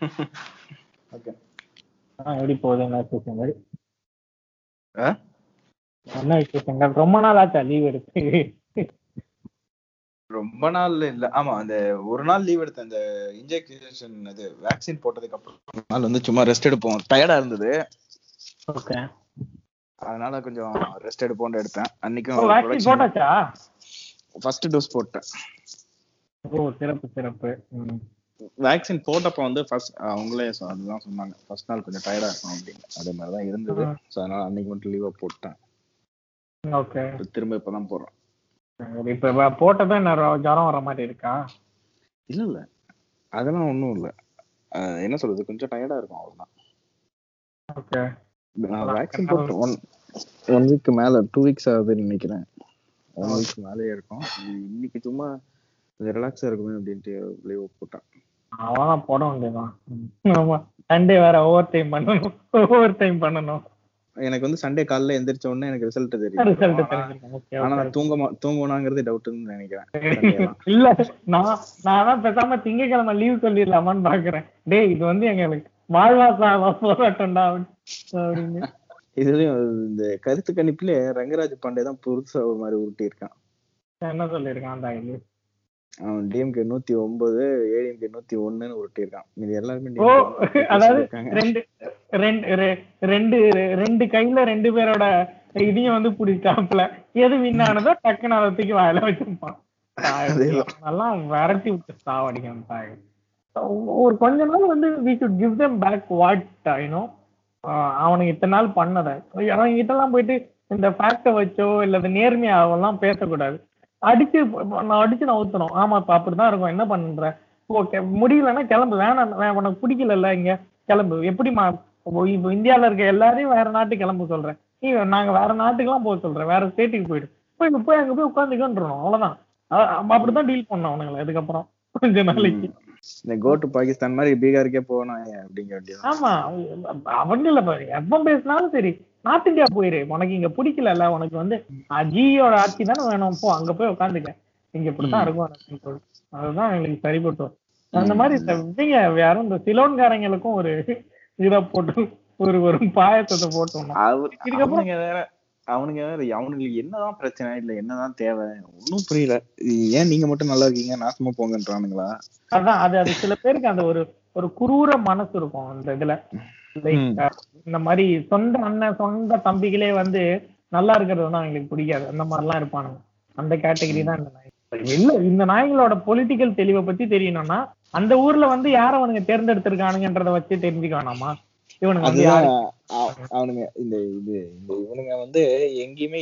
Okay எப்படி போகுது? என்ன விசேஷங்கள்? என்ன விசேஷங்கள் ரொம்ப நாள் ஆச்சா லீவ் எடுத்து? ரொம்ப நாள் இல்ல. ஆமா அந்த ஒரு நாள் லீவ் எடுத்தேன் அந்த இன்ஜெக்ஷன் அது வேக்சின் போட்டதுக்கு அப்புறம் நாள் வந்து சும்மா ரெஸ்ட் எடுப்போம். டயர்டா இருந்தது. ஓகே அதனால கொஞ்சம் ரெஸ்ட் எடுப்போம்னு எடுத்தேன். அன்னைக்கும் வேக்சின் போட்டாச்சா? ஃபர்ஸ்ட் டோஸ் போட்டேன். ஓ சிறப்பு சிறப்பு. வேக்சின் போட்டப்ப வந்து ஃபர்ஸ்ட் அவங்களே அதுதான் சொன்னாங்க. ஃபர்ஸ்ட் நாள் கொஞ்சம் டயர்டா இருக்கும் அப்படின்னு. அதே மாதிரி தான் இருந்தது. ஸோ அதனால அன்னைக்கு மட்டும் லீவா போட்டேன். ஓகே. திரும்ப இப்பதான் சரி, இப்ப ர- ஜுரம் வர மாதிரி இருக்கா? இல்ல இல்ல. அதெல்லாம் ஒண்ணும் இல்ல. என்ன சொல்றது? கொஞ்சம் டயர்டா இருக்கும் அவ்வளவுதான். ஓகே. நான் வேக்சின் போட்டு ஒன் ஒன் வீக் மேல டூ வீக்ஸ் ஆகுதுன்னு நினைக்கிறேன். ஒன் வீக் மேலேயே இருக்கும். இன்னைக்கு சும்மா ரிலாக்ஸா இருக்குமே அப்படின்ட்டு லீவ் போட்டேன். அவதான் போட வேண்டியதான். ஆமா. சண்டே வேற ஓவர் டைம் பண்ணணும். ஓவர் டைம் பண்ணணும். எனக்கு வந்து சண்டே காலைல எந்திரிச்ச உடனே எனக்கு ரிசல்ட் தெரியும். ரிசல்ட் ஆனா- நான் தூங்க தூங்குவானாங்கிறது டவுட்னு நினைக்கிறேன். இல்ல நான் நான் பேசாம திங்கக்கிழமை லீவ் சொல்லிடலாமான்னு பாக்குறேன். டேய் இது வந்து எங்களுக்கு வாழ்வாசா போராட்டம்டா அப்படின்னு இதுலயும் இந்த கருத்து கணிப்புல ரங்கராஜ் பாண்டே தான் புதுசா ஒரு மாதிரி உருட்டி இருக்கான் என்ன சொல்லியிருக்கான் அந்த அவன் டிஎம்கே நூத்தி ஒன்பது ஏடிஎம்கே நூத்தி ஒண்ணுன்னு உருட்டி இருக்கான் இது எல்லாருமே அதாவது. ரெண்டு ரெண்டு ரெ- ரெண்டு ரெண்டு கையில ரெண்டு பேரோட இதையும் வந்து பிடிச்சாப்புல. எது வின் ஆனதோ டக்குன்னு அதை தூக்கி வாயில வச்சிருப்பான். நல்லா விரட்டி விட்டு சாவடிக்கணும் தாய். ஒரு கொஞ்ச நாள் வந்து we should give them back what you know அவனுக்கு இத்தனை நாள் பண்ணதை. கிட்ட எல்லாம் போயிட்டு இந்த ஃபேக்டை வச்சோ இல்ல நேர்மையாவெல்லாம் பேசக்கூடாது. அடிச்சு நான் அடிச்சு நான் ஊத்தணும். ஆமா இப்ப அப்படிதான் இருக்கும். என்ன பண்ற? ஓகே முடியலன்னா கிளம்பு. வேணாம் உனக்கு பிடிக்கல இங்க? கிளம்பு. எப்படிமா இப்போ இந்தியால இருக்க எல்லாரையும் வேற நாட்டுக்கு கிளம்ப சொல்றேன். நீ நாங்க வேற நாட்டுக்கெல்லாம் போக சொல்றேன். வேற ஸ்டேட்டுக்கு போயிடு. போய் போய் அங்க போய் உட்காந்துக்கன்றோம் அவ்வளவுதான். அப்படிதான் டீல் பண்ணோம் அவனுங்களை அதுக்கப்புறம். கொஞ்ச நாளைக்கு. இந்த கோ டு பாகிஸ்தான் மாதிரி பீகாருக்கே போகணும் அப்படிங்க ஆமா அவங்கள பாரு. எப்ப பேசினாலும் சரி. நார்த் இந்தியா போயிரு. உனக்கு இங்க பிடிக்கல உனக்கு வந்து ஜியோட ஆட்சி தானே வேணும். போ அங்க போய் உட்காந்துக்க இங்க இப்படித்தான் இருக்கும். அதுதான் எங்களுக்கு சரிப்பட்டு வரும். அந்த மாதிரி இந்த இவங்க யாரும் இந்த சிலோன்காரங்களுக்கும் ஒரு இதை போட்டு ஒரு ஒரு பாயசத்தை போட்டோம் இதுக்கப்புறம் வேற அவனுங்க வேற அவனுங்களுக்கு என்னதான் பிரச்சனை இல்ல என்னதான் தேவை? ஒன்னும் புரியல. ஏன் நீங்க மட்டும் நல்லா இருக்கீங்க நாசமா போங்கன்றானுங்களா? அதான் அது அது சில பேருக்கு அந்த ஒரு ஒரு குரூர மனசு இருக்கும் அந்த இதுல. லைக். இந்த மாதிரி சொந்த அண்ணன் சொந்த தம்பிகளே வந்து நல்லா இருக்கிறது வந்து அவங்களுக்கு பிடிக்காது. அந்த மாதிரிலாம் இருப்பானுங்க. அந்த கேட்டகரி தான் இந்த நாய். இல்ல இந்த நாய்களோட பொலிட்டிக்கல் தெளிவை பத்தி தெரியணும்னா அந்த ஊர்ல வந்து யார அவனுங்க தேர்ந்தெடுத்திருக்கானுங்கன்றத வச்சு தெரிஞ்சுக்க வேணாமா இவனுங்க அவனுங்க இந்த இது இந்த இவனுங்க வந்து எங்கேயுமே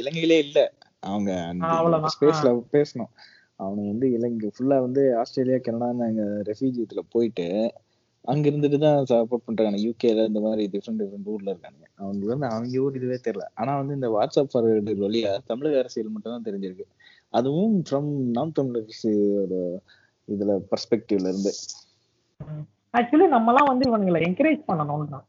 இலங்கையிலே இல்ல. அவங்க. ஸ்பேஸ்ல பேசணும். அவனுங்க வந்து இலங்கை ஃபுல்லா வந்து ஆஸ்திரேலியா கனடா அங்க ரெஃப்யூஜி இதுல போயிட்டு அங்க இருந்துட்டு தான் சப்போர்ட் பண்றாங்க. யூகேல இந்த மாதிரி டிஃப்ரெண்ட் டிஃப்ரெண்ட் ஊர்ல இருக்காங்க அவங்களுக்கு வந்து அவங்க ஊர் இதுவே தெரியல. ஆனா வந்து இந்த வாட்ஸ்அப் ஃபார்வர்டு வழியா தமிழக அரசியல் மட்டும் தான் தெரிஞ்சிருக்கு. அதுவும் ஃப்ரம் நாம் தமிழர் இதுல பர்ஸ்பெக்டிவ்ல இருந்து. ஆக்சுவலி நம்மலாம் வந்து இவங்களை என்கரேஜ் பண்ணணும்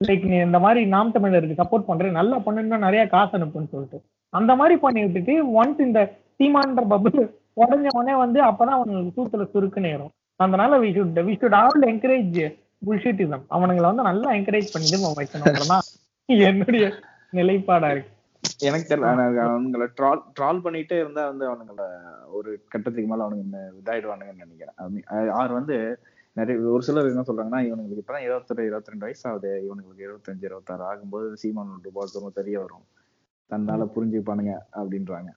லைக் நீ இந்த மாதிரி நாம் தமிழருக்கு சப்போர்ட் பண்றேன் நல்லா பண்ணுன்னா நிறைய காசு அனுப்புன்னு சொல்லிட்டு. அந்த மாதிரி பண்ணி விட்டுட்டு ஒன்ஸ் இந்த சீமான்ற பபுள் உடஞ்ச உடனே வந்து அப்பதான் அவங்களுக்கு சூத்துல சுருக்கு நேரும். அதனால we should we should all encourage bullshitism அவனுங்களை வந்து நல்லா என்கரேஜ் பண்ணி வைக்கணும்ன்றதான் என்னுடைய நிலைப்பாடா இருக்கு. எனக்கு தெரியல. அவனுங்களை ட்ரால் ட்ரால் பண்ணிட்டே இருந்தா வந்து அவனுங்கள ஒரு கட்டத்துக்கு மேல அவனுங்க இதாயிடுவானுங்கன்னு நினைக்கிறேன். அவர் வந்து நிறைய ஒரு சிலர் என்ன சொல்றாங்கன்னா இவனுங்களுக்கு இப்பதான் இருபத்தெட்டு இருபத்தி ரெண்டு வயசு ஆகுது இவனுங்களுக்கு இருபத்தஞ்சு இருபத்தாறு ஆகும்போது சீமான் ரூபாய்க்கு தெரிய வரும். தன்னால புரிஞ்சுப்பானுங்க அப்படின்றாங்க.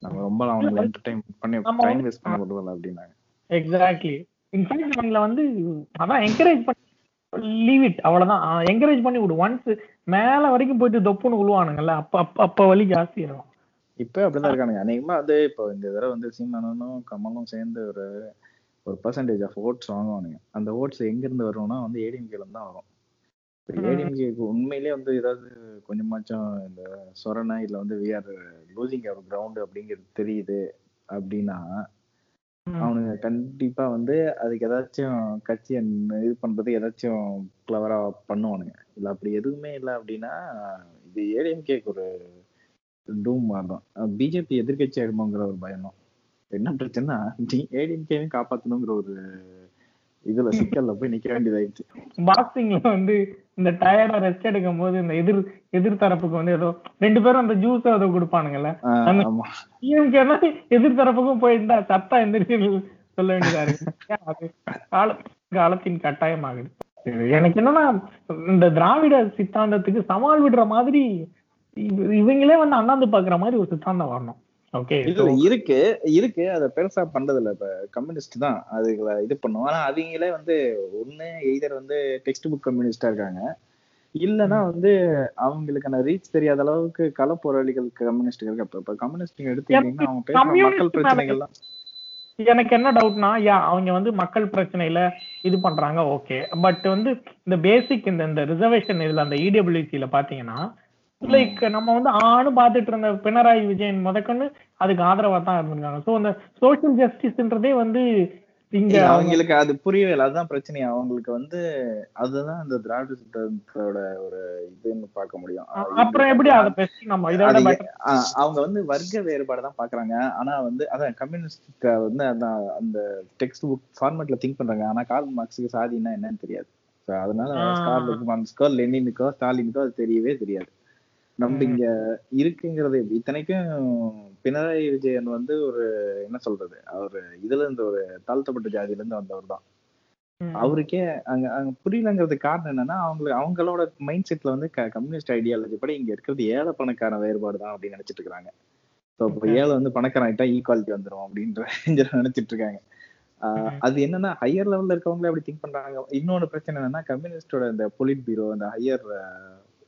நம்ம ரொம்ப அவனுங்களை என்டர்டைன் பண்ணி டைம் வேஸ்ட் பண்ண விடுவல அப்படின்னாங்க. எக்ஸாக்ட்லி இன்ஃபேக்ட் அவங்கள வந்து அதான் என்கரேஜ் பண்ணி லீவ் இட் அவ்வளவுதான். என்கரேஜ் பண்ணி விடு. ஒன்ஸ் மேல வரைக்கும் போயிட்டு தொப்புன்னு விழுவானுங்கல்ல அப்ப அப்ப அப்ப வலி ஜாஸ்தி இருக்கும் இப்ப அப்படிதான் இருக்கானுங்க. அநேகமா வந்து இப்போ இந்த தடவை வந்து சீமானும் கமலும் சேர்ந்து ஒரு ஒரு பர்சன்டேஜ் ஆஃப் ஓட்ஸ் வாங்குவானுங்க. அந்த ஓட்ஸ் எங்க இருந்து வரும்னா வந்து ஏடிஎம்கேல தான் வரும். ஏடிஎம்கேக்கு உண்மையிலேயே வந்து ஏதாவது கொஞ்சமாச்சும் இந்த சொரணை இல்ல வந்து we are losing our ground அப்படிங்கிறது தெரியுது அப்படின்னா கண்டிப்பா வந்து அதுக்கு ஏதாச்சும் கட்சியை இது பண்றதுக்கு ஏதாச்சும் கிளவரா பண்ணுவானுங்க. இல்ல அப்படி எதுவுமே இல்லை அப்படின்னா இது ஏடிஎம்கேக்கு ஒரு டூம் மாதிரி தான் பிஜேபி எதிர்கட்சி ஆயிடுமோங்கிற ஒரு பயம் என்ன பிரச்சனைனா ஏடிஎம்கேவையும் காப்பாத்தணுங்கிற ஒரு இதுல சிக்கல்ல போய் நிக்க வேண்டியதாயிடுச்சு. பாக்ஸிங்ல வந்து இந்த டயர்டா ரெஸ்ட் எடுக்கும் போது இந்த எதிர் எதிர் தரப்புக்கு வந்து ஏதோ ரெண்டு பேரும் அந்த ஜூஸ் ஏதோ கொடுப்பானுங்கல்ல? ஆஹ் அந்த- ஆமா. டிஎம்கே எதிர் தரப்புக்கும் போயிருந்தா சத்தா எந்திரிச்சு சொல்ல வேண்டியதா இருக்கு. அது கால காலத்தின் கட்டாயம் ஆகுது எனக்கு என்னன்னா இந்த திராவிட சித்தாந்தத்துக்கு சவால் விடுற மாதிரி இவ- இவங்களே வந்து அண்ணாந்து பாக்குற மாதிரி ஒரு சித்தாந்தம் வரணும். ஓகே இருக்கு இருக்கு. அத பெருசா பண்றது இல்ல இப்ப கம்யூனிஸ்ட் தான் அதுல இது பண்ணும். ஆனா அவங்களே வந்து ஒண்ணு எய்தர் வந்து டெக்ஸ்ட் புக் கம்யூனிஸ்டா இருக்காங்க. இல்லனா வந்து அவங்களுக்கான ரீச் தெரியாத அளவுக்கு கள போராளிகள் கம்யூனிஸ்ட் இருக்கு இப்ப கம்யூனிஸ்ட் எடுத்துக்கிட்டீங்கன்னா அவங்க பேசுற மக்கள் பிரச்சனைகள்லாம் எனக்கு என்ன டவுட்னா யா அவங்க வந்து மக்கள் பிரச்சனையில இது பண்றாங்க ஓகே பட் வந்து இந்த பேசிக் இந்த இந்த ரிசர்வேஷன் இதுல அந்த இடபிள்யூசில பாத்தீங்கன்னா லைக் நம்ம வந்து ஆணு பாத்துட்டு இருந்த பினராயி விஜயன் முதக்கொண்டு அதுக்கு ஆதரவா தான் இருந்திருக்காங்க. சோ அந்த சோசியல் ஜஸ்டிஸ்ன்றதே வந்து இங்க அவங்களுக்கு அது புரியவே இல்லை அதுதான் பிரச்சனை அவங்களுக்கு வந்து அதுதான் இந்த திராவிட சித்தாந்தத்தோட ஒரு இதுன்னு பார்க்க முடியும். அப்புறம் எப்படி அதை பேசி நம்ம அவங்க வந்து வர்க்க வேறுபாடு தான் பாக்குறாங்க ஆனா வந்து அதான் கம்யூனிஸ்ட் வந்து அதான் அந்த டெக்ஸ்ட் புக் ஃபார்மேட்ல திங்க் பண்றாங்க. ஆனா கார்ல் மார்க்ஸுக்கு சாதினா என்னன்னு தெரியாது. அதனால அந்த லெனினுக்கோ ஸ்டாலினுக்கோ அது தெரியவே தெரியாது. நம்ம இங்க இருக்குங்கிறது இத்தனைக்கும் பினராயி விஜயன் வந்து ஒரு என்ன சொல்றது? அவரு இதுல இருந்து ஒரு தாழ்த்தப்பட்ட ஜாதியில இருந்து வந்தவர் தான். அவருக்கே அங்க அங்க புரியலங்கிறதுக்கு காரணம் என்னன்னா அவங்க அவங்களோட மைண்ட் செட்ல வந்து கம்யூனிஸ்ட் ஐடியாலஜி படி இங்க இருக்கிறது ஏழை பணக்கார வேறுபாடு தான் அப்படின்னு நினைச்சிட்டு இருக்காங்க. ஸோ இப்போ Okay. ஏழை வந்து பணக்காரன் ஆயிட்டா ஈக்குவாலிட்டி வந்துரும் அப்படின்ற நினைச்சிட்டு இருக்காங்க. அது என்னன்னா ஹையர் லெவல்ல இருக்கவங்களே அப்படி திங்க் பண்றாங்க. இன்னொரு பிரச்சனை என்னன்னா கம்யூனிஸ்டோட இந்த பொலிட் பீரோ இந்த ஹையர்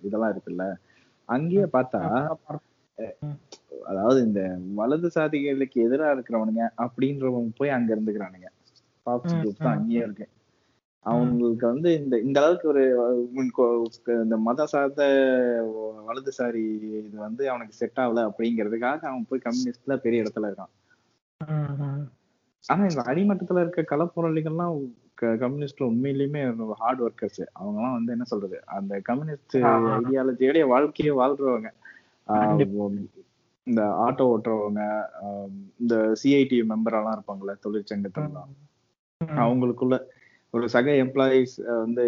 இதெல்லாம் இருக்குல்ல அங்கேயே பார்த்தா அதாவது இந்த வலது சாதிகளுக்கு எதிரா இருக்கிறவனுங்க அப்படின்றவங்க போய் அங்க இருந்துக்கிறானுங்க. பாப்ஸ் குரூப் தான். அங்கேயே இருக்கு. அவங்களுக்கு வந்து இந்த இந்த அளவுக்கு ஒரு இந்த மத சார்ந்த வலதுசாரி இது வந்து அவனுக்கு செட் ஆகல அப்படிங்கிறதுக்காக அவன் போய் கம்யூனிஸ்ட்ல பெரிய இடத்துல இருக்கான். ஆனா இந்த அடிமட்டத்துல இருக்க களப்பொருளிகள்லாம் கம்யூனிஸ்ட் உண்மையிலுமே ஹார்ட் ஒர்க்கர்ஸ் அவங்க எல்லாம் வந்து என்ன சொல்றது? அந்த கம்யூனிஸ்ட். ஐடியாலஜியோடைய வாழ்க்கையை வாழ்றவங்க. இந்த ஆட்டோ ஓட்டுறவங்க இந்த சிஐடி மெம்பர் எல்லாம் இருப்பாங்கல்ல தொழிற்சங்கத்துல ம். அவங்களுக்குள்ள ஒரு சக எம்ப்ளாயிஸ் வந்து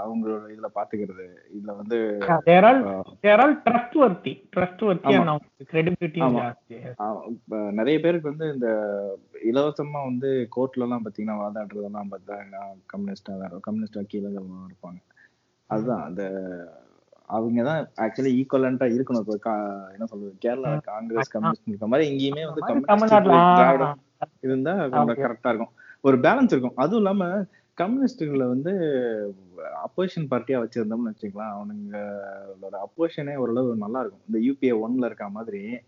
அவங்களோட இதுல பாத்துக்கிறது. இதுல வந்து நிறைய பேருக்கு வந்து இந்த இலவசமா வந்து கோர்ட்ல எல்லாம் பாத்தீங்கன்னா வாதாடுறதெல்லாம் பார்த்தா கம்யூனிஸ்டா தான் கம்யூனிஸ்ட் வக்கீலர்கள் இருப்பாங்க. அதுதான். அந்த அவங்க தான் ஆக்சுவலி ஈக்குவலண்டா இருக்கணும். இப்போ என்ன சொல்றது? கேரளா காங்கிரஸ் கம்யூனிஸ்ட் இருக்க மாதிரி இங்கேயுமே வந்து கம்யூனிஸ்ட் இருந்தா கரெக்டா இருக்கும். ஒரு பேலன்ஸ் இருக்கும். அதுவும் இல்லாம கம்யூனிஸ்டுகளை வந்து அப்போசிஷன் பார்ட்டியா வச்சிருந்தோம்னு வச்சுக்கலாம். அவனுங்களோட அப்போசிஷனே ஓரளவு நல்லா இருக்கும். இந்த யூபிஏ ஒன்ல இருக்க மாதிரி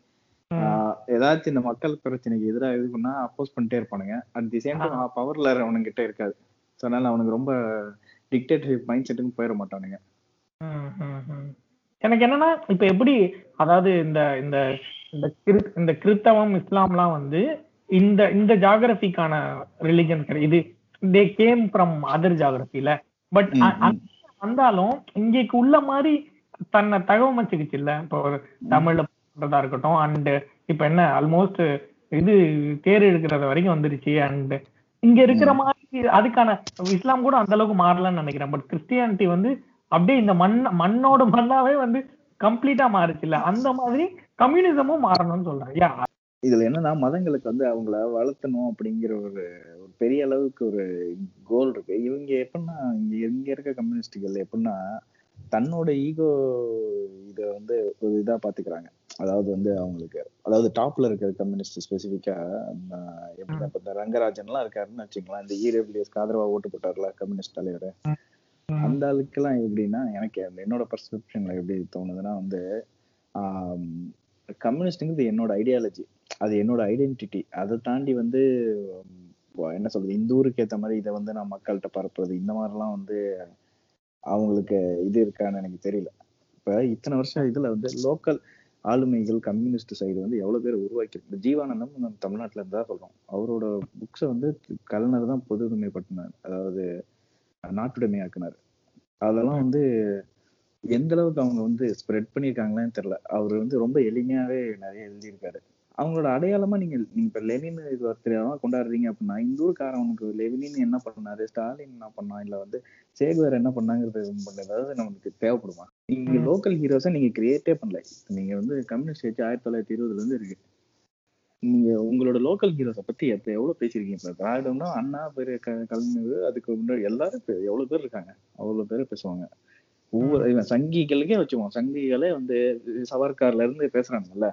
ஏதாச்சும் இந்த மக்கள் பிரச்சனைக்கு எதிராக இது பண்ணா அப்போஸ் பண்ணிட்டே இருப்பானுங்க. அட் தி சேம் டைம் பவர்ல அவனுங்க கிட்ட இருக்காது. ஸோ அதனால அவனுக்கு ரொம்ப டிக்டேட்டர்ஷிப் மைண்ட் செட்டுக்கும் போயிட மாட்டானுங்க. எனக்கு என்னன்னா இப்ப எப்படி அதாவது இந்த இந்த இந்த கிறிஸ்- இந்த கிறிஸ்தவம் இஸ்லாம்லாம் வந்து இந்த இந்த ஜாகிரபிக்கான ரிலிஜன் இது தே கேம் ஃப்ரம் அதர் ஜாகிரபில பட். வந்தாலும் இங்கேக்கு உள்ள மாதிரி தன்னை தகவமைச்சுக்குச்சு இல்ல இப்போ தமிழ்ல பண்றதா இருக்கட்டும் அண்ட் இப்ப என்ன ஆல்மோஸ்ட் இது தேர் எடுக்கிறது வரைக்கும் வந்துருச்சு அண்ட் இங்க இருக்கிற மாதிரி அதுக்கான இஸ்லாம் கூட அந்த அளவுக்கு மாறலன்னு நினைக்கிறேன். பட் கிறிஸ்டியானிட்டி வந்து அப்படியே இந்த மண் மண்ணோட மண்ணாவே வந்து கம்ப்ளீட்டா மாறுச்சு இல்ல அந்த மாதிரி கம்யூனிசமும் மாறணும்னு சொல்றேன். இதுல என்னன்னா மதங்களுக்கு வந்து அவங்கள வளர்த்தணும் அப்படிங்கிற ஒரு ஒரு பெரிய அளவுக்கு ஒரு கோல் இருக்கு. இவங்க எப்படின்னா இங்க இங்க இருக்க கம்யூனிஸ்டுகள் எப்படின்னா தன்னோட ஈகோ இத வந்து ஒரு இதா பாத்துக்கிறாங்க. அதாவது வந்து அவங்களுக்கு அதாவது டாப்ல இருக்கிற கம்யூனிஸ்ட் ஸ்பெசிபிக்கா எப்படி இப்ப ரங்கராஜன் எல்லாம் இருக்காருன்னு வச்சுக்கலாம் இந்த இடபிள்யூஎஸ்க்கு ஆதரவா ஓட்டு போட்டார்ல கம்யூனிஸ்ட் தலைவர். அந்த ஆளுக்கெல்லாம் எப்படின்னா எனக்கு அந்த என்னோட பர்செப்ஷன்ல எப்படி தோணுதுன்னா வந்து கம்யூனிஸ்ட்ங்கிறது என்னோட ஐடியாலஜி அது என்னோட ஐடென்டிட்டி அதை தாண்டி வந்து என்ன சொல்றது இந்த ஊருக்கு ஏத்த மாதிரி இதை வந்து நான் மக்கள்கிட்ட பரப்புறது இந்த மாதிரிலாம் வந்து அவங்களுக்கு இது இருக்கான்னு எனக்கு தெரியல. இப்ப இத்தனை வருஷம் இதுல வந்து லோக்கல் ஆளுமைகள் கம்யூனிஸ்ட் சைடு வந்து எவ்வளவு பேர் உருவாக்கியிருக்கு. ஜீவானந்தம் நம்ம தமிழ்நாட்டுல இருந்தா சொல்றோம். அவரோட புக்ஸை வந்து கலைஞர் தான் பொது உடைமைப்படுத்தினார் அதாவது நாட்டுடைமையாக்குனார். அதெல்லாம் வந்து எந்த அளவுக்கு அவங்க வந்து ஸ்ப்ரெட் பண்ணியிருக்காங்களான்னு தெரியல. அவர் வந்து ரொம்ப எளிமையாவே நிறைய எழுதியிருக்காரு. அவங்களோட அடையாளமா நீங்க நீங்க இப்ப லெனின் இது ஒருத்தரமா கொண்டாடுறீங்க அப்படின்னா இந்த ஊருக்காரவனுக்கு லெனின் என்ன பண்ணாரு ஸ்டாலின் என்ன பண்ணா இல்ல வந்து சேகுவேர் என்ன பண்ணாங்கிறது ஏதாவது நமக்கு தேவைப்படுமா? நீங்க. லோக்கல் ஹீரோஸை நீங்க கிரியேட்டே பண்ணல. நீங்க வந்து கம்யூனிஸ்ட் வச்சு ஆயிரத்தி தொள்ளாயிரத்தி இருபதுல இருந்து இருக்கு. நீங்க உங்களோட லோக்கல் ஹீரோஸை பத்தி எப்ப எவ்வளவு பேசிருக்கீங்க இப்ப திராவிடம்னா அண்ணா பெரிய க- கலைஞர் அதுக்கு முன்னாடி எல்லாரும் எவ்வளவு பேர் இருக்காங்க? அவ்வளவு பேர் பேசுவாங்க. ஒவ்வொரு இவன் சங்கிகளுக்கே வச்சுக்குவோம். சங்கிகளே வந்து சவர்கார்ல இருந்து பேசுறாங்கல்ல.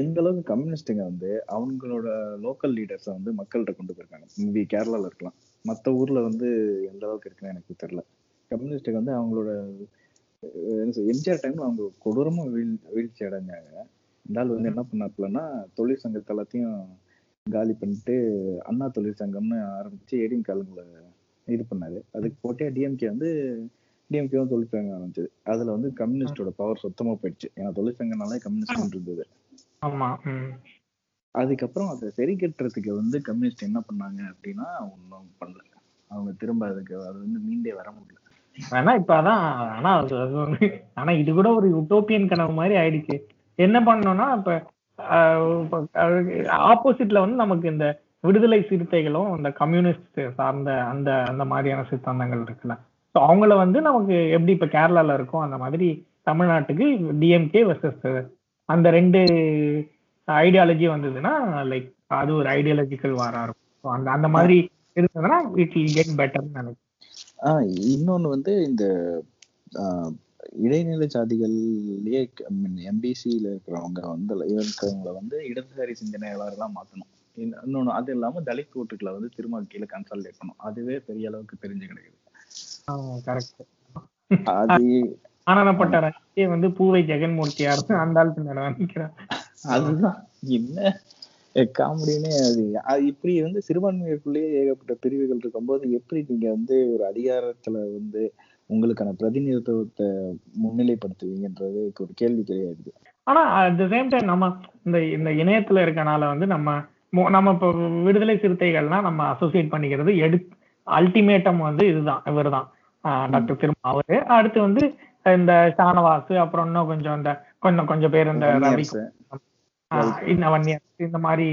எந்த அளவுக்கு கம்யூனிஸ்டுங்க வந்து அவங்களோட லோக்கல் லீடர்ஸை வந்து மக்கள்கிட்ட கொண்டு போயிருக்காங்க. மேபி கேரளால இருக்கலாம். மத்த ஊர்ல வந்து எந்த அளவுக்கு இருக்குன்னு எனக்கு தெரியல. கம்யூனிஸ்டுக்கு வந்து அவங்களோட எம்ஜிஆர் டைம்ல அவங்க கொடூரமா வீழ் வீழ்ச்சி அடைஞ்சாங்க. இந்த ஆள் வந்து என்ன பண்ணாப்புலன்னா தொழிற்சங்கத்தை எல்லாத்தையும் காலி பண்ணிட்டு அண்ணா தொழிற்சங்கம்னு ஆரம்பிச்சு ஏடிஎம் காலங்களை இது பண்ணாரு. அதுக்கு போட்டியா டிஎம்கே வந்து டிஎம்கேவும் தொழிற்சங்கம் ஆரம்பிச்சது அதுல வந்து கம்யூனிஸ்டோட பவர் சுத்தமா போயிடுச்சு. ஏன்னா தொழிற்சங்கம்னாலே கம்யூனிஸ்ட் இருந்தது. ஆமா. அதுக்கப்புறம் அதை சரி கட்டுறதுக்கு வந்து கம்யூனிஸ்ட் என்ன பண்ணாங்க அப்படின்னா ஒன்றும் பண்ணல. அவங்க திரும்ப அதுக்கு அது வந்து மீண்டே வர முடியல. ஆனா இப்ப அதான் ஆனா வந்து ஆனா இது கூட ஒரு யூட்டோப்பியன் கனவு மாதிரி ஆயிடுச்சு. என்ன பண்ணோம்னா இப்ப ஆப்போசிட்ல வந்து நமக்கு இந்த விடுதலை சிறுத்தைகளும் அந்த கம்யூனிஸ்ட் சார்ந்த அந்த அந்த மாதிரியான சித்தாந்தங்கள் இருக்குல்ல. ஸோ அவங்கள வந்து நமக்கு எப்படி இப்போ கேரளாவில் இருக்கும் அந்த மாதிரி தமிழ்நாட்டுக்கு டிஎம்கே வர்சஸ் அந்த ரெண்டு ஐடியாலஜி வந்ததுன்னா லைக் அது ஒரு ஐடியாலஜிக்கல் வாரா இருக்கும். அந்த அந்த மாதிரி இருந்ததுன்னா இட் வில் கெட் பெட்டர்னு நினைக்கிறேன். ஆஹ் இன்னொன்று வந்து இந்த இடைநிலை சாதிகள்லயே எம்பிசியில இருக்கிறவங்க வந்து இருக்கிறவங்கள வந்து இடதுசாரி சிந்தனையாளர்களாக மாற்றணும் இன்ன- இன்னொன்னு அது இல்லாம தலித் ஓட்டுகளை வந்து திரும்ப கீழே கன்சாலிடேட் பண்ணும் அதுவே பெரிய அளவுக்கு தெரிஞ்சு கிடைக்குது. கரெக்ட் அது ஆனந்தப்பட்ட வந்து பூவை ஜெகன்மூர்த்தியார் அந்த ஆள் பின்னாடி அதுதான். என்ன? காமெடினே அது. இப்படி வந்து சிறுபான்மையருக்குள்ளேயே ஏகப்பட்ட பிரிவுகள் இருக்கும்போது எப்படி நீங்க வந்து ஒரு அதிகாரத்துல வந்து உங்களுக்கான பிரதிநிதித்துவத்தை முன்னிலைப்படுத்துவீங்கன்றது ஒரு கேள்வி கிடையாது ஆனா அட் த சேம் டைம் நம்ம இந்த இந்த இணையத்துல இருக்கனால வந்து நம்ம நம்ம இப்போ விடுதலை சிறுத்தைகள்னா நம்ம அசோசியேட் பண்ணிக்கிறது எடு அல்டிமேட்டம் வந்து இதுதான் இவர்தான். தான் டாக்டர் திருமா அவரு. அடுத்து வந்து இந்த ஷானவாஸ் அப்புறம் இன்னும் கொஞ்சம் இந்த கொஞ்சம் கொஞ்சம் பேர் இந்த ரவி ஆஹ் இந்த மாதிரி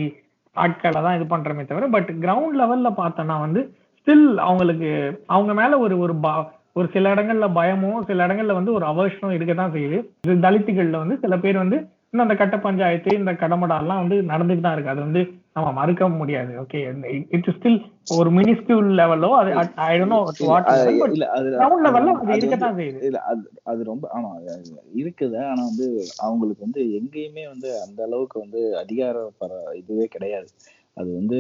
ஆட்களை தான் இது பண்றமே தவிர பட் கிரவுண்ட் லெவல்ல பார்த்தோம்னா வந்து ஸ்டில் அவங்களுக்கு அவங்க மேல ஒரு ஒரு ஒரு சில இடங்கள்ல பயமும் சில இடங்கள்ல வந்து ஒரு அவர்ஷனும் இருக்க தான் செய்யுது. இது தலித்துகள்ல வந்து சில பேர் வந்து இன்னும் அந்த கட்ட பஞ்சாயத்து இந்த கடமடாலாம் வந்து நடந்துட்டு தான் இருக்கு. அது வந்து நம்ம மறுக்க முடியாது. ஓகே இட்ஸ் ஸ்டில் ஒரு மினிஸ்கியூல் லெவலோ அது I don't know what but இல்ல அது கிரவுண்ட் லெவல்ல அது அது இருக்க வந்து தான் செய்யுது. இல்ல அது அது ரொம்ப ஆமா இருக்குது. ஆனா வந்து அவங்களுக்கு வந்து எங்கேயுமே வந்து அந்த அளவுக்கு வந்து அதிகார பர இதுவே கிடையாது. அது வந்து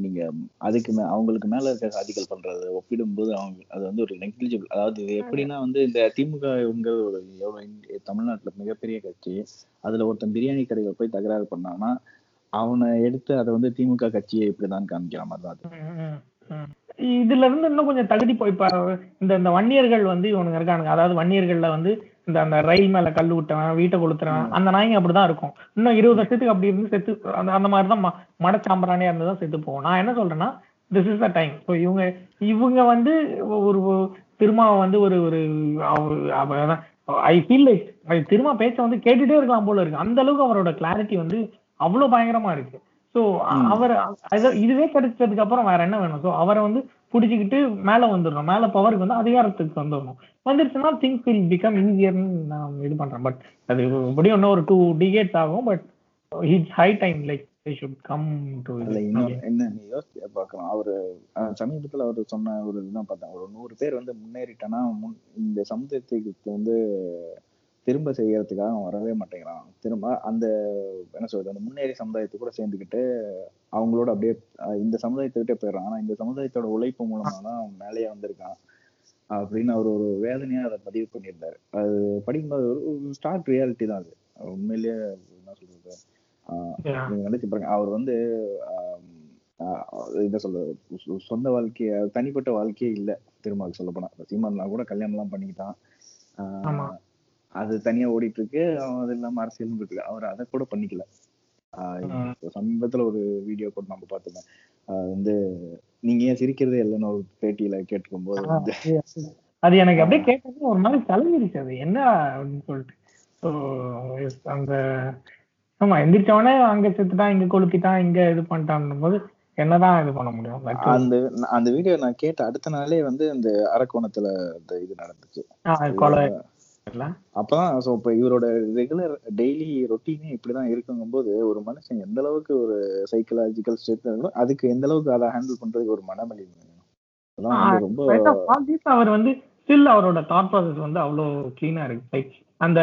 நீங்க அதுக்கு மே அவங்களுக்கு மேல இருக்க சாதிகள் பண்றது ஒப்பிடும்போது அவங்க அது வந்து ஒரு நெக்லிஜிபிள் அதாவது இது எப்படின்னா வந்து இந்த திமுக இவங்க ஒரு எவ்வளவு தமிழ்நாட்டுல மிகப்பெரிய கட்சி. அதுல ஒருத்தன் பிரியாணி கடையில போய் தகராறு பண்ணான்னா அவனை எடுத்து அதை வந்து திமுக கட்சியை இப்படிதான் காமிக்கிற மாதிரி தான். இதுல இருந்து இன்னும் கொஞ்சம் தகுதி போய் இப்ப இந்த இந்த வன்னியர்கள் வந்து இவனுங்க இருக்கானுங்க. அதாவது வன்னியர்கள்ல வந்து இந்த அந்த ரயில் மேல கல் விட்டவன் வீட்டை கொளுத்துறவன் அந்த நாய்ங்க அப்படிதான் இருக்கும். இன்னும் இருபது வருஷத்துக்கு அப்படி இருந்து செத்து அந்த அந்த மாதிரி தான் மடச்சாம்பிராணியா இருந்து தான் செத்து போகும். நான் என்ன சொல்றேன்னா this is the time so இவங்க இவங்க வந்து ஒரு ஒரு திருமாவை வந்து ஒரு ஒரு ஐ ஃபீல் லைக் திருமா பேச்ச வந்து கேட்டுட்டே இருக்கலாம் போல இருக்கு. அந்த அளவுக்கு அவரோட கிளாரிட்டி வந்து அவ்வளவு பயங்கரமா இருக்கு. ஸோ அவர் இதுவே கிடைச்சதுக்கு அப்புறம் வேற என்ன வேணும்? ஸோ அவரை வந்து புடிச்சுக்கிட்டு மேல வந்துடணும். மேல பவருக்கு வந்து அதிகாரத்துக்கு வந்துடணும். வந்துருச்சுன்னா திங்ஸ் வில் பிகம் ஈஸியர்னு நான் இது பண்றேன். பட் அது எப்படியும் இன்னும் ஒரு டூ டிகேட்ஸ் ஆகும். But it's high time like என்ன நீ யோசிச்சு பார்க்கலாம். அவரு சமீபத்துல அவர் சொன்ன ஒரு இதுதான் பார்த்தேன். ஒரு நூறு பேர் வந்து முன்னேறிட்டானா முன் இந்த சமுதாயத்துக்கு வந்து திரும்ப செய்யறதுக்காக அவன் வரவே மாட்டேங்கிறான். திரும்ப அந்த என்ன சொல்றது அந்த முன்னேறி சமுதாயத்தை கூட சேர்ந்துக்கிட்டு அவங்களோட அப்படியே இந்த சமுதாயத்தை விட்டே போயிடுறான். ஆனா இந்த சமுதாயத்தோட உழைப்பு மூலமா தான் அவன் மேலேயே வந்திருக்கான் அப்படின்னு அவர் ஒரு வேதனையா அதை பதிவு பண்ணியிருந்தாரு. அது படிக்கும்போது ஒரு ஸ்டார்ட் ரியாலிட்டி தான் அது. உண்மையிலேயே என்ன சொல்றது நினைச்சு பாருங்க. அவர் வந்து என்ன சொல்றது சொ- சொந்த வாழ்க்கைய தனிப்பட்ட வாழ்க்கையே இல்ல. திரும்ப சொல்ல போனா. சீமான்லாம் கூட கல்யாணம் எல்லாம் பண்ணிக்கிட்டான். அது தனியா ஓடிட்டு இருக்கு அது இல்லாம அரசியலும் இருக்கு அவர் அதை கூட பண்ணிக்கல. சமீபத்துல ஒரு வீடியோ கூட நம்ம ஆஹ் வந்து நீங்க ஏன் சிரிக்கிறதே இல்லைன்னு ஒரு பேட்டியில கேட்டுக்கும் போது அது எனக்கு அப்படியே கேட்டது ஒரு மாதிரி தலைவிரிச்சு அது. என்ன அப்படின்னு சொல்லிட்டு. அந்த ஆமா எந்திரிச்சவனே அங்க செத்துட்டான் இங்க கொளுத்திட்டான் இங்க இது பண்ணிட்டான் போது என்னதான் இது பண்ண முடியும். அந்த அந்த வீடியோ நான் கேட்ட அடுத்த நாளே வந்து இந்த அரக்கோணத்துல அந்த இது நடந்துச்சு? அப்பதான் so இப்ப இவரோட ரெகுலர் டெய்லி ரொட்டீனே இப்படிதான் இருக்குங்கும்போது ஒரு மனுஷன் எந்த அளவுக்கு ஒரு சைக்கலாஜிக்கல் ஸ்ட்ரென்த் இருக்கணும் அதுக்கு எந்த அளவுக்கு அதை ஹேண்டில் பண்றதுக்கு ஒரு மனவலி ரொம்ப அவர் வந்து ஸ்டில் அவரோட தாட் ப்ராசஸ் வந்து அவ்வளோ கிளீனா இருக்கு. லைக் அந்த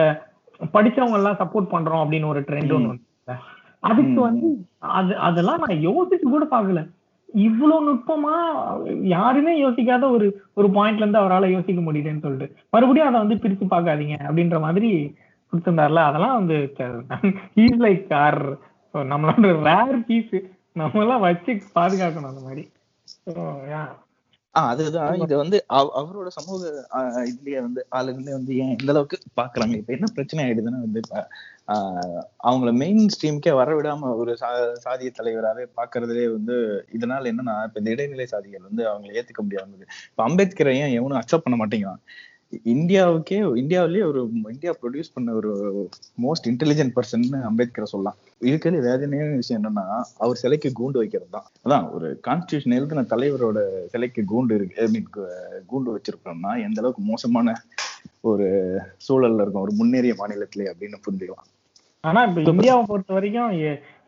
படிச்சவங்க எல்லாம் சப்போர்ட் பண்றோம் அப்படின்னு ஒரு ட்ரெண்ட் ஒன்று வந்து அதுக்கு. வந்து அது அதெல்லாம் நான் யோசிச்சு கூட பார்க்கல. இவ்வளவு நுட்பமா யாருமே யோசிக்காத ஒரு ஒரு பாயிண்ட்ல இருந்து அவரால யோசிக்க முடியுதுன்னு சொல்லிட்டு. மறுபடியும் அதை வந்து பிரிச்சு பார்க்காதீங்க அப்படின்ற மாதிரி கொடுத்துருந்தாருல அதெல்லாம் வந்து ஹீஸ் லைக் கார் நம்மளோட ரேர் பீஸ் நம்ம எல்லாம் வச்சு பாதுகாக்கணும் அந்த மாதிரி. ஸோ அதுதான். இது வந்து அவ- அவரோட சமூக இதுலயே வந்து ஆளுங்களே வந்து ஏன் இந்த அளவுக்கு பாக்குறாங்க? இப்ப என்ன பிரச்சனை ஆயிடுதுன்னா வந்து இப்ப ஆஹ் அவங்கள மெயின் ஸ்ட்ரீம்க்கே வர விடாம ஒரு சா சாதிய தலைவராகவே பாக்குறதுலே வந்து இதனால என்னன்னா இப்ப இந்த இடைநிலை சாதிகள் வந்து அவங்களை ஏத்துக்க முடியாம இப்ப அம்பேத்கரை ஏன் எவனும் அக்செப்ட் பண்ண மாட்டேங்கிறான்? இந்தியாவுக்கே இந்தியாவிலேயே ஒரு இந்தியா ப்ரொடியூஸ் பண்ண ஒரு மோஸ்ட் இன்டெலிஜென்ட் பர்சன் அம்பேத்கரை சொல்லலாம். இருக்கிறது வேதனையான விஷயம் என்னன்னா அவர் சிலைக்கு கூண்டு வைக்கிறது தான். அதான் ஒரு கான்ஸ்டியூஷன் எழுதின தலைவரோட சிலைக்கு கூண்டு இருக்கு ஐ மீன் கூண்டு வச்சிருக்கோம்னா எந்த அளவுக்கு மோசமான ஒரு சூழல்ல இருக்கும் ஒரு முன்னேறிய மாநிலத்திலே அப்படின்னு புரிஞ்சுக்கலாம். ஆனா இப்ப இந்தியாவை பொறுத்த வரைக்கும்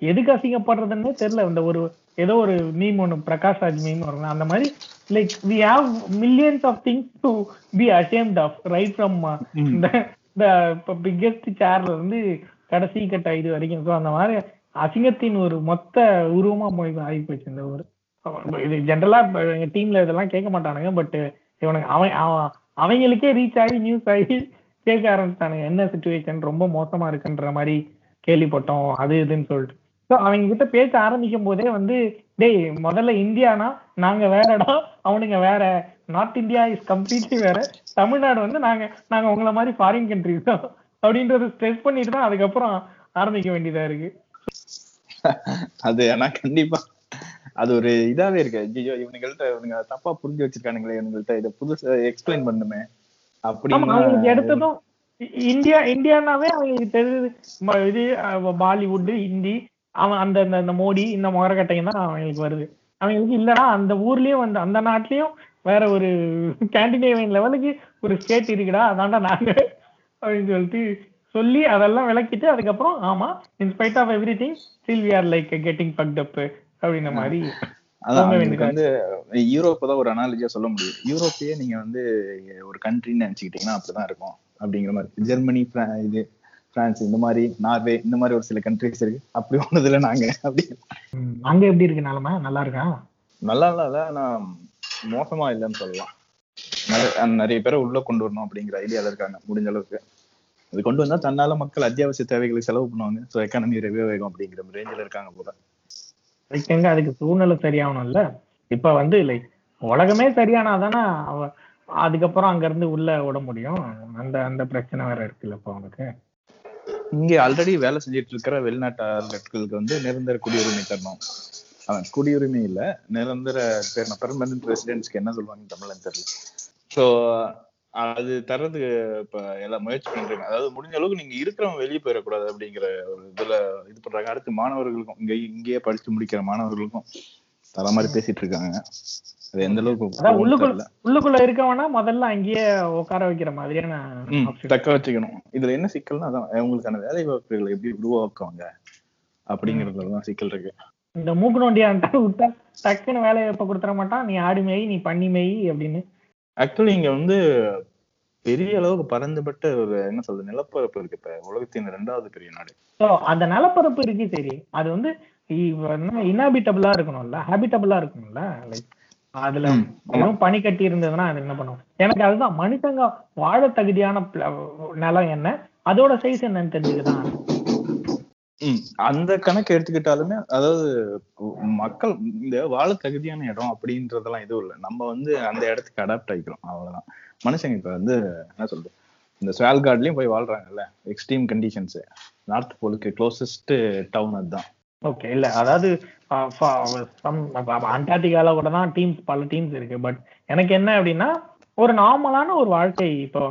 எதுக்கு அசிங்கப்படுறதுன்னே தெரியல. இந்த ஒரு ஏதோ ஒரு மீம் ஒன்று பிரகாஷ் ராஜ் மீம் வரும் அந்த மாதிரி like we have millions of things to be ashamed of right from இந்த இப்போ பிக்கெஸ்ட் சேர்ல இருந்து கடைசி கட்ட இது வரைக்கும். ஸோ அந்த மாதிரி அசிங்கத்தின் ஒரு மொத்த உருவமா போய் ஆகி போச்சு இந்த ஒரு இது ஜென்ரலா எங்க டீம்ல இதெல்லாம் கேட்க மாட்டானுங்க பட் இவனுக்கு அவன் அவங்களுக்கே ரீச் ஆகி நியூஸ் ஆகி கேட்க ஆரம்பிச்சானுங்க என்ன சுச்சுவேஷன் ரொம்ப மோசமா இருக்குன்ற மாதிரி கேள்விப்பட்டோம் அது இதுன்னு சொல்லிட்டு. ஸோ அவங்க கிட்ட பேச ஆரம்பிக்கும் போதே வந்து டேய் முதல்ல இந்தியானா? நாங்க வேறடா அவனுங்க வேற. நார்த் இந்தியா இஸ் கம்ப்ளீட்லி வேற. தமிழ்நாடு வந்து நாங்க நாங்க உங்களை மாதிரி ஃபாரின் கண்ட்ரிஸ் தான். அப்படின்றத ஸ்ட்ரெஸ் பண்ணிட்டு தான் அதுக்கப்புறம் ஆரம்பிக்க வேண்டியதா இருக்கு. அது ஆனா கண்டிப்பா. அது ஒரு இதாவே இருக்கு. ஐயோ இவனுங்கள்ட்ட இவனுங்க தப்பா புரிஞ்சு வச்சிருக்கானுங்களே இவனுங்கள்ட்ட இதை புதுசா எக்ஸ்பிளைன் பண்ணுமே. அவங்களுக்கு எடுத்ததும் இந்தியா இந்தியானாவே அவங்களுக்கு தெரியுது இது பாலிவுட் ஹிந்தி அவன் அந்த அந்த மோடி இந்த முகரக்கட்டையும் தான் அவங்களுக்கு வருது. அவங்களுக்கு இல்லனா அந்த ஊர்லயும் வந்து அந்த நாட்டிலயும் வேற ஒரு கேண்டினேவியன் லெவலுக்கு ஒரு ஸ்டேட் இருக்குடா அதான்டா நாங்க அப்படின்னு சொல்லிட்டு சொல்லி அதெல்லாம் விளக்கிட்டு அதுக்கப்புறம் ஆமா in spite of everything still we are like getting fucked up அப்படின்ற மாதிரி வந்து யூரோப் தான் ஒரு அனாலஜியா சொல்ல முடியும். யூரோப்பையே நீங்க வந்து ஒரு கண்ட்ரின்னு நினைச்சுக்கிட்டீங்கன்னா அப்படிதான் இருக்கும். அப்படிங்கிற மாதிரி. ஜெர்மனி இது பிரான்ஸ் இந்த மாதிரி நார்வே இந்த மாதிரி ஒரு சில கண்ட்ரிஸ் இருக்கு. அப்படி ஒண்ணுதுல நாங்க. அப்படி. அங்க எப்படி இருக்கு நிலைமை? நல்லா இருக்கா? நல்லா இல்ல ஆனா மோசமா இல்லைன்னு சொல்லலாம். நிறைய பேரை உள்ள கொண்டு வரணும் அப்படிங்கிற ஐடியால இருக்காங்க முடிஞ்ச அளவுக்கு. இது கொண்டு வந்தா தன்னால மக்கள் அத்தியாவசிய தேவைகளுக்கு செலவு பண்ணுவாங்க. ஸோ எக்கானமி ரெவே வேகம் அப்படிங்கிற ரேஞ்சில் இருக்காங்க போல. எங்க அதுக்கு சூழ்நிலை சரியாகணும்ல? இப்ப வந்து லைக் உலகமே சரியானாதானே அவ அதுக்கப்புறம் அங்க இருந்து உள்ள விட முடியும்? அந்த அந்த பிரச்சனை வேற இருக்குல்ல இப்ப அவனுக்கு. இங்க ஆல்ரெடி வேலை செஞ்சிட்டு இருக்கிற வெளிநாட்டாளர்களுக்கு வந்து நிரந்தர குடியுரிமை தரணும். அவன் குடியுரிமை இல்ல நிரந்தர பெர்மனன்ட் ரெசிடென்ஸ்க்கு என்ன சொல்லுவாங்க தமிழ்ல தெரியல. ஸோ அது தர்றதுக்கு இப்ப எல்லாம் முயற்சி பண்றாங்க. அதாவது முடிஞ்ச அளவுக்கு நீங்க இருக்கிறவங்க வெளியே போயிடக்கூடாது அப்படிங்கிற ஒரு இதுல இது பண்றாங்க. அடுத்து மாணவர்களுக்கும் இங்க இங்கேயே படிச்சு முடிக்கிற மாணவர்களுக்கும் தர மாதிரி பேசிட்டு இருக்காங்க. அது எந்த அளவுக்கு உள்ளுக்குள்ள. உள்ளுக்குள்ள இருக்கவனா முதல்ல அங்கேயே உட்கார வைக்கிற மாதிரியான. தக்க வச்சுக்கணும். இதுல என்ன சிக்கல்னா அதான் அவங்களுக்கான வேலை வாய்ப்புகளை எப்படி உருவாக்குவாங்க அப்படிங்கறதுலதான் சிக்கல் இருக்கு. இந்த மூக்கு நோண்டியான்ட்டா விட்டா டக்குன்னு வேலையை எப்ப கொடுத்துட மாட்டான். நீ ஆடு மேய் நீ பண்ணி மேய் அப்படின்னு. ஆக்சுவலி இங்க வந்து பெரிய அளவுக்கு பரந்துபட்ட ஒரு என்ன சொல்றது நிலப்பரப்பு இருக்கு இப்ப. உலகத்தின் ரெண்டாவது பெரிய நாடு. அந்த நிலப்பரப்பு இருக்கு சரி. அது வந்து இன்ஹாபிட்டபிளா இருக்கணும்ல? ஹேபிட்டபிளா இருக்கணும்ல? லைக் அதுல ம், ஆமா. வெறும் பனி கட்டி இருந்ததுன்னா அது என்ன பண்ணும்? எனக்கு அதுதான் மனுஷங்க வாழ தகுதியான நிலம் என்ன? அதோட சைஸ் என்னன்னு தெரிஞ்சுக்கதான் அந்த கணக்கு எடுத்துக்கிட்டாலுமே அதாவது மக்கள் இந்த வாழ தகுதியான இடம் அப்படின்றதெல்லாம் எதுவும் இல்லை. நம்ம வந்து அந்த இடத்துக்கு அடாப்ட் ஆகிக்கிறோம் அவ்வளவுதான். மனுஷங்க இப்ப வந்து என்ன சொல்றது? இந்த ஸ்வால்கார்ட்லயும் போய் வாழ்றாங்கல்ல எக்ஸ்ட்ரீம் கண்டிஷன்ஸ் நார்த் போலுக்கு க்ளோசஸ்ட் டவுன் அதுதான். ஓகே இல்ல அதாவது அண்டார்டிகால கூட தான் டீம்ஸ் பல டீம்ஸ் இருக்கு. பட் எனக்கு என்ன அப்படின்னா ஒரு நார்மலான ஒரு வாழ்க்கை இப்போ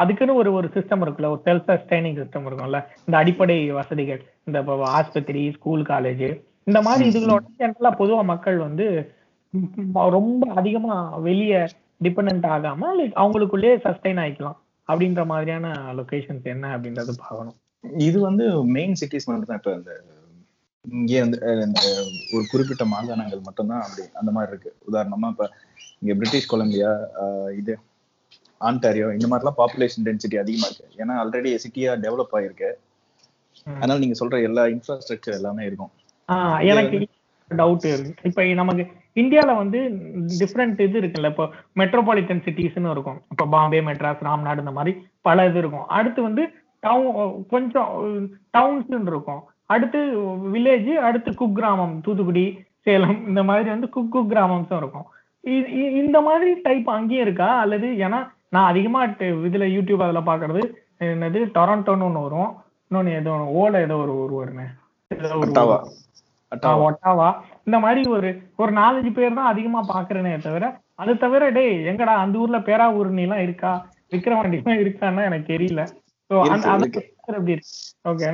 அதுக்குன்னு ஒரு ஒரு சிஸ்டம் இருக்குல்ல ஒரு செல்ஃப் சஸ்டைனிங் சிஸ்டம் இருக்கும்ல. இந்த அடிப்படை வசதிகள் இந்த இப்ப ஆஸ்பத்திரி ஸ்கூல் காலேஜ் இந்த மாதிரி இதுகளோட ஜென்ரலா பொதுவா மக்கள் வந்து ரொம்ப அதிகமா வெளிய டிபெண்ட் ஆகாம like அவங்களுக்குள்ளேயே சஸ்டைன் ஆயிக்கலாம் அப்படின்ற மாதிரியான லொகேஷன்ஸ் என்ன அப்படின்றது பார்க்கணும். இது வந்து மெயின் சிட்டிஸ் மட்டும் தான் இப்ப இந்த இங்கே வந்து இந்த ஒரு குறிப்பிட்ட மாகாணங்கள் மட்டும்தான் அப்படி அந்த மாதிரி இருக்கு. உதாரணமா இப்ப இங்க பிரிட்டிஷ் கொலம்பியா இது ஆன்டாரியோ இந்த மாதிரிலாம் பாப்புலேஷன் டென்சிட்டி அதிகமா இருக்கு. ஏன்னா ஆல்ரெடி சிட்டியா டெவலப் ஆயிருக்கு. அதனால நீங்க சொல்ற எல்லா இன்ஃப்ராஸ்ட்ரக்சர் எல்லாமே இருக்கும். ஆஹ் எனக்கு டவுட் இருக்கு. இப்ப நமக்கு இந்தியால வந்து டிஃப்ரெண்ட் இது இருக்குல்ல. இப்போ மெட்ரோபாலிட்டன் சிட்டிஸ்னு இருக்கும். இப்போ பாம்பே மெட்ராஸ் ராம்நாடு இந்த மாதிரி பல இது இருக்கும். அடுத்து வந்து டவுன் கொஞ்சம் டவுன்ஸ் இருக்கும். அடுத்து வில்லேஜ் அடுத்து குக்கிராமம் தூத்துக்குடி சேலம் இந்த மாதிரி வந்து குக் குக் கிராமம்ஸும் இருக்கும் இந்த மாதிரி டைப் அங்கேயும் இருக்கா? அல்லது ஏன்னா நான் அதிகமா இதுல யூடியூப் அதுல பாக்குறது என்னது? டொரண்டோன்னு ஒண்ணு வரும். இன்னொன்னு ஏதோ ஓல ஏதோ ஒரு ஒரு வரும். ஒட்டாவா. இந்த மாதிரி ஒரு ஒரு நாலஞ்சு பேர் தான் அதிகமா பாக்குறேனே தவிர அது தவிர டேய் எங்கடா அந்த ஊர்ல பேராவூரணி எல்லாம் இருக்கா? விக்கிரவாண்டி எல்லாம் இருக்கான்னு எனக்கு தெரியல. ஓகே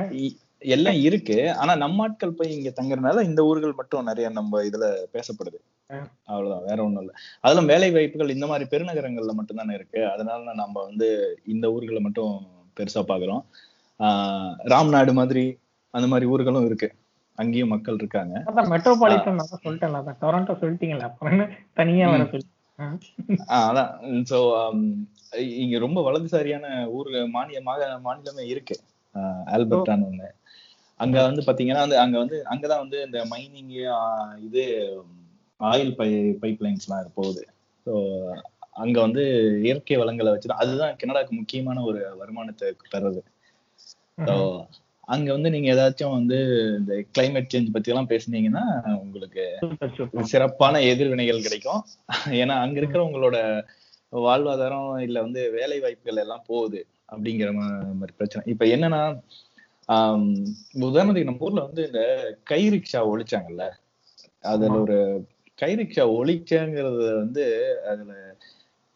எல்லாம் இருக்கு. ஆனா நம்ம ஆட்கள் போய் இங்க தங்குறதுனால இந்த ஊர்கள் மட்டும் நிறைய நம்ம இதுல பேசப்படுது. அவ்வளவுதான். வேற ஒண்ணும் இல்ல. அதெல்லாம் வேலை வாய்ப்புகள் இந்த மாதிரி பெருநகரங்கள்ல மட்டும் தானே இருக்கு. அதனால நம்ம வந்து இந்த ஊர்களை மட்டும் பெருசா பாக்குறோம். ஆஹ் ராம்நாடு மாதிரி அந்த மாதிரி ஊர்களும் இருக்கு. அங்கேயும் மக்கள் இருக்காங்க. அதான் மெட்ரோபாலிட்டன் அதான் டொரண்டோ சொல்லிட்டீங்களா அப்புறம் தனியா வர சொல்லி அதான். சோ இங்க ரொம்ப வலதுசாரியான ஊர் மாக- மாநிலமே இருக்கு. ஆல்பர்டான்னு ஒண்ணு. அங்க வந்து பாத்தீங்கன்னா வந்து அங்க வந்து அங்கதான் வந்து இந்த மைனிங் இது ஆயில் பை பைப் லைன்ஸ் எல்லாம் போகுது. ஸோ அங்க வந்து இயற்கை வளங்களை வச்சுதான் அதுதான் கனடாக்கு முக்கியமான ஒரு வருமானத்தை தர்றது. ஸோ அங்க வந்து நீங்க ஏதாச்சும் வந்து இந்த கிளைமேட் சேஞ்ச் பத்தி எல்லாம் பேசுனீங்கன்னா உங்களுக்கு. சிறப்பான எதிர்வினைகள் கிடைக்கும். ஏன்னா அங்க இருக்கிறவங்களோட வாழ்வாதாரம் இல்ல வந்து வேலை வாய்ப்புகள் எல்லாம் போகுது அப்படிங்கிற மாதிரி பிரச்சனை. இப்ப என்னன்னா உதாரணத்துக்கு நம்ம ஊர்ல வந்து இந்த கை ரிக்ஷா ஒழிச்சாங்கல்ல அதுல. ஒரு கை ரிக்ஷா ஒழிச்சாங்கிறது வந்து அதுல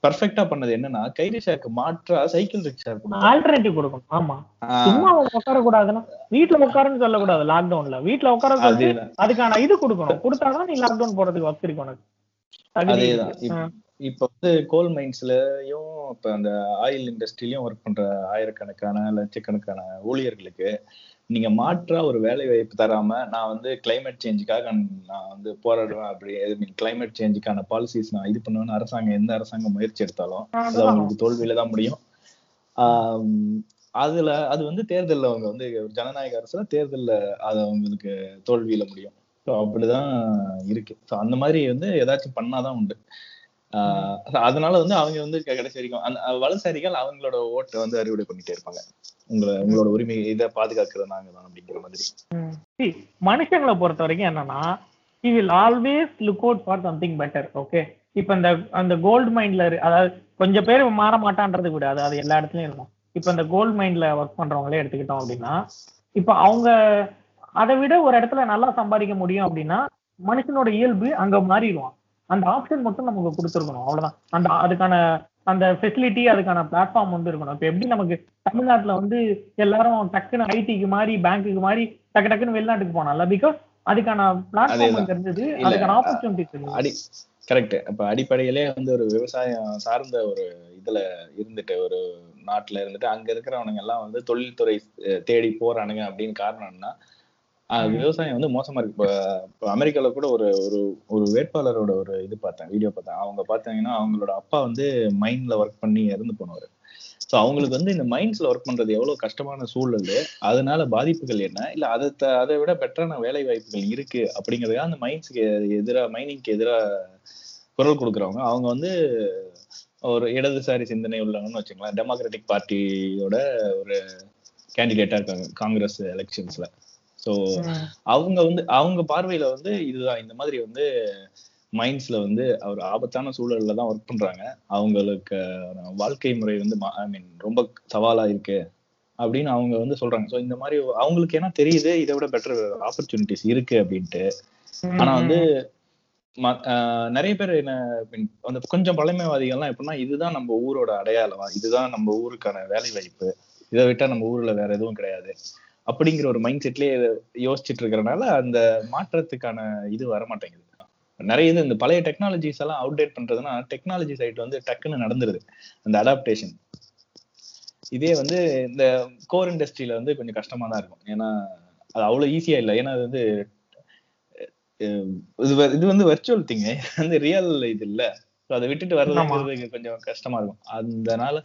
பர்ஃபெக்டா பண்ணது என்னன்னா கை ரிக்ஷாக்கு மாற்றா சைக்கிள் ரிக்ஷா ஆல்டர்னேட்டிவ் கொடுக்கணும். ஆமா. ஆஹ் சும்மா உட்கார கூடாதுன்னா வீட்டுல உட்காருன்னு சொல்லக்கூடாது லாக்டவுன்ல வீட்டுல உட்கார அதுக்கான இது கொடுக்கணும். கொடுத்தாதான் நீ லாக்டவுன் போறதுக்கு வசதி உனக்கு. அதேதான். இப்ப- வந்து கோல் மைன்ஸ்லயும் இப்ப அந்த ஆயில் இண்டஸ்ட்ரியிலயும் ஒர்க் பண்ற ஆயிரக்கணக்கான லட்சக்கணக்கான ஊழியர்களுக்கு நீங்க மாற்றா ஒரு வேலை வாய்ப்பு தராம நான் வந்து கிளைமேட் சேஞ்சுக்காக நான் வந்து போராடுவேன் அப்படி ஐ மீன் கிளைமேட் சேஞ்சுக்கான பாலிசிஸ் நான் இது பண்ணுவேன்னு அரசாங்கம் எந்த அரசாங்கம் முயற்சி எடுத்தாலும் அது. அவங்களுக்கு தோல்வியில தான் முடியும். அதுல அது வந்து தேர்தல்ல அவங்க வந்து ஜனநாயக அரசுல தேர்தல்ல அது அவங்களுக்கு தோல்வியில முடியும். ஸோ அப்படிதான் இருக்கு. ஸோ அந்த மாதிரி வந்து ஏதாச்சும் பண்ணாதான் உண்டு. அதனால வந்து அவங்க வந்து கடைசி வரைக்கும் அந்த வலதுசாரிகள் அவங்களோட ஓட்டை வந்து அறுவடை பண்ணிட்டே இருப்பாங்க. உங்களை உங்களோட உரிமை இதை பாதுகாக்கிறது நாங்க தான் அப்படிங்கிற மாதிரி. மனுஷங்களை பொறுத்த வரைக்கும் என்னன்னா he will always look out for something better okay இப்ப இந்த அந்த கோல்டு மைண்ட்ல அதாவது கொஞ்சம் பேர் மாற மாட்டான்றது கூட அது அது எல்லா இடத்துலயும் இருக்கும். இப்ப இந்த கோல்டு மைண்ட்ல ஒர்க் பண்றவங்களே எடுத்துக்கிட்டோம் அப்படின்னா இப்ப அவங்க அதை விட ஒரு இடத்துல நல்லா சம்பாதிக்க முடியும் அப்படின்னா மனுஷனோட இயல்பு அங்க மாறிடுவான். அந்த ஆப்ஷன் மட்டும் நமக்கு கொடுத்துருக்கணும். அவ்வளவுதான். அந்த அதுக்கான அந்த ஃபெசிலிட்டி அதுக்கான பிளாட்ஃபார்ம் வந்து இருக்கணும். இப்ப எப்படி நமக்கு தமிழ்நாட்டுல வந்து எல்லாரும் டக்குன்னு ஐடிக்கு மாறி பேங்க்குக்கு மாறி டக்கு டக்குன்னு வெளிநாட்டுக்கு போனால பிகாஸ் அதுக்கான பிளாட்ஃபார்ம் இல்ல, அதுக்கான ஆப்பர்ச்சுனிட்டிஸ் அடி கரெக்ட் இப்ப அடிப்படையிலே வந்து ஒரு விவசாயம் சார்ந்த ஒரு இதுல இருந்துட்டு ஒரு நாட்டுல இருந்துட்டு அங்க இருக்கிறவனுங்க எல்லாம் வந்து தொழில்துறை தேடி போறானுங்க அப்படின்னு காரணம் என்ன ஆஹ், ம். விவசாயம் வந்து மோசமா இருக்கு. இப்ப அமெரிக்கால கூட ஒரு ஒரு ஒரு வேட்பாளரோட ஒரு இது பார்த்தேன் வீடியோ பார்த்தேன். அவங்க பார்த்தீங்கன்னா அவங்களோட அப்பா வந்து மைன்ல ஒர்க் பண்ணி இறந்து போனவர். ஸோ அவங்களுக்கு வந்து இந்த மைன்ஸ்ல ஒர்க் பண்றது எவ்வளவு கஷ்டமான சூழல் அதனால பாதிப்புகள் என்ன? இல்ல அதை அதை விட பெட்டரான வேலை வாய்ப்புகள் இருக்கு அப்படிங்கறதுக்காக அந்த மைன்ஸ்க்கு எதிரா மைனிங்க்கு எதிரா குரல் கொடுக்குறவங்க அவங்க வந்து ஒரு இடதுசாரி சிந்தனை உள்ளவங்கன்னு வச்சுக்கலாம் டெமோக்ராட்டிக் பார்ட்டியோட ஒரு கேண்டிடேட்டா இருக்காங்க காங்கிரஸ் எலெக்ஷன்ஸ்ல ஸோ. அவங்க வந்து அவங்க பார்வையில வந்து இதுதான். இந்த மாதிரி வந்து மைண்ட்ஸ்ல வந்து ஒரு ஆபத்தான சூழல்ல தான் ஒர்க் பண்றாங்க. அவங்களுக்கு வாழ்க்கை முறை வந்து ஐ மீன் ரொம்ப சவாலா இருக்கு அப்படின்னு அவங்க வந்து சொல்றாங்க. ஸோ இந்த மாதிரி அவங்களுக்கு என்ன தெரியுது இதை விட பெட்டர் ஆப்பர்ச்சுனிட்டிஸ் இருக்கு அப்படின்ட்டு. ஆனா வந்து ம- ஆஹ் நிறைய பேர் என்ன அந்த கொஞ்சம் பழமைவாதிகள்லாம் எப்படின்னா இதுதான் நம்ம ஊரோட அடையாளம் இதுதான் நம்ம ஊருக்கான வேலை வாய்ப்பு இதை விட்டா நம்ம ஊர்ல வேற எதுவும் கிடையாது. அப்படிங்கிற ஒரு மைண்ட் செட்லயே யோசிச்சுட்டு இருக்கறனால அந்த மாற்றத்துக்கான இது வர மாட்டேங்குது நிறைய இது இந்த பழைய டெக்னாலஜிஸ் எல்லாம் அவுடேட் பண்றதுன்னா டெக்னாலஜி சைட் வந்து டக்குன்னு நடந்துருது. அந்த அடாப்டேஷன் இதே வந்து இந்த கோர் இண்டஸ்ட்ரியில வந்து கொஞ்சம் கஷ்டமா தான் இருக்கும். ஏன்னா அது அவ்வளவு ஈஸியா இல்லை. ஏன்னா அது வந்து இது இது வந்து வர்ச்சுவல் திங் வந்து ரியல் இது இல்ல. அதை விட்டுட்டு வர்றதுங்கிறது கொஞ்சம் கஷ்டமா இருக்கும். அதனால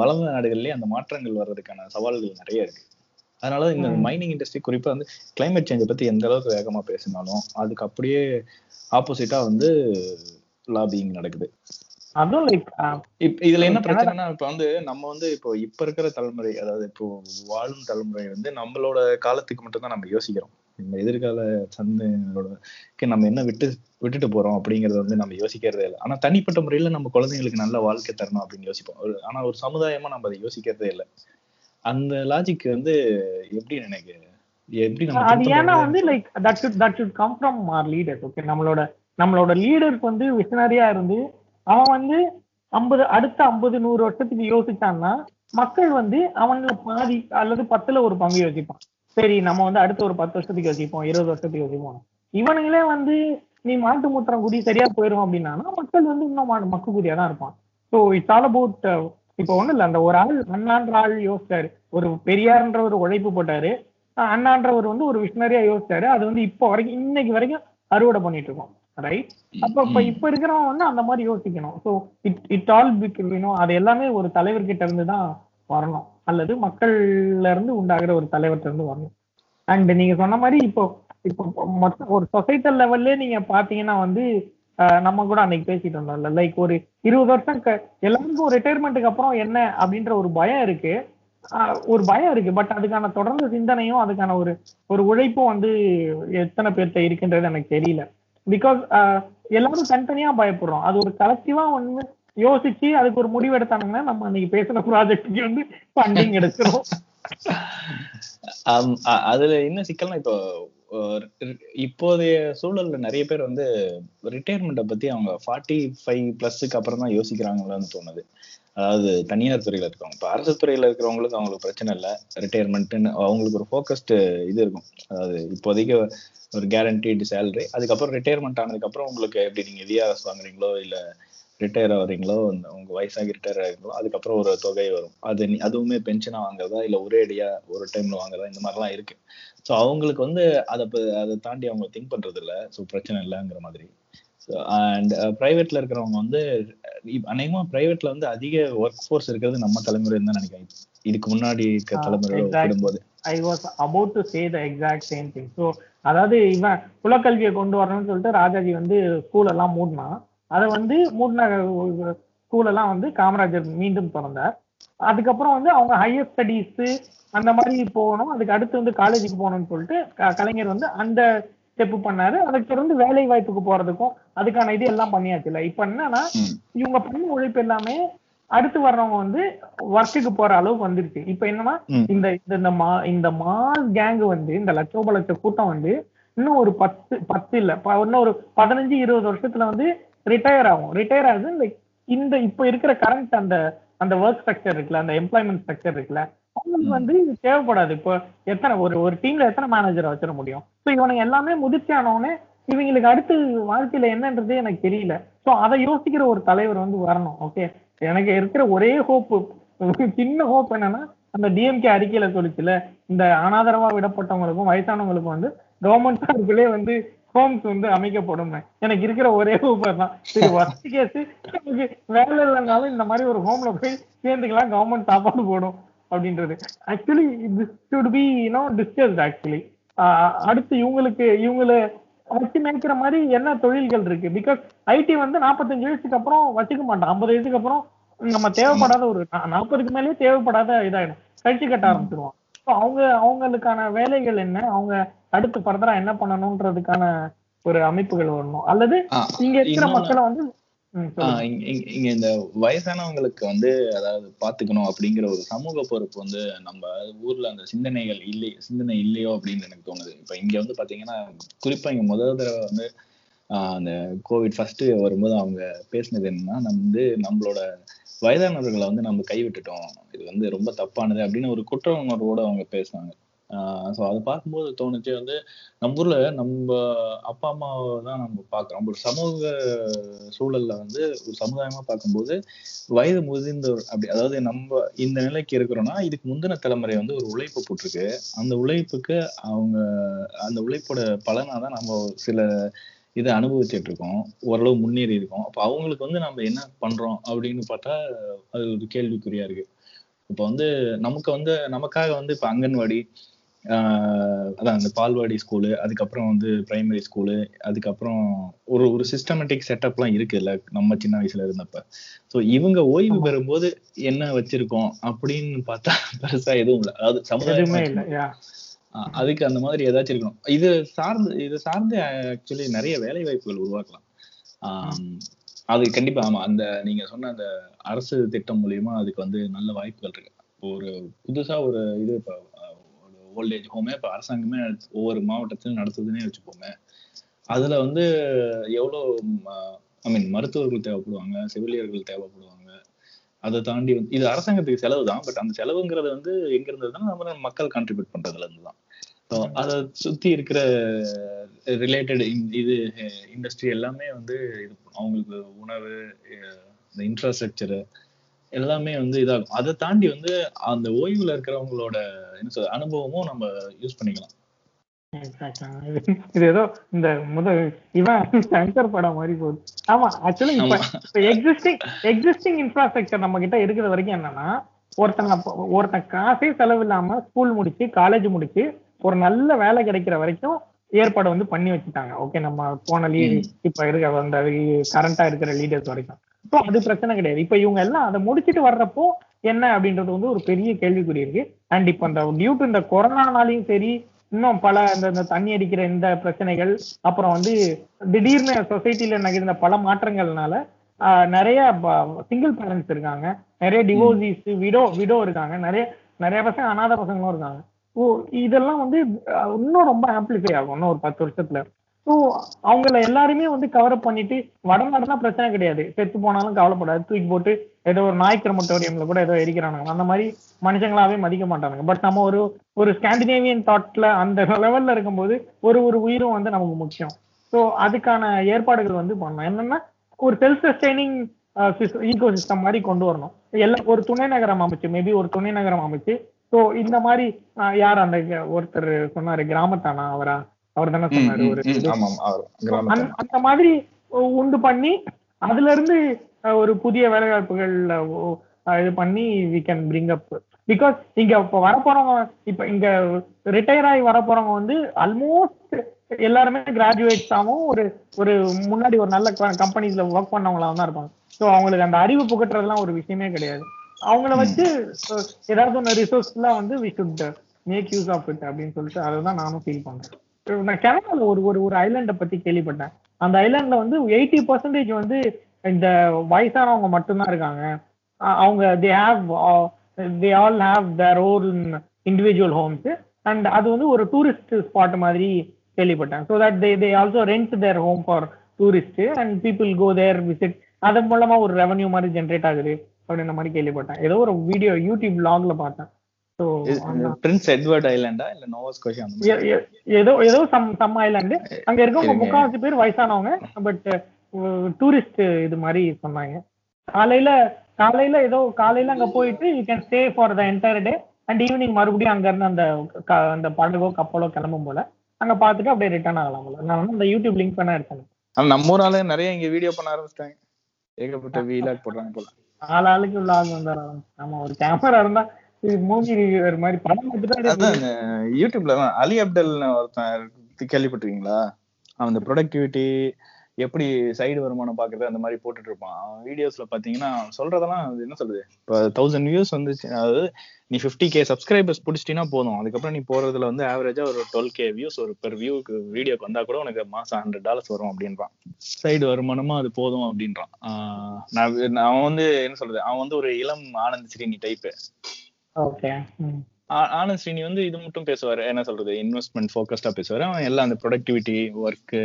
வளர்ந்த நாடுகள்லயே அந்த மாற்றங்கள் வர்றதுக்கான சவால்கள் நிறைய இருக்கு. அதனால இந்த. மைனிங் இண்டஸ்ட்ரி குறிப்பா வந்து கிளைமேட் சேஞ்சை பத்தி எந்த அளவுக்கு வேகமா பேசினாலும் அதுக்கு அப்படியே ஆப்போசிட்டா வந்து லாபிங் நடக்குது. அதுவும் லைக் இதுல என்ன பிரச்சனைனா இப்ப வந்து நம்ம வந்து இப்போ இப்ப இருக்கிற தலைமுறை அதாவது இப்போ வாழும் தலைமுறை வந்து நம்மளோட காலத்துக்கு மட்டும்தான் நம்ம யோசிக்கிறோம். இந்த எதிர்கால சந்தையோட நம்ம என்ன விட்டு விட்டுட்டு போறோம் அப்படிங்கறத வந்து நம்ம யோசிக்கிறதே இல்லை. ஆனா தனிப்பட்ட முறையில நம்ம குழந்தைங்களுக்கு நல்ல வாழ்க்கை தரணும் அப்படின்னு யோசிப்போம். ஆனா ஒரு சமுதாயமா நம்ம அதை யோசிக்கிறதே இல்லை. அந்த லாஜிக் வந்து எப்படி நினைக்க எப்படி நம்ம அது ஏன்னா? வந்து like that should that should come from our leaders okay நம்மளோட நம்மளோட லீடருக்கு வந்து விஷனரியா இருந்து அவன் வந்து ஐம்பது அடுத்த ஐம்பது நூறு வருஷத்துக்கு யோசிச்சான்னா மக்கள் வந்து அவங்கள பாதி அல்லது பத்துல ஒரு பங்கு யோசிப்பான். சரி நம்ம வந்து அடுத்த ஒரு பத்து வருஷத்துக்கு யோசிப்போம் இருபது வருஷத்துக்கு யோசிப்போம். இவனுங்களே வந்து நீ மாட்டு மூத்திரம் குடி சரியா போயிரும் அப்படின்னா மக்கள் வந்து இன்னும் மக்கு குதியா தான் இருப்பான். ஸோ இட்ஸ் ஆல் அபவுட் இப்போ ஒண்ணும் இல்ல அந்த ஒரு ஆள் அண்ணான்ற ஆள் யோசிச்சாரு. ஒரு பெரியார்ன்ற ஒரு உழைப்பு போட்டாரு. அண்ணான்றவர் வந்து ஒரு விஷனரியா யோசிச்சாரு. அது வந்து இப்போ வரைக்கும் இன்னைக்கு வரைக்கும் அறுவடை பண்ணிட்டு இருக்கோம். ரைட் அப்ப இப்ப. இப்ப இருக்கிறவன் வந்து அந்த மாதிரி யோசிக்கணும். ஸோ இட் இட் ஆல் வேணும் அது எல்லாமே ஒரு தலைவர்கிட்ட இருந்து தான் வரணும். அல்லது மக்கள்ல இருந்து உண்டாகிற ஒரு தலைவர்கிட்ட இருந்து வரணும். அண்ட் நீங்க சொன்ன மாதிரி இப்போ இப்போ மொத்த ஒரு சொசைட்டல் லெவல்லே நீங்க பாத்தீங்கன்னா வந்து நம்ம கூட அன்னைக்கு பேசிட்டு இருந்தோம்ல லைக் ஒரு இருபது வருஷம் எல்லாருக்கும் ரிட்டையர்மெண்ட்டுக்கு அப்புறம் என்ன அப்படின்ற ஒரு பயம் இருக்கு. ஆஹ் ஒரு பயம் இருக்கு. பட் அதுக்கான தொடர்ந்து சிந்தனையும் அதுக்கான ஒரு ஒரு உழைப்பும் வந்து எத்தனை பேர்த்த இருக்குன்றது எனக்கு தெரியல. பிகாஸ் எல்லாரும் தனித்தனியா பயப்படுறோம். அது ஒரு கலெக்டிவா ஒண்ணு யோசிச்சு அதுக்கு ஒரு முடிவு எடுத்தாங்கன்னா நம்ம அன்னைக்கு பேசுற ப்ராஜெக்ட்டுக்கு வந்து ஃபண்டிங் எடுக்கிறோம். அதுல என்ன சிக்கல்னா இப்போ இப்போதைய சூழல்ல நிறைய பேர் வந்து ரிட்டையர்மெண்ட்டை பத்தி அவங்க ஃபார்ட்டி ஃபைவ் பிளஸ்க்கு அப்புறம் தான் யோசிக்கிறாங்களான்னு தோணுது. அதாவது தனியார் துறையில இருக்கவங்க. இப்போ அரசு துறையில இருக்கிறவங்களுக்கு அவங்களுக்கு பிரச்சனை இல்லை. ரிட்டையர்மெண்ட்னு அவங்களுக்கு ஒரு ஃபோக்கஸ்டு இது இருக்கும். அதாவது இப்போதைக்கு ஒரு கேரண்டீடு சேலரி அதுக்கப்புறம் ரிட்டையர்மெண்ட் ஆனதுக்கப்புறம் உங்களுக்கு எப்படி நீங்க விஆர்எஸ் வாங்குறீங்களோ இல்லை ரிட்டையர் ஆகுறீங்களோ உங்க வயசாகி ரிட்டையர் ஆகிறீங்களோ அதுக்கப்புறம் ஒரு தொகை வரும். அது அதுவுமே பென்ஷனா வாங்குறதா? இல்ல ஒரே அடியா ஒரு டைம்ல வாங்குறதா? இந்த மாதிரிலாம் இருக்கு. ஸோ அவங்களுக்கு வந்து அதை அதை தாண்டி அவங்க திங்க் பண்றது இல்ல ஸோ பிரச்சனை இல்லைங்கிற மாதிரி. அண்ட் பிரைவேட்ல இருக்கிறவங்க வந்து அநேகமா பிரைவேட்ல வந்து அதிக ஒர்க் ஃபோர்ஸ் இருக்கிறது நம்ம தலைமுறைன்னு தான் நினைக்கிறேன். இதுக்கு முன்னாடி இருக்க தலைமுறையோட exact. ஒப்பிடும்போது. I was about to say the exact same thing so அதாவது இவன் குலக்கல்வியை கொண்டு வரணும்னு சொல்லிட்டு ராஜாஜி வந்து ஸ்கூல் எல்லாம் மூடினா அதை வந்து மூடின ஸ்கூல் எல்லாம் வந்து காமராஜர் மீண்டும் திறந்தார். அதுக்கப்புறம் வந்து அவங்க ஹையர் ஸ்டடீஸ் அந்த மாதிரி போகணும். அதுக்கு அடுத்து வந்து காலேஜுக்கு போகணும்னு சொல்லிட்டு கலைஞர் வந்து அந்த ஸ்டெப் பண்ணாரு. அதுக்கு தொடர்ந்து வேலை வாய்ப்புக்கு போறதுக்கும் அதுக்கான இது எல்லாம் பண்ணியாச்சுல இப்ப என்னன்னா. இவங்க பண்ண உழைப்பு எல்லாமே அடுத்து வர்றவங்க வந்து ஒர்க்குக்கு போற அளவுக்கு வந்துருச்சு இப்ப என்னன்னா. இந்த இந்த- மா இந்த மாஸ் கேங் வந்து இந்த லட்சோப லட்ச கூட்டம் வந்து இன்னும் ஒரு பத்து பத்து இல்ல இன்னும் ஒரு பதினஞ்சு இருபது வருஷத்துல வந்து ரிட்டையர் ஆகும். ரிட்டையர் ஆகுது இந்த இந்த இப்ப இருக்கிற கரண்ட் அந்த அந்த ஒர்க் ஸ்ட்ரக்சர் இருக்குல்ல அந்த எம்ப்ளாய்மெண்ட் ஸ்ட்ரக்சர் இருக்குல்ல அவங்களுக்கு. வந்து இது தேவைப்படாது. இப்போ எத்தனை ஒரு ஒரு டீம்ல எத்தனை மேனேஜரை வச்சிட முடியும்? ஸோ இவனுங்க எல்லாமே முதிர்ச்சி ஆனவொடனே இவங்களுக்கு அடுத்து வாழ்க்கையில என்னன்றதே எனக்கு தெரியல. ஸோ அதை யோசிக்கிற ஒரு தலைவர் வந்து வரணும் ஓகே எனக்கு இருக்கிற ஒரே ஹோப் சின்ன ஹோப் என்னன்னா அந்த டிஎம்கே அறிக்கையில சொல்லிச்சுல இந்த அனாதரவா விடப்பட்டவங்களுக்கும் வயசானவங்களுக்கும் வந்து கவர்மெண்ட் சார்பிலே வந்து ஹோம்ஸ் வந்து அமைக்கப்படும் எனக்கு இருக்கிற ஒரே ஊபர் தான். சரி ஒர்ஸ்ட் கேஸ் நமக்கு வேலை இல்லைனாலும் இந்த மாதிரி ஒரு ஹோம்ல போய் சேர்ந்துக்கலாம். கவர்மெண்ட் சாப்பாடு போடும் அப்படின்றது. Actually this should be you know discussed actually அடுத்து இவங்களுக்கு இவங்களை வச்சு மேய்க்கிற மாதிரி என்ன தொழில்கள் இருக்கு? பிகாஸ் ஐடி வந்து நாற்பத்தஞ்சு வயசுக்கு அப்புறம் வச்சுக்க மாட்டோம் ஐம்பது வயசுக்கு அப்புறம் நம்ம தேவைப்படாத ஒரு நா- நாற்பதுக்கு மேலேயே தேவைப்படாத இதாயிடும். கழிச்சு கட்ட ஆரம்பிச்சிருவோம் அவங்க அவங்களுக்கான வேலைகள் என்ன? அவங்க அடுத்து ஃபர்தரா என்ன பண்ணணும்ன்றதுக்கான ஒரு அமைப்புகள் வரணும். அல்லது இங்க இருக்கிற மக்களை வந்து. இங்க- இந்த வயசானவங்களுக்கு வந்து அதாவது பாத்துக்கணும் அப்படிங்கிற ஒரு சமூக பொறுப்பு வந்து நம்ம ஊர்ல அந்த சிந்தனைகள் இல்லை சிந்தனை இல்லையோ அப்படின்னு எனக்கு தோணுது. இப்ப இங்க வந்து பாத்தீங்கன்னா குறிப்பா இங்க முதல் தடவை வந்து ஆஹ் அந்த கோவிட் ஃபர்ஸ்ட் வரும்போது அவங்க பேசினது என்னன்னா நம்ம வந்து நம்மளோட வயதானவர்களை வந்து நம்ம கைவிட்டுட்டோம். இது வந்து ரொம்ப தப்பானது அப்படின்னு ஒரு குற்ற உணர்வோட அவங்க பேசுனாங்க ஸோ அதை பார்க்கும்போது தோணுச்சு வந்து நம்ம ஊர்ல நம்ம அப்பா அம்மாவை தான் நம்ம பார்க்குறோம். ஒரு சமூக சூழல்ல வந்து ஒரு சமுதாயமா பார்க்கும்போது வயது முதிர்ந்தவர் அப்படி அதாவது நம்ம இந்த நிலைக்கு இருக்கிறோம்னா இதுக்கு முந்தின தலைமுறை வந்து ஒரு உழைப்பு போட்டிருக்கு. அந்த உழைப்புக்கு அவங்க அந்த உழைப்போட பலனாதான் நம்ம சில இதை அனுபவிச்சுட்டு இருக்கோம் ஓரளவு முன்னேறி இருக்கோம் அப்ப அவங்களுக்கு வந்து நம்ம என்ன பண்றோம் அப்படின்னு பார்த்தா அது ஒரு கேள்விக்குறியா இருக்கு. இப்ப வந்து நமக்கு வந்து நமக்காக வந்து இப்ப அங்கன்வாடி அதான் அந்த பால்வாடி ஸ்கூலு அதுக்கப்புறம் வந்து பிரைமரி ஸ்கூலு அதுக்கப்புறம் ஒரு ஒரு சிஸ்டமேட்டிக் செட்டப்லாம் இருக்குல்ல நம்ம சின்ன வயசுல இருந்தப்ப. ஸோ இவங்க ஓய்வு. பெறும்போது என்ன வச்சிருக்கோம் அப்படின்னு பார்த்தா பெருசா எதுவும் இல்லை. அதாவது சமுதாயமா இல்ல. அதுக்கு அந்த மாதிரி ஏதாச்சும் இருக்கணும். இது சார்ந்து இது சார்ந்து ஆக்சுவலி நிறைய வேலை வாய்ப்புகள் உருவாக்கலாம். அது கண்டிப்பா ஆமா அந்த நீங்க சொன்ன அந்த அரசு திட்டம் மூலியமா அதுக்கு வந்து நல்ல வாய்ப்புகள் இருக்கு. ஒரு புதுசா ஒரு இது இப்போ ஒரு ஓல்டேஜ் ஹோமே இப்போ அரசாங்கமே ஒவ்வொரு மாவட்டத்திலும் நடத்துதுன்னே வச்சுப்போமே அதுல வந்து எவ்வளோ ஐ மீன் மருத்துவர்கள் தேவைப்படுவாங்க செவிலியர்கள் தேவைப்படுவாங்க. அதை தாண்டி வந்து இது அரசாங்கத்துக்கு செலவு தான் பட் அந்த செலவுங்கிறது வந்து எங்க இருந்ததுன்னா நம்ம மக்கள் கான்ட்ரிபியூட் பண்றதுல இருந்து தான். ஸோ அதை சுத்தி இருக்கிற ரிலேட்டட் இது இண்டஸ்ட்ரி எல்லாமே வந்து இது அவங்களுக்கு உணவு இந்த இன்ஃப்ராஸ்ட்ரக்சரு எல்லாமே வந்து இதாகும். அதை தாண்டி வந்து அந்த ஓய்வுல இருக்கிறவங்களோட என்ன சொல்ற அனுபவமும் நம்ம யூஸ் பண்ணிக்கலாம். இது ஏதோ இந்த முத இவன் சங்கர் படம் மாதிரி போகுது. ஆமா ஆக்சுவலி இப்ப எக்ஸிஸ்டிங் எக்ஸிஸ்டிங் இன்ஃப்ராஸ்ட்ரக்சர் நம்ம கிட்ட இருக்கிற வரைக்கும் என்னன்னா ஒருத்தன் அப்ப- ஒருத்தன் காசே செலவு இல்லாம ஸ்கூல் முடிச்சு காலேஜ் முடிச்சு ஒரு நல்ல வேலை கிடைக்கிற வரைக்கும் ஏற்பாடு வந்து பண்ணி வச்சுட்டாங்க. ஓகே நம்ம போன லீடு. இப்ப இருக்க அந்த கரண்டா இருக்கிற லீடர்ஸ் வரைக்கும். ஸோ அது பிரச்சனை கிடையாது. இப்ப இவங்க எல்லாம் அதை முடிச்சிட்டு வர்றப்போ என்ன அப்படின்றது வந்து ஒரு பெரிய கேள்விக்குறி இருக்கு. அண்ட் இப்போ இந்த டியூ டு இந்த கொரோனானாலையும் சரி இன்னும் பல இந்த இந்த தண்ணி அடிக்கிற இந்த பிரச்சனைகள் அப்புறம் வந்து திடீர்னு சொசைட்டில நகர்ந்த பல மாற்றங்கள்னால நிறைய சிங்கிள் பேரண்ட்ஸ் இருக்காங்க. நிறைய டிவோர்ஸிஸ் விடோ விடோ இருக்காங்க. நிறைய நிறைய பசங்க அனாதை பசங்களும் இருக்காங்க. ஓ இதெல்லாம் வந்து இன்னும் ரொம்ப ஆம்பிளிஃபை ஆகும் இன்னும் ஒரு பத்து வருஷத்துல. ஸோ அவங்கள எல்லாருமே வந்து கவர் அப் பண்ணிட்டு வடநாடுனா பிரச்சனை கிடையாது. செத்து போனாலும் கவலைப்படாது. தூக்கி போட்டு ஏதோ ஒரு நாய் கிரமட்டோரியம்ல கூட ஏதோ எரிக்கிறானுங்க. அந்த மாதிரி மனுஷங்களாவே மதிக்க மாட்டானுங்க. பட் நம்ம ஒரு ஒரு ஸ்காண்டினேவியன் தாட்ல அந்த லெவல்ல இருக்கும்போது ஒரு ஒரு உயிரும் வந்து நமக்கு முக்கியம். ஸோ அதுக்கான ஏற்பாடுகள் வந்து பண்ணணும். என்னன்னா ஒரு செல்ஃப் சஸ்டைனிங் ஈகோ சிஸ்டம் மாதிரி கொண்டு வரணும். எல்லாம் ஒரு துணை நகரம் அமைச்சு மேபி ஒரு துணை நகரம் அமைச்சு ஸோ இந்த மாதிரி யார் அந்த ஒருத்தர் சொன்னாரு கிராமத்தானா அவரா? அவர் தானே சொன்னாரு ஒரு அந்த- மாதிரி உண்டு பண்ணி அதுல இருந்து ஒரு புதிய வேலைவாய்ப்புகள் இது பண்ணி we can bring up because இங்க இப்ப வரப்போறவங்க இப்ப இங்க ரிட்டையர் ஆகி வரப்போறவங்க வந்து ஆல்மோஸ்ட் எல்லாருமே கிராஜுவேட்ஸாவும் ஒரு ஒரு முன்னாடி ஒரு நல்ல கம்பெனிஸ்ல ஒர்க் பண்ணவங்களா தான் இருப்பாங்க. ஸோ அவங்களுக்கு அந்த அறிவு புகட்டுறதுலாம் ஒரு விஷயமே கிடையாது. அவங்கள வச்சு ஏதாவது ஒன்று ரிசோர்ஸ்லாம் வந்து we should make use of it அப்படின்னு சொல்லிட்டு அதை தான் நானும் ஃபீல் பண்றேன். நான் கனடால ஒரு ஒரு ஒரு ஐலாண்டை பத்தி கேள்விப்பட்டேன். அந்த ஐலாண்ட்ல வந்து எயிட்டி பர்சன்டேஜ் வந்து இந்த வயசானவங்க மட்டும்தான் இருக்காங்க. அவங்க they have they all have their own individual homes and அது வந்து ஒரு டூரிஸ்ட் ஸ்பாட் மாதிரி கேள்விப்பட்டேன். So that they they also rent their home for tourist and people go there visit அதன் மூலமா ஒரு ரெவன்யூ மாதிரி ஜென்ரேட் ஆகுது. அப்படின்ற மாதிரி கேள்விப்பட்டேன். ஏதோ ஒரு வீடியோ யூடியூப் லாக்ல பார்த்தேன். பிரின்ஸ் எட்வர்ட் ஐலாண்டா இல்ல நோவா ஸ்கோஷியா அந்த மாதிரி எ- எ- ஏதோ ஏதோ சம் சம் ஐலாண்டு அங்க இருக்கவங்க. முக்காவாசி பேர் வயசானவங்க பட் டூரிஸ்ட் இது மாதிரி சொன்னாங்க. காலையில காலையில ஏதோ காலையில அங்க போயிட்டு you can stay for the entire day and evening மறுபடியும் அங்க இருந்து அந்த அந்த படகோ கப்பலோ கிளம்பும் போல அங்க பார்த்துட்டு அப்படியே ரிட்டர்ன் ஆகலாம் போல. நான் வந்து அந்த யூடியூப் லிங்க் பண்ண எடுத்தேன் நம்ம ஊர் ஆளு நிறைய இங்க வீடியோ பண்ண ஆரம்பிச்சிட்டாங்க. ஏகப்பட்ட வீலாக் போடுறாங்க போல. ஆள் ஆளுக்கு உள்ள ஆள் வந்துடுறாங்க ஆமா ஒரு கேமரா இருந்தா இது மூவி ரிவ்யூவர் மாதிரி படம் அதான் யூடியூப்ல தான் அலி அப்டல்னு ஒருத்தன் கேள்விப்பட்டிருக்கீங்களா? அவன் இந்த ப்ரொடக்டிவிட்டி எப்படி சைடு வருமானம் பாக்குறது அந்த மாதிரி போட்டுட்டு இருப்பான். வீடியோஸ்ல பாத்தீங்கன்னா சொல்றதெல்லாம் என்ன சொல்றது? இப்போ தௌசண்ட் வியூஸ் வந்துச்சு. அதாவது நீ ஃபிஃப்டி கே சப்ஸ்கிரைபர்ஸ் பிடிச்சிட்டினா போதும். அதுக்கப்புறம் நீ போறதுல வந்து ஆவரேஜா ஒரு டுவெல் கே வியூஸ் ஒரு பெர் வியூக்கு வீடியோக்கு வந்தா கூட உனக்கு மாசம் ஹண்ட்ரட் டாலர்ஸ் வரும் அப்படின்றான். சைடு வருமானமா அது போதும் அப்படின்றான். நான் அவன் வந்து என்ன சொல்றது? அவன் வந்து ஒரு இளம் ஆனந்த் ஸ்ரீனி டைப்பு ஆனந்த் ஸ்ரீனி வந்து இது மட்டும் பேசுவாரு. என்ன சொல்றது? இன்வெஸ்ட்மெண்ட் ஃபோக்கஸ்டா பேசுவாரு. அவன் எல்லாம் அந்த ப்ரொடக்டிவிட்டி ஒர்க்கு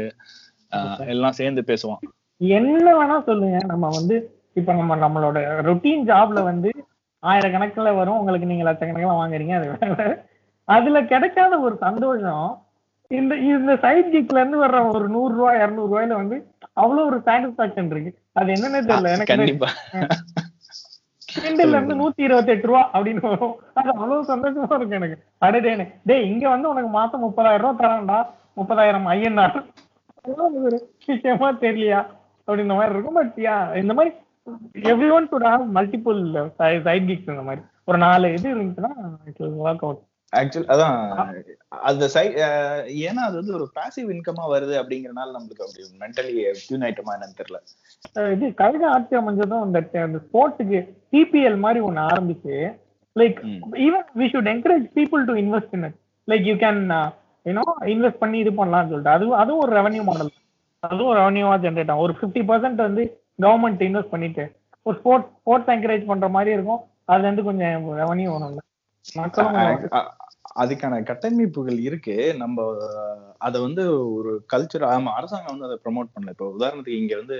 எல்லாம் சேர்ந்து பேசுவான். என்ன வேணா சொல்லுங்க. நம்ம வந்து இப்ப நம்ம நம்மளோட ரொட்டீன் ஜாப்ல வந்து ஆயிரக்கணக்கில் வரும். உங்களுக்கு நீங்க லட்சக்கணக்கில் வாங்குறீங்க. அது வேற அதுல கிடைக்காத ஒரு சந்தோஷம் இந்த இந்த சைட் கிக்ல இருந்து வர்ற ஒரு நூறு ரூபாய் இருநூறு ரூபாயில வந்து அவ்வளவு ஒரு சாட்டிஸ்பாக்சன் இருக்கு. அது என்னன்னே தெரியல. எனக்கு கண்டிப்பா. கிண்டில்ல இருந்து நூத்தி இருபத்தி எட்டு ரூபா அப்படின்னு வரும். அது அவ்வளவு சந்தோஷமா இருக்கு எனக்கு. அடடேனே டேய் இங்க வந்து உனக்கு மாசம் முப்பதாயிரம் ரூபாய் தரான்டா. முப்பதாயிரம் ஐயன்டா விஷயமா தெரியலையா? அப்படின்ற மாதிரி இருக்கும். பட் யா இந்த மாதிரி everyone to have multiple side gigs இந்த மாதிரி. ஒரு நாலு இது இருந்துச்சுன்னா ஒர்க் அவுட் ஆக்சுவல் அதான் அந்த சை ஏன்னா அது வந்து ஒரு பாசிவ் இன்கமா வருது அப்படிங்கறனால நம்மளுக்கு அப்படி மென்டலி டியூன் ஆயிட்டோமா என்னன்னு தெரியல. இது கவிதை ஆட்சி அமைஞ்சதும் அந்த ஸ்போர்ட்ஸுக்கு பிபிஎல் மாதிரி ஒண்ணு ஆரம்பிச்சு like. Even we should encourage people to invest in like you can you know invest பண்ணி இது பண்ணலாம்னு சொல்லிட்டு. அது அதுவும் ஒரு ரெவன்யூ மாடல் அதுவும் ரெவன்யூவா ஜென்ரேட் ஆகும். ஒரு ஃபிஃப்டி பர்சன்ட் வந்து கவர்மெண்ட் இன்வெஸ்ட் பண்ணிட்டு ஒரு ஸ்போர்ட்ஸ் ஸ்போர்ட்ஸ் என்கரேஜ் பண்ற மாதிரி இருக்கும். அதுல இருந்து கொஞ்சம் ரெவன்யூ வரும்ல மக்களும் அதுக்கான கட்டமைப்புகள் இருக்கு. நம்ம அதை வந்து ஒரு கல்ச்சர் ஆமா அரசாங்கம் வந்து அதை ப்ரமோட் பண்ணல. இப்போ உதாரணத்துக்கு இங்க வந்து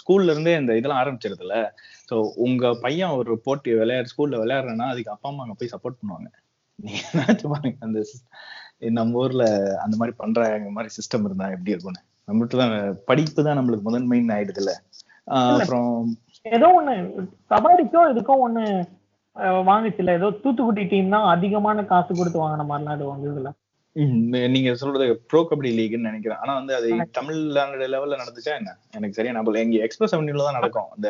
ஸ்கூல்ல இருந்தே இந்த இதெல்லாம் ஆரம்பிச்சிருதுல ஸோ உங்க பையன் ஒரு போட்டி விளையாடு ஸ்கூல்ல விளையாடுறேன்னா அதுக்கு அப்பா அம்மா அங்க போய் சப்போர்ட் பண்ணுவாங்க. நீங்க நினைச்சு பாருங்க அந்த நம்ம ஊர்ல அந்த மாதிரி பண்றாங்க மாதிரி சிஸ்டம் இருந்தா எப்படி இருக்கும்னு. நம்மளுக்கு தான் படிப்பு தான் நம்மளுக்கு முதன்மைன்னு ஆயிடுதுல்ல. ஏதோ ஒண்ணு கபாடிக்கோ இதுக்கோ ஒண்ணு வாங்குச்சுல ஏதோ தூத்துக்குடி டீம் தான் அதிகமான காசு கொடுத்து வாங்கின மாதிரிலாம் இது வந்ததுல ம், நீங்க சொல்றது ப்ரோ கபடி லீக்னு நினைக்கிறேன். ஆனா வந்து அது தமிழ்நாடு லெவல்ல நடந்துச்சா என்ன? எனக்கு சரியா ஞாபகம் எங்க எக்ஸ்பிரஸ் அவென்யூல தான் நடக்கும். இந்த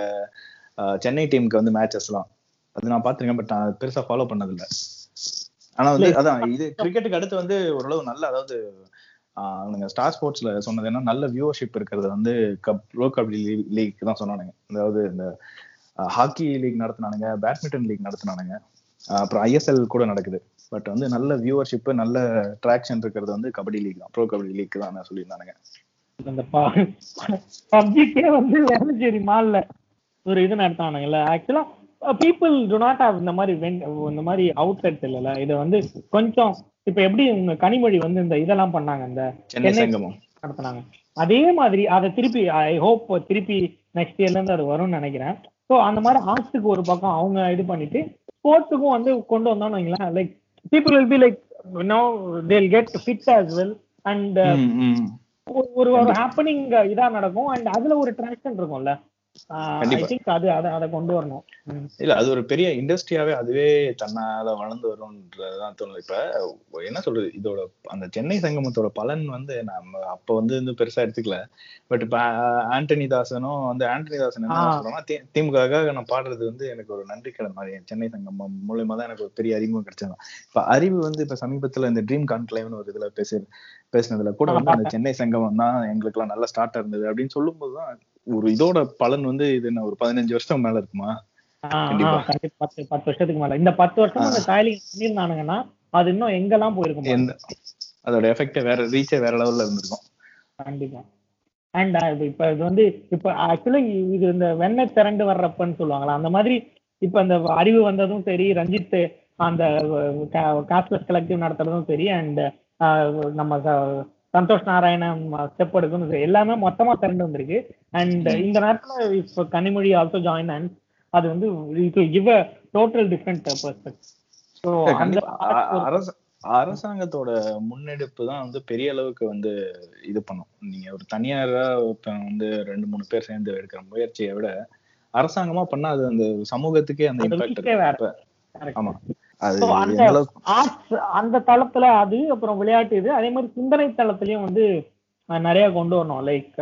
சென்னை டீமுக்கு வந்து மேட்சஸ் எல்லாம். அது நான் பாத்துருக்கேன் பட் நான் பெருசா ஃபாலோ பண்ணது இல்ல ஆனா வந்து அதான் இது கிரிக்கெட்டுக்கு அடுத்து வந்து ஓரளவு நல்ல அதாவது அவனுங்க ஸ்டார் ஸ்போர்ட்ஸ்ல சொன்னது என்ன நல்ல வியூவர்ஷிப் இருக்கிறது வந்து கப் ப்ரோ கபடி லீக் தான் சொன்னானுங்க. அதாவது இந்த ஹாக்கி லீக் நடத்தினானுங்க பேட்மிண்டன் லீக் நடத்தினானுங்க. அப்புறம் ஐஎஸ்எல் கூட நடக்குது. பட் வந்து நல்ல வியூவர்ஷிப் நல்ல ட்ராக்ஷன் இருக்கிறது வந்து கபடி லீக் தான். ப்ரோ கபடி லீக் தான் சொல்லியிருந்தானுங்க. அந்த பப்ஜிக்கே வந்து வேளச்சேரி மால்ல ஒரு இது நடத்தானுங்கல்ல ஆக்சுவலா பீப்புள் டு நாட் ஹாவ் இந்த மாதிரி வென் இந்த மாதிரி அவுட்லெட்ஸ் இல்லைல்ல. இதை வந்து கொஞ்சம் இப்ப எப்படி உங்க கனிமொழி வந்து இந்த இதெல்லாம் பண்ணாங்க? இந்த சென்னை நடத்துனாங்க. அதே மாதிரி அதை திருப்பி ஐ ஹோப் திருப்பி நெக்ஸ்ட் இயர்ல இருந்து அது வரும்னு நினைக்கிறேன். ஸோ அந்த மாதிரி ஆர்ட்ஸுக்கு ஒரு பக்கம் அவங்க இது பண்ணிட்டு ஸ்போர்ட்ஸுக்கும் வந்து கொண்டு வந்தோம்னு வைங்களேன். Like people will be like no they'll get fit as well and. ஒரு ஒரு ஹாப்பனிங் இதா நடக்கும். அண்ட் அதுல ஒரு ட்ராக்ஷன் இருக்கும்ல. அது அதை அதை கொண்டு வரணும். ம். இல்ல அது ஒரு பெரிய இண்டஸ்ட்ரியாவே அதுவே தன்னால வளர்ந்து வரும்ன்றதுதான் தோணுது. இப்ப என்ன சொல்றது? இதோட அந்த சென்னை சங்கமத்தோட பலன் வந்து நம்ம அப்ப வந்து வந்து பெருசா எடுத்துக்கல. பட் இப்ப ஆண்டனி தாசனும் வந்து ஆண்டனி தாசன் என்ன. சொல்றோம்னா திமுகவுக்காக நான் பாடுறது வந்து எனக்கு ஒரு நன்றி கடன் மாதிரி. சென்னை சங்கமம் மூலியமா தான் எனக்கு ஒரு பெரிய அறிமுகம் கிடைச்சது. இப்ப அறிவு வந்து இப்ப சமீபத்துல இந்த ட்ரீம் கான்க்ளேவ்னு ஒரு இதுல பேசி பேசினதுல கூட வந்து அந்த சென்னை சங்கமம் தான் எங்களுக்கு எல்லாம் நல்ல ஸ்டார்ட் இருந்தது அப்படின்னு சொல்லும் போதுதான் ஒரு இதோட பலன் வந்து இது என்ன ஒரு பதினஞ்சு வருஷம் மேல இருக்குமா? பத்து பத்து வருஷத்துக்கு மேல. இந்த பத்து வருஷம் அந்த காயலிங் பண்ணியிருந்தானுங்கன்னா அது இன்னும் எங்கெல்லாம் போயிருக்கும் அதோட எஃபெக்ட் வேற ரீச்சே வேற லெவல்ல இருந்திருக்கும். கண்டிப்பா. அண்ட் இப்ப இது வந்து இப்ப ஆக்சுவலா இது இந்த வெண்ணெய் திரண்டு வர்றப்பன்னு சொல்லுவாங்களா அந்த மாதிரி இப்ப அந்த அறிவு வந்ததும் சரி ரஞ்சித் அந்த காஸ்ட்லெஸ் கலெக்டிவ் நடத்துறதும் சரி அண்ட் நம்ம சந்தோஷ் நாராயணன் ஸ்டெப் எடுக்கணும் எல்லாமே மொத்தமா திரண்டு வந்திருக்கு. அண்ட் இந்த நேரத்துல இப்ப கனிமொழி ஆல்சோ ஜாயின் அண்ட் அது வந்து it give a total different perspective so அந்த கண்டிப்பா. அ- அரச- அரசாங்கத்தோட முன்னெடுப்பு தான் வந்து பெரிய அளவுக்கு வந்து இது பண்ணும். நீங்க ஒரு தனியாரா வந்து ரெண்டு மூணு பேர் சேர்ந்து எடுக்கிற முயற்சியை விட அரசாங்கமா பண்ணா அது அந்த சமூகத்துக்கே அந்த இம்பாக்ட். ஆமா. அந்த தளத்துல அது அப்புறம் விளையாட்டு இது. அதே மாதிரி சிந்தனை தளத்துலயும் வந்து நிறைய கொண்டு வரணும். லைக்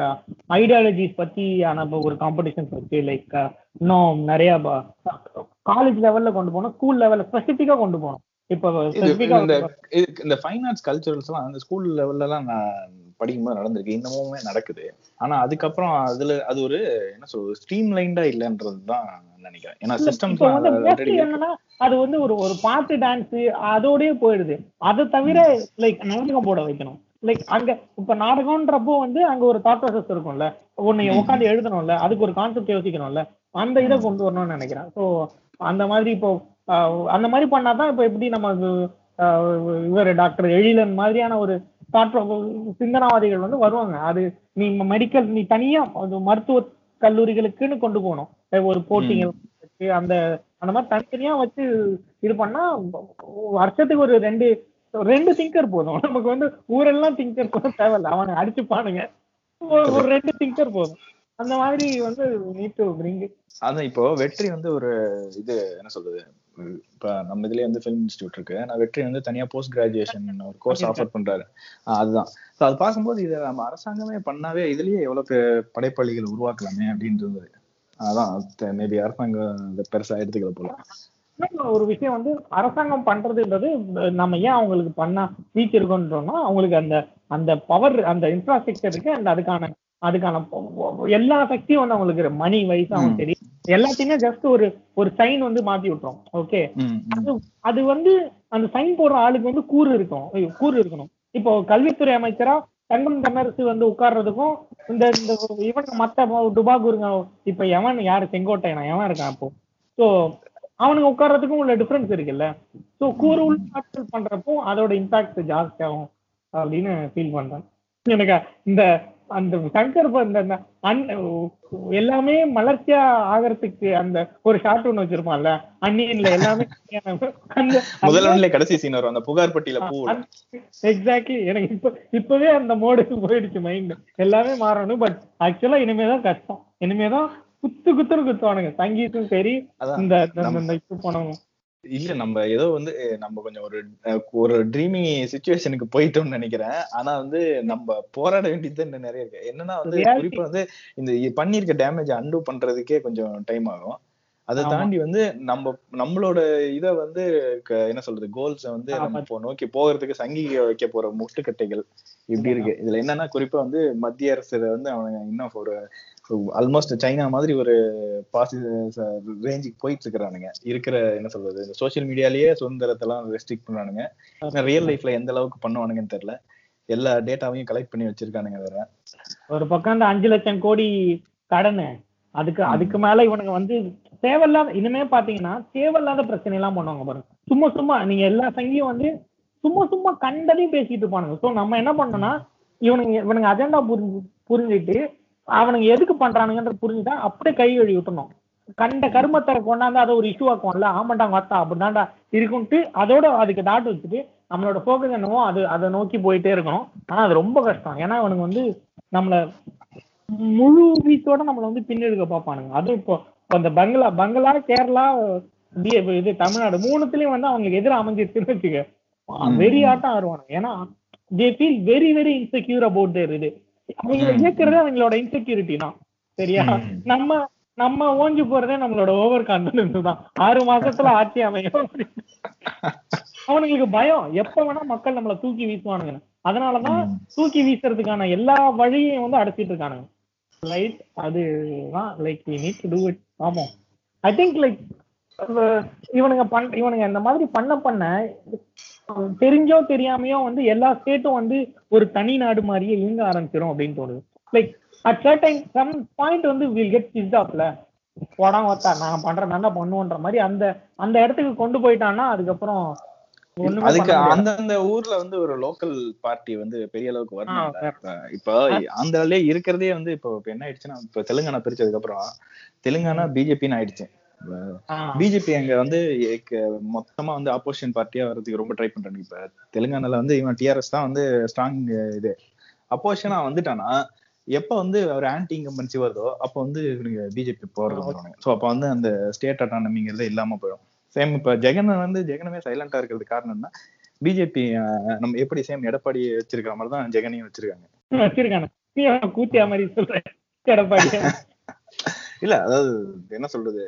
ஐடியாலஜிஸ் பத்தி ஆன இப்ப ஒரு காம்படிஷன்ஸ் வச்சு லைக் இன்னும் நிறைய காலேஜ் லெவல்ல கொண்டு போகணும் ஸ்கூல் லெவல்ல ஸ்பெசிபிக்கா கொண்டு போகணும். இந்த ஃபைன் ஆர்ட்ஸ் கல்ச்சுரல்ஸ் எல்லாம் அந்த ஸ்கூல் லெவல்ல எல்லாம் நான் படிக்கும்போது நடந்திருக்கு. இன்னமுமே நடக்குது. ஆனா அதுக்கப்புறம் அதுல அது ஒரு என்ன சொல்றது ஸ்ட்ரீம் லைன்டா இல்லைன்றது தான் நினைக்கிறேன். ஏன்னா mostly என்னன்னா அது வந்து ஒரு ஒரு பாட்டு டான்ஸ் அதோடயே போயிடுது. அதை தவிர லைக் நாடகம் போட வைக்கணும். லைக் அங்க இப்ப நாடகம்ன்றப்போ வந்து அங்க ஒரு தாட் ப்ராசஸ் இருக்கும்ல. ஒன்னு ம். உட்காந்து எழுதணும்ல அதுக்கு ஒரு கான்செப்ட் யோசிக்கணும்ல. அந்த இதை கொண்டு வரணும்னு நினைக்கிறேன். ஸோ அந்த மாதிரி இப்போ அந்த மாதிரி பண்ணாதான் இப்போ எப்படி நம்ம இவர் டாக்டர் எழிலன் மாதிரியான ஒரு சிந்தனாவாதிகள் வந்து வருவாங்க. அது நீ மெடிக்கல் நீ தனியா மருத்துவ கல்லூரிகளுக்குன்னு கொண்டு போகணும். ஒரு போட்டிங்க வச்சு அந்த அந்த மாதிரி தனித்தனியா வச்சு இது பண்ணா வருஷத்துக்கு ஒரு ரெண்டு ரெண்டு திங்கர் போதும். நமக்கு வந்து ஊரெல்லாம் திங்கர் கூட தேவையில்ல. அவனை அடிச்சுப்பானுங்க ஒரு- ஒரு ரெண்டு திங்கர் போதும். அந்த மாதிரி வந்து நீட் டு பிரிங் அதான் இப்போ வெற்றி வந்து ஒரு இது என்ன சொல்றது? இப்ப நம்ம இதுலயே வந்து ஃபிலிம் இன்ஸ்டியூட் இருக்கு. நான் வெற்றி வந்து தனியா போஸ்ட் கிராஜுவேஷன் ஒரு கோர்ஸ் ஆஃபர் பண்றாரு. அதுதான். ஸோ அது பார்க்கும்போது இதை நம்ம அரசாங்கமே பண்ணாவே இதுலயே எவ்வளவு பெ- படைப்பாளிகள் உருவாக்கலாமே அப்படின்றது. அதான் மேபி அரசாங்கம் பெருசா எடுத்துக்கல போல. ஒரு விஷயம் வந்து அரசாங்கம் பண்றதுன்றது நம்ம ஏன் அவங்களுக்கு பண்ணா இருக்குன்றோம்னா அவங்களுக்கு அந்த அந்த பவர் அந்த இன்ஃப்ராஸ்ட்ரக்சர் இருக்கு அந்த அதுக்கான அதுக்கான எல்லா சக்தியும் வந்து அவங்களுக்கு மணி வைஸ் அவங்க ம். தெரியும். எல்லாத்தையுமே ஜஸ்ட் ஒரு ஒரு சைன் வந்து மாத்தி விட்டுரும். ஓகே. அது அது வந்து அந்த சைன் போடுற ஆளுக்கு வந்து கூறு இருக்கும். கூறு இருக்கணும். இப்போ கல்வித்துறை அமைச்சரா தங்கம் தென்னரசு வந்து உட்கார்றதுக்கும் இந்த இந்த இவன் மத்த டுபாகூருங்க இப்ப எவன் யாரு? செங்கோட்டையனா? எவன் இருக்கான் அப்போ. சோ அவனுக்கு உட்கார்றதுக்கும் உள்ள டிஃபரன்ஸ் இருக்குல்ல. சோ கூறு உள்ள ஆட்கள் பண்றப்போ அதோட இம்பாக்ட் ஜாஸ்தி ஆகும் அப்படின்னு ஃபீல் பண்றேன். எனக்கு இந்த அந்த சங்கர் அன் எல்லாமே மலர்ச்சியா ஆகிறதுக்கு அந்த ஒரு ஷார்ட் ஒண்ணு வச்சிருப்பான்ல அன்னியன்ல எல்லாமே அந்த முதல்வன்ல கடைசி சீன் வரும் அந்த புகார் பட்டியல பூ எக்ஸாக்ட்லி எனக்கு இப்ப இப்பவே அந்த மோடுக்கு போயிடுச்சு மைண்ட் எல்லாமே மாறணும் பட் ஆக்சுவலா இனிமேதான் கஷ்டம். இனிமேதான் குத்து குத்துன்னு குத்துவானுங்க. சங்கீத்தும் சரி இந்த இந்த- இந்த இது போனவங்க இல்ல நம்ம ஏதோ வந்து நம்ம கொஞ்சம் ஒரு ஒரு ட்ரீமி சுச்சுவேஷனுக்கு போயிட்டோம்னு நினைக்கிறேன். ஆனா வந்து நம்ம போராட வேண்டியது இன்னும் நிறைய இருக்கு. என்னன்னா வந்து குறிப்பா வந்து இந்த பண்ணிருக்க டேமேஜ் அன்டூ பண்றதுக்கே கொஞ்சம் டைம் ஆகும். அதை. தாண்டி வந்து நம்ம நம்மளோட இத வந்து என்ன சொல்றது கோல்ஸ வந்து நம்ம நோக்கி போகிறதுக்கு சங்கி வைக்க போற முட்டுக்கட்டைகள் இப்படி இருக்கு. இதுல என்னன்னா குறிப்பா வந்து மத்திய அரசு வந்து அவனுங்க இன்னும் ஒரு ஆல்மோஸ்ட் சைனா மாதிரி ஒரு பாசி ரேஞ்சுக்கு போயிட்டு இருக்கிறானுங்க இருக்கிற என்ன சொல்றது இந்த சோஷியல் மீடியாலயே சுதந்திரத்தெல்லாம் ரெஸ்ட்ரிக்ட் பண்றானுங்க ரியல் லைஃப்ல எந்த அளவுக்கு பண்ணுவானுங்கன்னு தெரியல. எல்லா டேட்டாவையும் கலெக்ட் பண்ணி வச்சிருக்கானுங்க வேற. ஒரு பக்கம் அந்த அஞ்சு லட்சம் கோடி கடன். அதுக்கு அதுக்கு மேல இவனுங்க வந்து தேவையில்லாத இனிமே பாத்தீங்கன்னா தேவையில்லாத பிரச்சனை எல்லாம் பண்ணுவாங்க பாருங்க. சும்மா சும்மா நீங்க எல்லா சங்கியும் வந்து சும்மா சும்மா கண்டதையும் பேசிட்டு இருப்பானுங்க. சோ நம்ம என்ன பண்ணோம்னா இவனுங்க இவனுங்க அஜெண்டா புரிஞ்சு புரிஞ்சுட்டு அவனுங்க எதுக்கு பண்றானுங்கன்றது புரிஞ்சுட்டா அப்படியே கை கழுவி விட்டணும். கண்ட கருமத்தை கொண்டாந்து அதை ஒரு இஷ்யூ ஆக்குவோம்ல ஆமாண்டாங்க வாத்தா அப்படிதான்டா இருக்குன்ட்டு அதோட அதுக்கு டாட் வச்சுட்டு நம்மளோட ஃபோக்கஸ் என்னவோ அது அதை நோக்கி போயிட்டே இருக்கணும். ஆனா அது ரொம்ப கஷ்டம். ஏன்னா இவனுங்க வந்து நம்மள முழு வீச்சோட நம்மள வந்து பின்னெடுக்க பார்ப்பானுங்க. அதுவும் இப்போ இந்த பங்களா பங்களா கேரளா இது தமிழ்நாடு மூணுத்துலயும் வந்து அவங்களுக்கு எதிர அமைஞ்சிருச்சுன்னு வச்சுக்க. வெறி ஆட்டம் ஆடுவானுங்க. ஏன்னா they feel very very insecure about their இது. அவங்க ம். இயக்குறதே அவங்களோட இன்செக்யூரிட்டி தான். சரியா. நம்ம நம்ம ஓஞ்சி போறதே நம்மளோட ஓவர் கான்பிடன்ஸ் தான். ஆறு மாசத்துல ஆட்சி அமையும். அவனுங்களுக்கு பயம். எப்ப வேணா மக்கள் நம்மள தூக்கி வீசுவானுங்க. அதனாலதான். தூக்கி வீசுறதுக்கான எல்லா வழியையும் வந்து அடைச்சிட்டு இருக்கானுங்க. ரைட் அதுதான் like we need to do it ஆமாம். ஐ திங்க் லைக் இவனுங்க பண் இவனுங்க இந்த மாதிரி பண்ண பண்ண தெரிஞ்சோ தெரியாமையோ வந்து எல்லா ஸ்டேட்டும் வந்து ஒரு தனி நாடு மாதிரியே இயங்க ஆரம்பிச்சிடும் அப்படின்னு தோணுது. Like at certain some point வந்து வில் கெட் பிஸ்ட் ஆஃப்ல போடாம ஒத்தா நான் பண்றேன் நல்லா பண்ணுவோன்ற மாதிரி அந்த அந்த இடத்துக்கு கொண்டு போயிட்டான்னா அதுக்கப்புறம் அதுக்கு. அந்தந்த ஊர்ல வந்து ஒரு லோக்கல் பார்ட்டி வந்து பெரிய அளவுக்கு வரணும். இப்போ ஆந்திராலே இருக்கிறதே வந்து இப்போ என்ன ஆயிடுச்சுன்னா இப்ப தெலுங்கானா பிரிச்சதுக்கு அப்புறம் தெலுங்கானா பிஜேபின்னு ஆயிடுச்சு. பிஜேபி அங்க வந்து மொத்தமா வந்து ஆப்போசிஷன் பார்ட்டியா வர்றதுக்கு ரொம்ப ட்ரை பண்றாங்க. இப்ப தெலுங்கானால வந்து இவன் டிஆர்எஸ் தான் வந்து ஸ்ட்ராங் இது. அப்போசிஷனா வந்துட்டானா எப்ப வந்து ஒரு ஆன்டி இன்கம்பன்சி வருதோ அப்ப வந்து இவனுங்க பிஜேபி போறது சோ அப்ப வந்து அந்த ஸ்டேட் அட்டானமிங்கிறது இல்லாம போயிடும். சேம் இப்ப ஜெகன் வந்து ஜெகனமே சைலண்டா இருக்கிறது காரணம் என்ன பிஜேபி நம்ம எப்படி சேம் எடப்பாடி வச்சிருக்கிற மாதிரி தான் ஜெகனையும் வச்சிருக்காங்க. அவன் கூத்தியா மாதிரி சொல்ற. எடப்பாடி இல்ல அதாவது என்ன சொல்றது?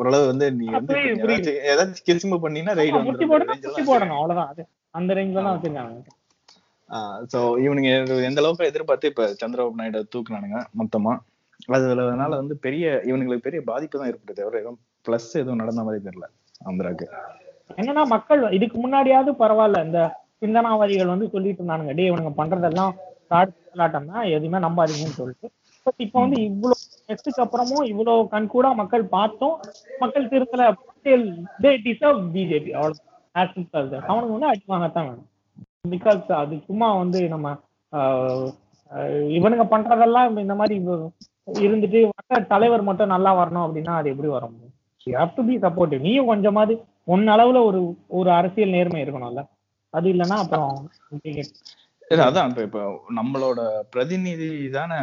ஓரளவு வந்து நீ வந்து ஏதாச்சும் கிரிசிம்பு பண்ணினா ரைடு முட்டி போடணும் அவ்வளவுதான் அந்த ரேஞ்ச்ல தான் வச்சிருக்காங்க. சோ இவனுங்க எந்த அளவுக்கு எதிர்பார்த்து இப்ப சந்திரபாபு நாயுடு தூக்குனானுங்க மொத்தமா. அதுனால வந்து பெரிய இவனுங்களுக்கு பெரிய பாதிப்பு தான் ஏற்படுது தவிர எதுவும் பிளஸ் எதுவும் நடந்த மாதிரி தெரியல ஆந்திராக்கு என்னன்னா மக்கள் இதுக்கு முன்னாடியாவது பரவாயில்ல இந்த சிந்தனாவாதிகள் வந்து சொல்லிட்டு இருந்தானுங்க டே இவனுங்க பண்றதெல்லாம் தான் எதுவுமே நம்பாதீங்கன்னு சொல்லிட்டு. பட் இப்ப வந்து இவ்வளவு நெக்ஸ்ட்டுக்கு அப்புறமும் இவ்வளவு கண்கூடா மக்கள் பார்த்தோம். மக்கள் திருத்தல தே டிசர்வ் பிஜேபி அவ்வளவு அவனுக்கு வந்து அடி வாங்கத்தான் வேணும். பிகாஸ் அது சும்மா வந்து நம்ம இவனுங்க பண்றதெல்லாம் இந்த மாதிரி இருந்துட்டு வர தலைவர் மட்டும் நல்லா வரணும் அப்படின்னா அது எப்படி வர முடியும்? ஹேவ் டு பி சப்போர்ட்டிவ் நீயும் கொஞ்சமாவது உன் அளவுல ஒரு ஒரு அரசியல் நேர்மை இருக்கணும்ல. அது இல்லைன்னா அப்புறம் அதான் இப்ப இப்ப நம்மளோட பிரதிநிதி தானே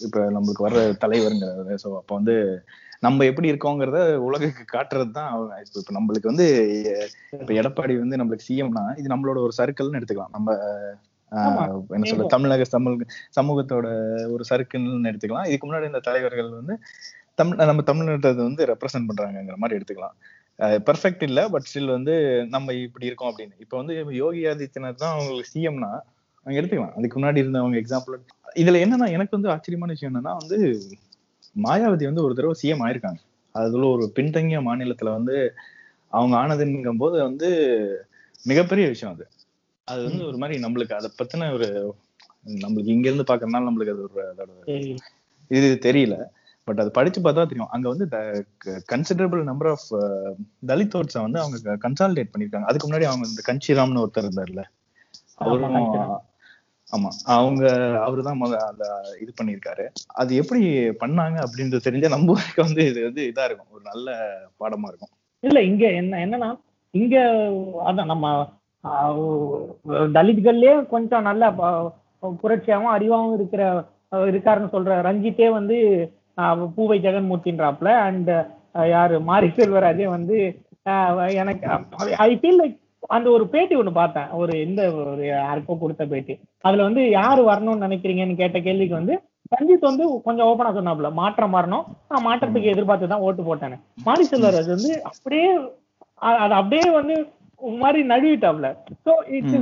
இப்ப நம்மளுக்கு வர்ற தலைவருங்கிறது சோ அப்ப வந்து நம்ம எப்படி இருக்கோங்கிறத உலகுக்கு காட்டுறது தான் இப்ப இப்ப நம்மளுக்கு வந்து இப்ப எடப்பாடி வந்து நம்மளுக்கு சிஎம்னா இது நம்மளோட ஒரு சர்க்கிள்னு எடுத்துக்கலாம். நம்ம. என்ன சொல்ல தமிழக தமிழ் சமூகத்தோட ஒரு சர்க்கிள்னு எடுத்துக்கலாம். இதுக்கு முன்னாடி இந்த தலைவர்கள் வந்து தமிழ் நம்ம தமிழ்நாட்டை வந்து ரெப்ரசென்ட் பண்றாங்கங்கிற மாதிரி எடுத்துக்கலாம். பெர்ஃபெக்ட் இல்ல பட் ஸ்டில் வந்து நம்ம இப்படி இருக்கோம் அப்படின்னு. இப்ப வந்து யோகி ஆதித்யநாத் தான் அவங்களுக்கு சிஎம்னா அவங்க எடுத்துக்கலாம். அதுக்கு முன்னாடி இருந்தவங்க எக்ஸாம்பிள் இதுல என்னன்னா எனக்கு வந்து ஆச்சரியமான விஷயம் என்னன்னா வந்து மாயாவதி வந்து ஒரு தடவை சிஎம் ஆயிருக்காங்க. அதுல ஒரு பின்தங்கிய மாநிலத்துல வந்து அவங்க ஆனதுங்கும் போது வந்து மிகப்பெரிய விஷயம் அது. அது வந்து ஒரு மாதிரி நம்மளுக்கு அதை பத்தின ஒரு நம்மளுக்கு இங்க இருந்து பாக்குறதுனால நம்மளுக்கு அது ஒரு அதோட இது தெரியல. பட் அது படிச்சு பார்த்தா தெரியும். அங்க வந்து கன்சிடரபிள் நம்பர் ஆஃப் தலித் வந்து அவங்க கன்சாலிடேட் பண்ணிருக்காங்க. அதுக்கு முன்னாடி அவங்க இந்த கஞ்சிராம்னு ஒருத்தர் இருந்தார்ல. அவரும். ஆமா. அவங்க அவருதான் முத அந்த இது பண்ணிருக்காரு அது எப்படி பண்ணாங்க அப்படின்றது தெரிஞ்சா நம்ம ஊருக்கு வந்து இது வந்து இதா இருக்கும். ஒரு நல்ல பாடமா இருக்கும். இல்ல இங்க என்ன என்னன்னா இங்க அதான் நம்ம தலித்கள்லயே கொஞ்சம் நல்ல புரட்சியாகவும் புரட்சியாவும் இருக்கிற இருக்காருன்னு சொல்ற ரஞ்சித்தே வந்து பூவை ஜெகன்மூர்த்தின்றாப்ல அண்ட் யாரு? மாரி செல்வராஜே வந்து எனக்கு ஐ ஃபீல் லைக் அந்த ஒரு பேட்டி ஒண்ணு பார்த்தேன். ஒரு இந்த ஒரு யாருக்கோ கொடுத்த பேட்டி. அதுல வந்து யாரு வரணும்னு நினைக்கிறீங்கன்னு கேட்ட கேள்விக்கு வந்து ரஞ்சித் வந்து கொஞ்சம் ஓப்பனா சொன்னாப்ல மாற்றம் வரணும். நான் மாற்றத்துக்கு எதிர்பார்த்து தான் ஓட்டு போட்டேன்னு மாரி செல்வராஜ் வந்து அப்படியே அது அப்படியே வந்து மாதிரி நழுவிட்டாப்ல ஸோ இட்ஸ்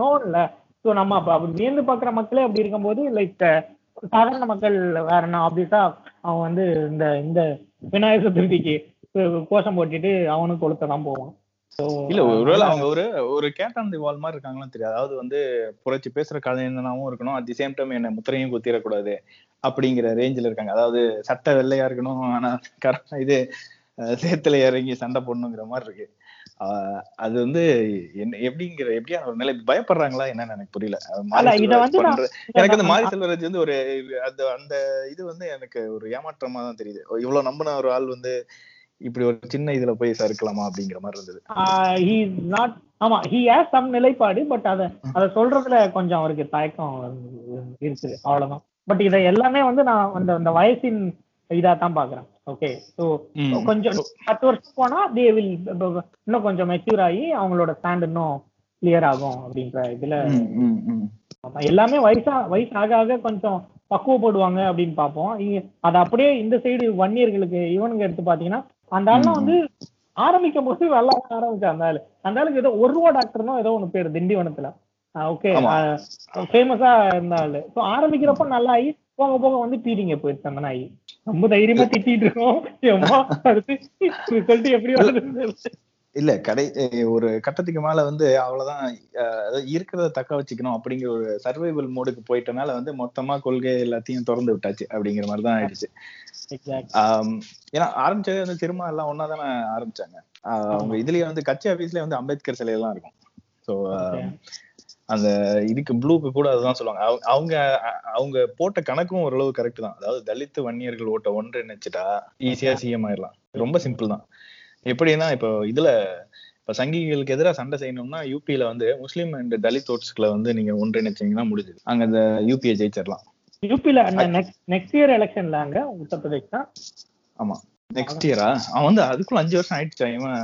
நோன்ல ஸோ நம்ம அப்ப அப்படி வியந்து பார்க்குற மக்களே அப்படி இருக்கும்போது லைக் சாதாரண மக்கள் வேற என்ன அப்படிட்டா அவன் வந்து இந்த இந்த விநாயகர் சதுர்த்திக்கு கோஷம் போட்டுட்டு அவனும் கொளுத்த தான் போவான். இல்ல ஒருவேளை அவங்க ஒரு ஒரு கேட்டான் வால் மாதிரி இருக்காங்களான்னு தெரியாது. அதாவது வந்து புரட்சி பேசுற கலைஞனாவும் இருக்கணும் அட் தி சேம் டைம் என்ன முத்திரையும் குத்திடக்கூடாது அப்படிங்கிற ரேஞ்சில் இருக்காங்க. அதாவது சட்டை வெள்ளையா இருக்கணும் ஆனா இது சேத்துல இறங்கி சண்டை போடணுங்கிற மாதிரி இருக்கு. ஆஹ் அது வந்து என்ன எப்படிங்கிற எப்படியா ஒரு நிலை பயப்படுறாங்களா என்னன்னு எனக்கு புரியல. எனக்கு வந்து மாரி செல்வராஜ் வந்து ஒரு அந்த அந்த இது வந்து எனக்கு ஒரு ஏமாற்றமா தான் தெரியுது. இவ்வளவு நம்பின ஒரு ஆள் வந்து இப்படி ஒரு சின்ன இதுல போய் சறுக்கலாமா அப்படிங்கிற மாதிரி இருந்தது. ஹி நாட் ஆமா ஹி ஹேஸ் சம் நிலைப்பாடு பட் அத அத சொல்றதுல கொஞ்சம் அவருக்கு தயக்கம் இருக்குது அவ்வளவுதான். பட் இதை எல்லாமே வந்து நான் அந்த அந்த வயசின் இதா தான் பாக்குறேன் ஓகே ஸோ. கொஞ்சம் பத்து வருஷம் போனா தே வில் இன்னும் கொஞ்சம் மெச்சூர் ஆகி அவங்களோட ஸ்டாண்ட் இன்னும் கிளியர் ஆகும் அப்படின்ற இதுல எல்லாமே வயசா வயசு ஆக ஆக கொஞ்சம் பக்குவப்படுவாங்க அப்படின்னு பார்ப்போம். அது அப்படியே இந்த சைடு வன்னியர்களுக்கு இவனுங்க எடுத்து பாத்தீங்கன்னா அந்த ஆள்லாம் வந்து ஆரம்பிக்கும் போது நல்லா ஆரம்பிச்சா அந்த ஆளு. அந்த ஆளுக்கு ஏதோ ஒரு ரூபா டாக்டர்னோ ஏதோ ஒண்ணு பேரு திண்டிவனத்துல. ஓகே. ஃபேமஸா இருந்த ஆளு. ஸோ ஆரம்பிக்கிறப்ப நல்லா ஆகி போக போக வந்து பீடிங்க போயிடுச்சு அந்த நாய். ரொம்ப தைரியமா திட்டிட்டு இருக்கோம். எம்மா அடுத்து ரிசல்ட் எப்படி வருது இல்ல கடை ஒரு கட்டத்துக்கு மேல வந்து அவ்வளவுதான் இருக்கிறத தக்க வச்சுக்கணும் அப்படிங்கிற ஒரு சர்வைவல் மோடுக்கு போயிட்டனால வந்து மொத்தமா கொள்கை எல்லாத்தையும் திறந்து விட்டாச்சு அப்படிங்கிற மாதிரி தான் ஆயிடுச்சு. ஏன்னா ஆரம்பிச்சதே வந்து திரும்ப எல்லாம் ஒன்னா தானே ஆரம்பிச்சாங்க. ஆஹ் அவங்க இதுலயே வந்து கட்சி ஆபீஸ்லயே வந்து அம்பேத்கர் சிலையெல்லாம் இருக்கும். ஸோ அந்த இதுக்கு ப்ளூக்கு கூட அதுதான் சொல்லுவாங்க. அவங்க- அவங்க போட்ட கணக்கும் ஓரளவு கரெக்ட் தான். அதாவது தலித் வன்னியர்கள் ஓட்ட ஒன்றிணைச்சிட்டா ஈஸியா சிஎம் ஆயிடலாம். ரொம்ப சிம்பிள் தான். எப்படின்னா இப்போ இதுல இப்ப சங்கிகளுக்கு எதிராக சண்டை செய்யணும்னா யூபியில வந்து முஸ்லீம் அண்ட் தலித் ஓட்ஸ்களை வந்து நீங்க ஒன்றிணைச்சீங்கன்னா முடிஞ்சுது. அங்க இந்த யூபியை ஜெயிச்சிடலாம். யூபில நெக்ஸ்ட் நெக்ஸ்ட் இயர் எலெக்ஷன்ல அங்க உத்தரப்பிரதேஷ் தான். ஆமா. நெக்ஸ்ட் இயரா அவன் வந்து அதுக்குள்ள அஞ்சு வருஷம் ஆயிடுச்சா? இவன்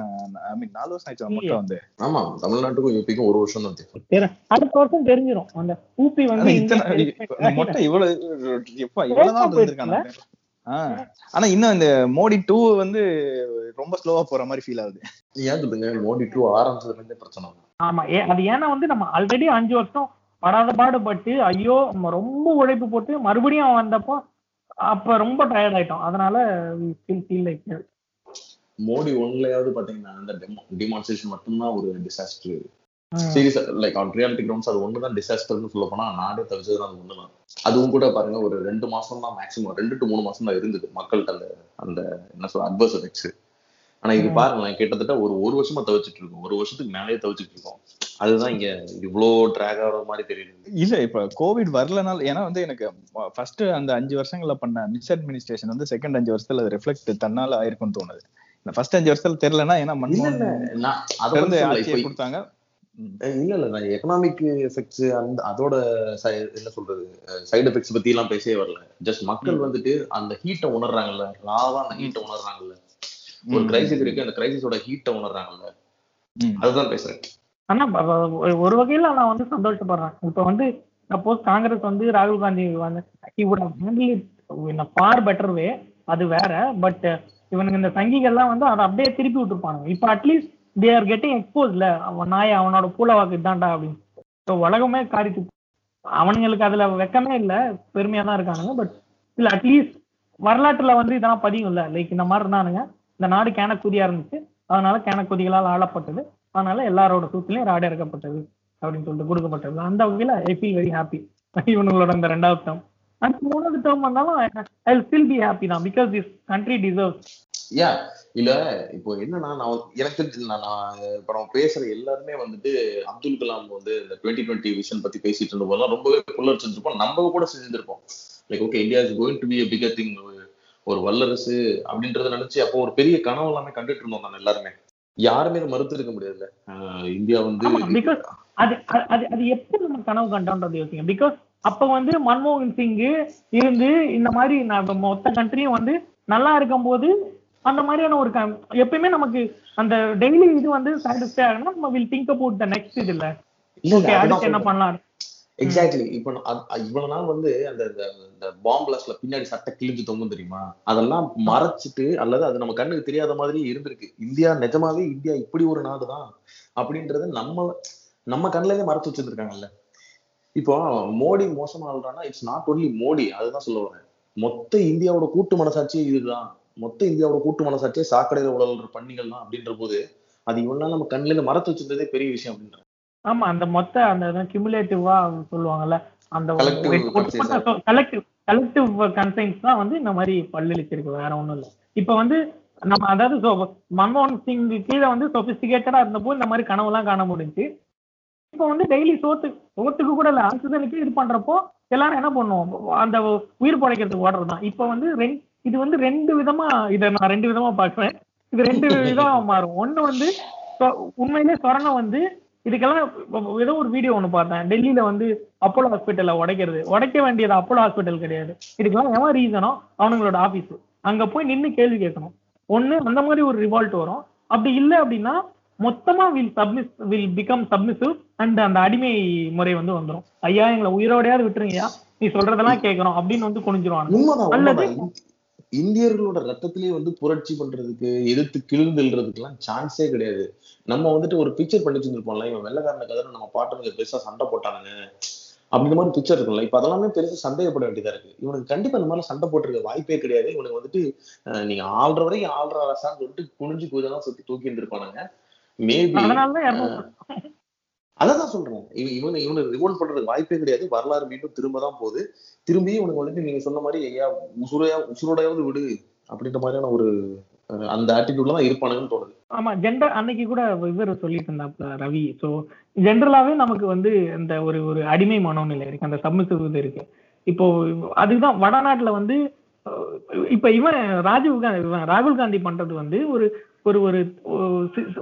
ஐ மீன் நாலு வருஷம் ஆயிடுச்சு? மட்டும் வந்து? ஆமா. தமிழ்நாட்டுக்கும் யூபிக்கும் ஒரு வருஷம் தான் அடுத்த வருஷம் தெரிஞ்சிரும். அந்த ஊபி வந்து இத்தனை மொட்டை இவ்வளவு எப்ப இவ்வளவுதான் இருந்திருக்காங்க. ஆஹ் ஆனா இன்னும் இந்த மோடி டூ வந்து ரொம்ப ஸ்லோவா போற மாதிரி ஃபீல் ஆகுது. ஏன் சொல்லுங்க? மோடி டூ ஆரம்பிச்சதுல இருந்தே பிரச்சனை. ஆமா. அது ஏன்னா வந்து நம்ம ஆல்ரெடி அஞ்சு வருஷம் படாத பாடுபட்டு ஐயோ நம்ம ரொம்ப உழைப்பு போட்டு மறுபடியும் அவன் வந்தப்போ அப்ப ரொம்ப டயர்ட் ஆயிட்டோம். அதனால ஃபீல் லைக் மோடி ஒன்லயாவது பாத்தீங்கன்னா அந்த டிமான்ஸ்ட்ரேஷன் மட்டும்தான் ஒரு disaster serious like on reality grounds அது ஒண்ணுதான் டிசாஸ்டர்னு சொல்ல போனா நாடே தவிச்சது அது ஒண்ணுதான். அதுவும் கூட பாருங்க ஒரு ரெண்டு மாசம் தான் மேக்ஸிமம் ரெண்டு டு மூணு மாசம் தான் இருந்தது மக்கள்கிட்ட அந்த அந்த என்ன சொல்ற அட்வர்ஸ் எஃபெக்ட்ஸ் ஆனா இது. பாருங்களேன் கிட்டத்தட்ட ஒரு ஒரு வருஷமா தவிச்சிட்டு இருக்கோம். ஒரு வருஷத்துக்கு மேலேயே தவிச்சிட்டு இருக்கோம். அதுதான் இங்க இவ்வளோ ட்ராக் ஆகிற மாதிரி தெரியுது இல்ல இப்ப கோவிட் வரலனால ஏன்னா வந்து எனக்கு ஃபர்ஸ்ட் அந்த அஞ்சு வருஷங்கள்ல பண்ண மிஸ் அட்மினிஸ்ட்ரேஷன் வந்து செகண்ட் அஞ்சு வருஷத்துல அது ரிஃப்ளெக்ட் தன்னால ஆயிருக்கும்னு தோணுது ஃபர்ஸ்ட் அஞ்சு வருஷத்துல தெரியலனா ஏன்னா மன்மோகன் கொடுத்தாங்க. இல்ல இல்ல நான் எக்கனாமிக் எஃபெக்ட்ஸ் அந்த அதோட என்ன சொல்றது சைடு எஃபெக்ட்ஸ் பத்தி எல்லாம் பேசவே வரல ஜஸ்ட் மக்கள். வந்துட்டு அந்த ஹீட்டை உணர்றாங்கல்ல ராவா அந்த ஹீட்டை உணர்றாங்கல்ல ஒரு. கிரைசிஸ் இருக்கு அந்த கிரைசிஸோட ஹீட்டை உணர்றாங்கல்ல. அதுதான் பேசுறேன் ஆனா ஒரு- ஒரு வகையில நான் வந்து சந்தோஷப்படுறேன். இப்ப வந்து சப்போஸ் காங்கிரஸ் வந்து ராகுல் காந்தி வந்து he ஃபார் பெட்டர் வே அது வேற பட் இவனுங்க இந்த சங்கிகள்லாம் வந்து அதை அப்படியே திருப்பி விட்டுருப்பானுங்க. இப்ப at least they are getting எக்ஸ்போஸ்ல அவன் நாய் அவனோட பூல வாக்கு இதான்டா அப்படின்னு. ஸோ உலகமே காரித்து அவனுங்களுக்கு அதுல வெக்கமே இல்ல பெருமையா தான் இருக்கானுங்க பட் இல்ல அட்லீஸ்ட் வரலாற்றுல வந்து இதெல்லாம் பதியும் இல்ல. லைக் இந்த மாதிரி இருந்தானுங்க. இந்த நாடு கேனக்குதியா இருந்துச்சு அதனால கேனக்குதிகளால் ஆளப்பட்டது. அதனால எல்லாரோட தூக்கிலையும் ராடு இறக்கப்பட்டது அப்படின்னு சொல்லிட்டு கொடுக்கப்பட்டது. அந்த வகையில ஐ ஃபீல் வெரி ஹாப்பி இவங்களோட அந்த ரெண்டாவது டேர்ம் அடுத்து மூணாவது டேர்ம் வந்தாலும் ஐ ஸ்டில் பி ஹாப்பி தான். Because this country deserves yeah இல்ல இப்போ என்னன்னா நான் எனக்கு நான் நான் இப்ப நம்ம பேசுற எல்லாருமே வந்துட்டு அப்துல் கலாம் வந்து இந்த டுவெண்ட்டி டுவெண்ட்டி விஷன் பத்தி பேசிட்டு இருந்த போதெல்லாம் ரொம்பவே புல்லர் செஞ்சிருப்போம் நம்ம கூட செஞ்சிருப்போம் like okay India is going to be bigger thing ஒரு வல்லரசு அப்படின்றத நினைச்சு அப்போ ஒரு பெரிய கனவு எல்லாமே கண்டுட்டு இருந்தோம் நான் எல்லாருமே. யாருமே இதை மறுத்து இருக்க முடியாதுல்ல. இந்தியா வந்து அது அது- அது எப்படி நம்ம கனவு கண்டோன்றது யோசிங்க. பிகாஸ் அப்ப வந்து மன்மோகன் சிங் இருந்து இந்த மாதிரி மொத்த கண்ட்ரியும் வந்து நல்லா இருக்கும்போது அந்த மாதிரியான ஒரு எப்பயுமே நமக்கு அந்த டெய்லி இது வந்து சாட்டிஸ்ஃபை ஆகணும் நம்ம will think about the next இது இல்ல. ஓகே அடுத்து என்ன பண்ணலாம்? எக்ஸாக்ட்லி இப்போ இவ்வளவு நாள் வந்து அந்த இந்த- இந்த பின்னாடி சட்டை கிழிஞ்சு தொங்கும் தெரியுமா? அதெல்லாம் மறைச்சிட்டு அல்லது அது நம்ம கண்ணுக்கு தெரியாத மாதிரி இருந்திருக்கு. இந்தியா நிஜமாவே இந்தியா இப்படி ஒரு நாடுதான் அப்படின்றத நம்ம நம்ம கண்ணுல மறைச்சு வச்சிருக்காங்கல்ல இப்போ மோடி மோசமா ஆள்றான்னா இட்ஸ் நாட் ஒன்லி மோடி அதுதான் சொல்ல வரேன். மொத்த இந்தியாவோட கூட்டு மனசாட்சியே இதுதான். மொத்த இந்தியாவோட கூட்டு மனசாட்சியே சாக்கடையில உழல்ற பண்ணிகள்லாம் அப்படின்ற போது அது இவ்வளவு நாள் நம்ம கண்ணுல மறைச்சு வச்சிருந்ததே பெரிய விஷயம் அப்படின்ற ஆமா அந்த மொத்த அந்த கிமுலேட்டிவா சொல்லுவாங்கல்ல அந்த கலெக்டிவ் கலெக்டிவ் கன்சைன்ஸ் தான் வந்து இந்த மாதிரி பல்லிழிச்சிருக்கு வேற ஒண்ணும் இல்ல. இப்ப வந்து நம்ம அதாவது மன்மோகன் சிங் கீழே வந்து சொபிஸ்டிகேட்டடா இருந்தப்போ இந்த மாதிரி கனவுலாம் காண முடிஞ்சு இப்போ வந்து டெய்லி சோத்து சோத்துக்கு கூட இல்ல ஆக்சிஜனுக்கு இது பண்றப்போ எல்லாரும் என்ன பண்ணுவோம் அந்த உயிர் பழைக்கிறதுக்கு ஓடுறது தான் இப்போ வந்து ரெண்டு இது வந்து ரெண்டு விதமா இதை நான் ரெண்டு விதமா பார்க்குறேன். இது ரெண்டு விதமா மாறும். ஒண்ணு வந்து உண்மையிலே சொரணம் வந்து இதுக்கெல்லாம் ஏதோ ஒரு வீடியோ ஒண்ணு பார்த்தேன். டெல்லியில வந்து அப்போலோ ஹாஸ்பிட்டல்ல உடைக்கிறது. உடைக்க வேண்டியது அப்போலோ ஹாஸ்பிட்டல் கிடையாது. இதுக்கெல்லாம் எவன் ரீசனோ அவனுங்களோட ஆபீஸ் அங்க போய் நின்னு கேள்வி கேட்கணும். ஒண்ணு அந்த மாதிரி ஒரு ரிவால்ட் வரும். அப்படி இல்லை அப்படின்னா மொத்தமா will submiss will become submissive and அந்த அடிமை முறை வந்து வந்துரும். ஐயா எங்களை உயிரோடையாவது விட்டுருங்கய்யா. நீ சொல்றதெல்லாம் கேட்கறோம் அப்படின்னு வந்து குனிஞ்சிருவாங்க அல்லது- இந்தியர்களோட ரத்தத்திலேயே வந்து புரட்சி பண்றதுக்கு எதிர்த்து கிழிந்தெழுறதுக்குலாம் சான்ஸே கிடையாது. நம்ம வந்துட்டு ஒரு பிக்சர் பண்ணி வச்சிருப்போம்ல இவன் வெள்ளக்காரன கதை நம்ம பாட்டுங்க பெருசா சண்டை போட்டானுங்க. அப்படின்ற மாதிரி பிக்சர் இருக்கும்ல. இப்ப அதெல்லாமே பெருசா சந்தேகப்பட வேண்டியதா இருக்கு. இவனுக்கு கண்டிப்பா இந்த மாதிரி சண்டை போட்டிருக்க வாய்ப்பே கிடையாது. இவனுக்கு வந்துட்டு நீங்க ஆள்ற வரைக்கும் ஆள்ற அரசான்னு சொல்லிட்டு குனிஞ்சு குதிதான் சுத்தி தூக்கி இருந்திருப்பானுங்க மேபி அதான் சொல்றேன். இவன் இவனு ரிவோல்ட் பண்றதுக்கு வாய்ப்பே கிடையாது. வரலாறு மீண்டும் திரும்ப தான் போகுது. திரும்பியும் இவனுக்கு வந்துட்டு நீங்க சொன்ன மாதிரி ஐயா உசுரையா உசுரோடையாவது விடு அப்படின்ற மாதிரியான ஒரு அந்த ஆட்டிடியூட்ல தான் இருப்பானுங்கன்னு தோணுது. ஆமா ஜெண்டர் அன்னைக்கு கூட இவர் சொல்லிட்டு இருந்தாப்ல ரவி. சோ ஜென்ரலாவே நமக்கு வந்து இந்த ஒரு ஒரு அடிமை மனோநிலை இருக்கு. அந்த சம்மிசிவ் இது இருக்கு. இப்போ அதுதான் வடநாட்டுல வந்து இப்ப இவன் ராஜீவ் காந்தி இவன் ராகுல் காந்தி பண்றது வந்து ஒரு ஒரு ஒரு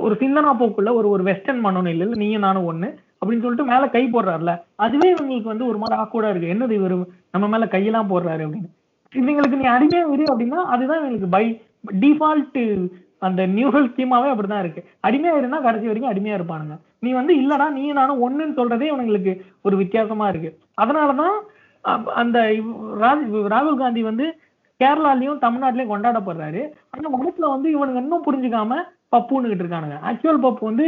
ஒரு சிந்தனா போக்குள்ள ஒரு ஒரு வெஸ்டர்ன் மனோநிலையில நீயும் நானும் ஒண்ணு அப்படின்னு சொல்லிட்டு மேல கை போடுறாருல அதுவே இவங்களுக்கு வந்து ஒரு மாதிரி ஆக்கூடா இருக்கு. என்னது இவரு நம்ம மேல கையெல்லாம் போடுறாரு அப்படின்னு. இவங்களுக்கு நீ அடிமையா இரு அப்படின்னா அதுதான் இவங்களுக்கு பை டிஃபால்ட் அந்த நியூரல் ஸ்கீமாவே அப்படிதான் இருக்கு. அடிமையா இருந்தா கடைசி வரைக்கும் அடிமையா இருப்பானுங்க. நீ வந்து இல்லடா நீ நானும் ஒண்ணுன்னு சொல்றதே இவங்களுக்கு ஒரு வித்தியாசமா இருக்கு. அதனாலதான் அந்த ராகுல் காந்தி வந்து கேரளாலையும் தமிழ்நாட்டிலயும் கொண்டாடப்படுறாரு. ஆனா மனசுல வந்து இவனுங்க இன்னும் புரிஞ்சுக்காம பப்புன்னுகிட்டு இருக்கானுங்க. ஆக்சுவல் பப்பு வந்து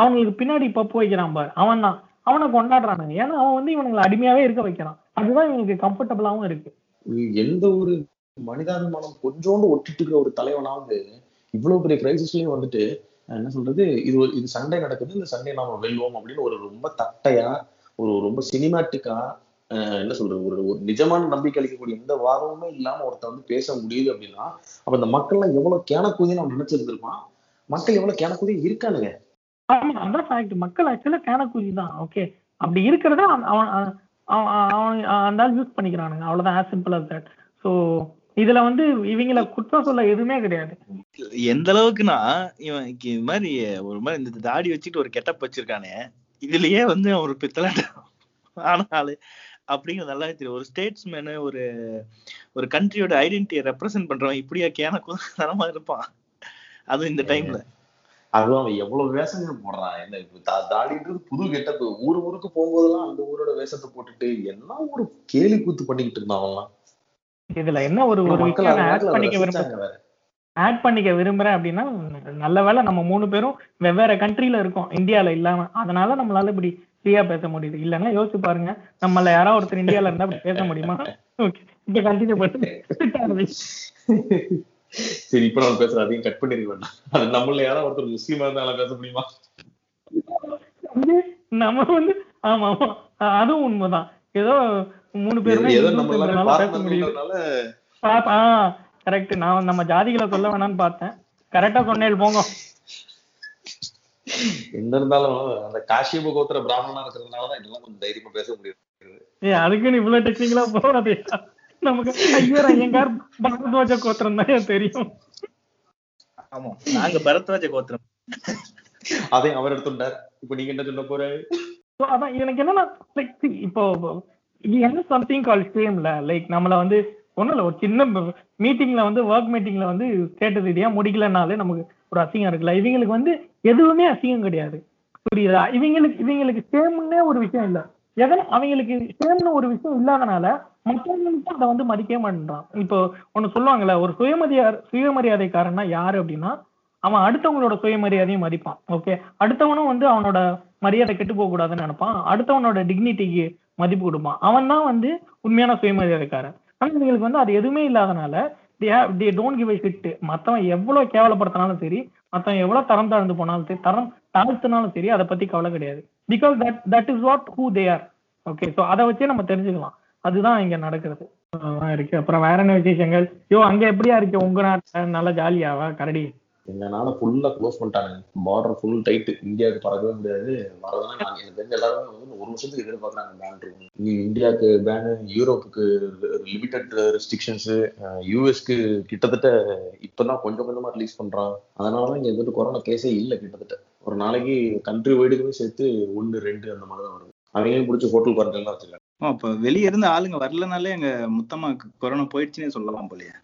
அவங்களுக்கு பின்னாடி பப்பு வைக்கிறான் பாரு. அவன் தான் அவனை கொண்டாடுறானுங்க. ஏன்னா அவன் வந்து இவனுங்களை அடிமையாவே இருக்க வைக்கிறான். அதுதான் இவங்களுக்கு கம்ஃபர்டபுளாவும் இருக்கு. எந்த ஒரு மனிதாபிமானம் கொஞ்சோண்டு ஒட்டிட்டு இருக்கிற ஒரு தலைவனாவது இவ்வளவு பெரிய கிரைசிஸ்லயும் வந்துட்டு என்ன சொல்றது? இது இது சண்டை நடக்குது. இந்த சண்டை நாம வெல்வோம் அப்படின்னு ஒரு ரொம்ப தட்டையா ஒரு ரொம்ப சினிமாட்டிக்கா என்ன சொல்றது? ஒரு ஒரு நிஜமான நம்பிக்கை அளிக்கக்கூடிய எந்த வாதமுமே இல்லாம ஒருத்தன் வந்து பேச முடியுது அப்படின்னா அப்ப இந்த மக்கள்லாம் எவ்வளவு கேனக்கூதின்னு அவன் நினைச்சிருந்திருப்பான் மக்கள் எவ்வளவு கேனக்கூதி இருக்கானுங்க. ஆமா அதான் ஃபேக்ட் மக்கள் ஆக்சுவலா கேனக்கூதி தான் ஓகே அப்படி இருக்கிறத அவன் அவன் அந்த ஆள் யூஸ் பண்ணிக்கிறானுங்க. அவ்வளவுதான். As simple as that. So இதுல வந்து இவங்கள குற்றம் சொல்ல எதுவுமே கிடையாது. எந்த அளவுக்குன்னா இவன் இது மாதிரி ஒரு மாதிரி இந்த தாடி வச்சுட்டு ஒரு கெட்டப் வச்சிருக்கானே. இதுலயே வந்து அவன் ஒரு பித்தலாட்ட ஆன ஆளு அப்படிங்கிறது நல்லா தெரியும். ஒரு ஸ்டேட்ஸ்மேனு ஒரு ஒரு கண்ட்ரியோட ஐடென்டிட்டியை ரெப்ரசென்ட் பண்றவன் இப்படியா கேனக்கும் தரமா இருப்பான். அதுவும் இந்த டைம்ல அதுவும் அவன் எவ்வளவு வேஷங்கள் போடுறான். என்ன தாடின்றது புது கெட்டப்பு. ஊர் ஊருக்கு போகும்போதெல்லாம் அந்த ஊரோட வேஷத்தை போட்டுட்டு என்ன ஒரு கேலி கூத்து பண்ணிக்கிட்டு இருந்தான் அவன்லாம். இதுல என்ன ஒரு ஒரு அதை பண்ணிக்க விரும்புறேன். ஆட் பண்ணிக்க விரும்புறேன் அப்படின்னா நல்ல வேளை நம்ம மூணு பேரும் வெவ்வேறு கண்ட்ரில இருக்கோம். இந்தியால இல்லாம. அதனால நம்மளால இப்படி ஃப்ரீயா பேச முடியுது. இல்லைன்னா யோசிச்சு பாருங்க. நம்மள யாராவது ஒருத்தர் இந்தியால இருந்தா இப்படி பேச முடியுமா? ஓகே இப்ப கண்டினியூ பண்ணி சரி இப்ப நம்ம பேசுற அதையும் கட் பண்ணிருக்க வேண்டாம். அது நம்மள யாராவது ஒருத்தர் முஸ்லீமா இருந்தாலும் பேச முடியுமா? நம்ம வந்து ஆமா ஆமா. அதுவும் உண்மைதான். ஏதோ மூணு பேருமே பேச பாப்பா கரெக்ட் நான் நம்ம ஜாதிகளை சொல்ல வேணாம்னு பார்த்தேன். கரெக்டா சொன்னேன் போங்க. என்ன இருந்தாலும் அந்த காஷ்யப கோத்திர பிராமணனா இருக்கிறதுனாலதான் இதெல்லாம் கொஞ்சம் தைரியமா பேச முடியுது. ஏ அதுக்குன்னு இவ்வளவு டெக்னிக்கலா போகாது நமக்கு ஐயர் ஐயங்கார் பாரத்வாஜ கோத்திரம் தான் தெரியும். ஆமா நாங்க பரத்வாஜ கோத்திரம். அதையும் அவர் எடுத்துட்டார். இப்ப நீங்க என்ன சொல்ல போற அதான் எனக்கு என்னன்னா லைக் இப்போ என்ன சம்திங் கால் ஸ்ட்ரீம்ல லைக் நம்மள வந்து ஒண்ணும் இல்ல ஒரு சின்ன மீட்டிங்ல வந்து ஒர்க் மீட்டிங்ல வந்து ஸ்டேட்டஸ் ரீதியா முடிக்கலனாலே நமக்கு ஒரு அசிங்கம் இருக்குல்ல? இவங்களுக்கு வந்து எதுவுமே அசிங்கம் கிடையாது. புரியுதா? இவங்களுக்கு இவங்களுக்கு சேம்னே ஒரு விஷயம் இல்லை. எதனா அவங்களுக்கு சேம்னு ஒரு விஷயம் இல்லாதனால மற்றவங்களுக்கும் அதை வந்து மதிக்கவே மாட்டான் இப்போ ஒண்ணு சொல்லுவாங்கல்ல ஒரு சுயமரியாதை சுயமரியாதைக்காரன்னா யாரு அப்படின்னா அவன் அடுத்தவங்களோட சுயமரியாதையும் மதிப்பான். ஓகே அடுத்தவனும் வந்து அவனோட மரியாதை கெட்டு போக கூடாதுன்னு நினைப்பான். அடுத்தவனோட டிக்னிட்டிக்கு மதிப்பு கொடுப்பான். அவன் தான் வந்து உண்மையான சுயமரியாதைக்காரன். ஆனா இவங்களுக்கு வந்து அது எதுவுமே இல்லாதனால தே டோன்ட் கிவ் ஷிட் மத்தவன் எவ்வளவு கேவலப்படுத்தினாலும் சரி மத்தவன் எவ்வளவு தரம் தாழ்ந்து போனாலும் சரி தரம் தாழ்த்தினாலும் சரி அதை பத்தி கவலை கிடையாது. Because that that is what who they are okay so அதை வச்சே நம்ம தெரிஞ்சுக்கலாம். அதுதான் இங்க நடக்கிறது. இருக்கு. அப்புறம் வேற என்ன விசேஷங்கள்? யோ அங்க எப்படியா இருக்கு? உங்க நாட்டு நல்லா ஜாலியாவா? கரடி. எங்கனால ஃபுல்லா க்ளோஸ் பண்ணிட்டாங்க பார்டர் ஃபுல் டைட் இந்தியாவுக்கு பறக்கவே முடியாது. வரதான் நாங்க எனக்கு தெரிஞ்ச எல்லாருமே வந்து ஒரு வருஷத்துக்கு எதிர்பார்க்கறாங்க பேன் இருக்கும் நீ இந்தியாவுக்கு பேன் யூரோப்புக்கு லிமிட்டட் ரெஸ்ட்ரிக்ஷன்ஸ் யூஎஸ்க்கு கிட்டத்தட்ட இப்பதான் கொஞ்சம் கொஞ்சமா ரிலீஸ் பண்றான். அதனாலதான் இங்க வந்துட்டு கொரோனா கேஸே இல்லை கிட்டத்தட்ட. ஒரு நாளைக்கு கண்ட்ரி வைடுக்குமே சேர்த்து ஒன்னு ரெண்டு அந்த மாதிரி தான் வருது அவங்களையும் பிடிச்சி ஹோட்டல் குவாரண்டைன்லாம் வச்சிருக்காங்க. அப்ப வெளியே இருந்து ஆளுங்க வரலனாலே அங்க மொத்தமா கொரோனா போயிடுச்சுன்னே சொல்லலாம் போலயே.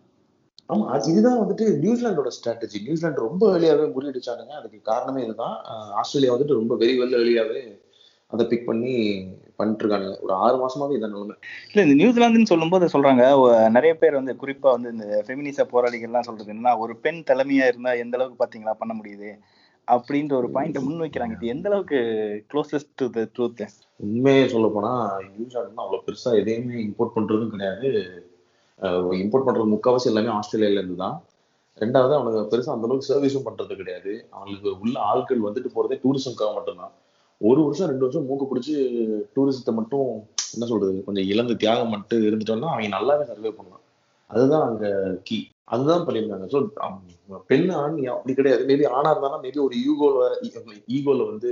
ஆமா இதுதான் வந்துட்டு நியூசிலாண்டோட ஸ்ட்ராட்டஜி நியூசிலாந்து ரொம்ப வெளியாவே முறியடிச்சானுங்க. அதுக்கு காரணமே இதுதான். ஆஸ்திரேலியா வந்துட்டு ரொம்ப வெரி வெல் வெளியாவே அதை பிக் பண்ணி பண்ணிட்டு இருக்கானுங்க ஒரு ஆறு மாசமாவே இதான் நிலைமை. இல்ல இந்த நியூசிலாந்துன்னு சொல்லும்போது சொல்றாங்க. நிறைய பேர் வந்து குறிப்பா வந்து இந்த ஃபெமினிச போராளிகள்லாம் சொல்றது என்ன ஒரு பெண் தலைமையா இருந்தா எந்த அளவுக்கு பாத்தீங்களா பண்ண முடியுது? அப்படின்ற ஒரு பாயிண்ட முன் வைக்கிறாங்க இது எந்த அளவுக்கு க்ளோசஸ்ட் டு த ட்ரூத் உண்மையே சொல்ல போனா நியூசிலாந்து அவ்வளவு பெருசா எதையுமே இம்போர்ட் பண்றதும் கிடையாது. இம்போர்ட் பண்றது முக்காவாசி எல்லாமே ஆஸ்திரேலியால இருந்து தான் ரெண்டாவது அவனுக்கு பெருசா அந்த அளவுக்கு சர்வீஸும் பண்றது கிடையாது. அவங்களுக்கு உள்ள ஆட்கள் வந்துட்டு போறதே டூரிசம்காக மட்டும்தான். ஒரு வருஷம் ரெண்டு வருஷம் மூக்கு பிடிச்சி டூரிசத்தை மட்டும் என்ன சொல்றது கொஞ்சம் இழந்து தியாகம் மட்டும் இருந்துட்டோம்னா அவங்க நல்லாவே சர்வே பண்ணலாம். அதுதான் அங்க கீ அதுதான் பண்ணியிருந்தாங்க. ஸோ பெண் ஆண் அப்படி கிடையாது. மேபி ஆணா இருந்தாலும் மேபி ஒரு ஈகோல ஈகோல வந்து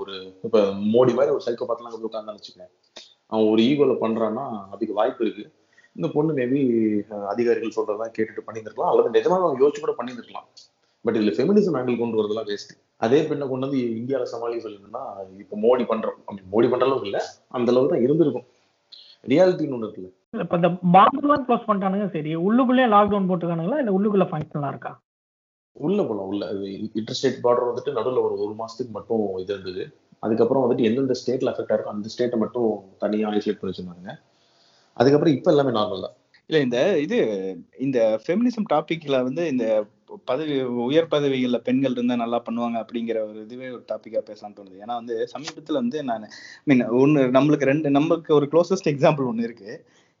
ஒரு இப்ப மோடி மாதிரி ஒரு சைக்கோ பார்த்துலாம் உட்காந்து நினைச்சுக்கேன் அவன் ஒரு ஈகோல பண்றான்னா அதுக்கு வாய்ப்பு இருக்கு. இந்த பொண்ணு மேபி அதிகாரிகள் சொல்றதெல்லாம் கேட்டுட்டு பண்ணியிருந்திருக்கலாம் அல்லது நிஜமாக அவங்க யோசிச்சு கூட பண்ணியிருந்திருக்கலாம். பட் இதுல ஃபெமினிசம் ஆங்கிள் கொண்டு வரதெல்லாம் வேஸ்ட் அதே பெண்ணை கொண்டு வந்து இந்தியாவில சமாளிக்க சொல்லியிருந்தா இப்ப மோடி பண்றோம். மோடி பண்ற அளவுக்கு இல்ல அந்த அளவுக்கு தான் இருந்திருக்கும். ரியாலிட்டின்னு ஒண்ணு இருக்குல்ல. இப்ப இந்த பார்டர்லாம் க்ளோஸ் பண்ணிட்டானுங்க சரி. உள்ளுக்குள்ளேயே லாக்டவுன் போட்டுருக்கானுங்களா இல்ல உள்ளுக்குள்ள ஃபங்க்ஷன்லாம் இருக்கா? உள்ள போலாம் உள்ள. இன்டர்ஸ்டேட் பார்டர் வந்துட்டு நடுவுல ஒரு ஒரு மாசத்துக்கு மட்டும் இது இருந்தது. அதுக்கப்புறம் வந்துட்டு எந்தெந்த ஸ்டேட்ல அஃபெக்ட் ஆயிருக்கோ அந்த ஸ்டேட்டை மட்டும் தனியா ஐசோலேட் பண்ணி வச்சிருந்தாங்க அதுக்கப்புறம் இப்ப எல்லாமே நார்மல் தான். இல்ல இந்த இது இந்த ஃபெமினிசம் டாபிக்ல வந்து இந்த பதவி உயர் பதவிகள்ல பெண்கள் இருந்தா நல்லா பண்ணுவாங்க அப்படிங்கிற ஒரு இதுவே ஒரு டாபிக்கா பேசலாம் தோணுது. ஏன்னா வந்து சமீபத்துல வந்து நான் மீன் ஒன்னு நம்மளுக்கு ரெண்டு நம்மளுக்கு ஒரு க்ளோசஸ்ட் எக்ஸாம்பிள் ஒன்னு இருக்கு.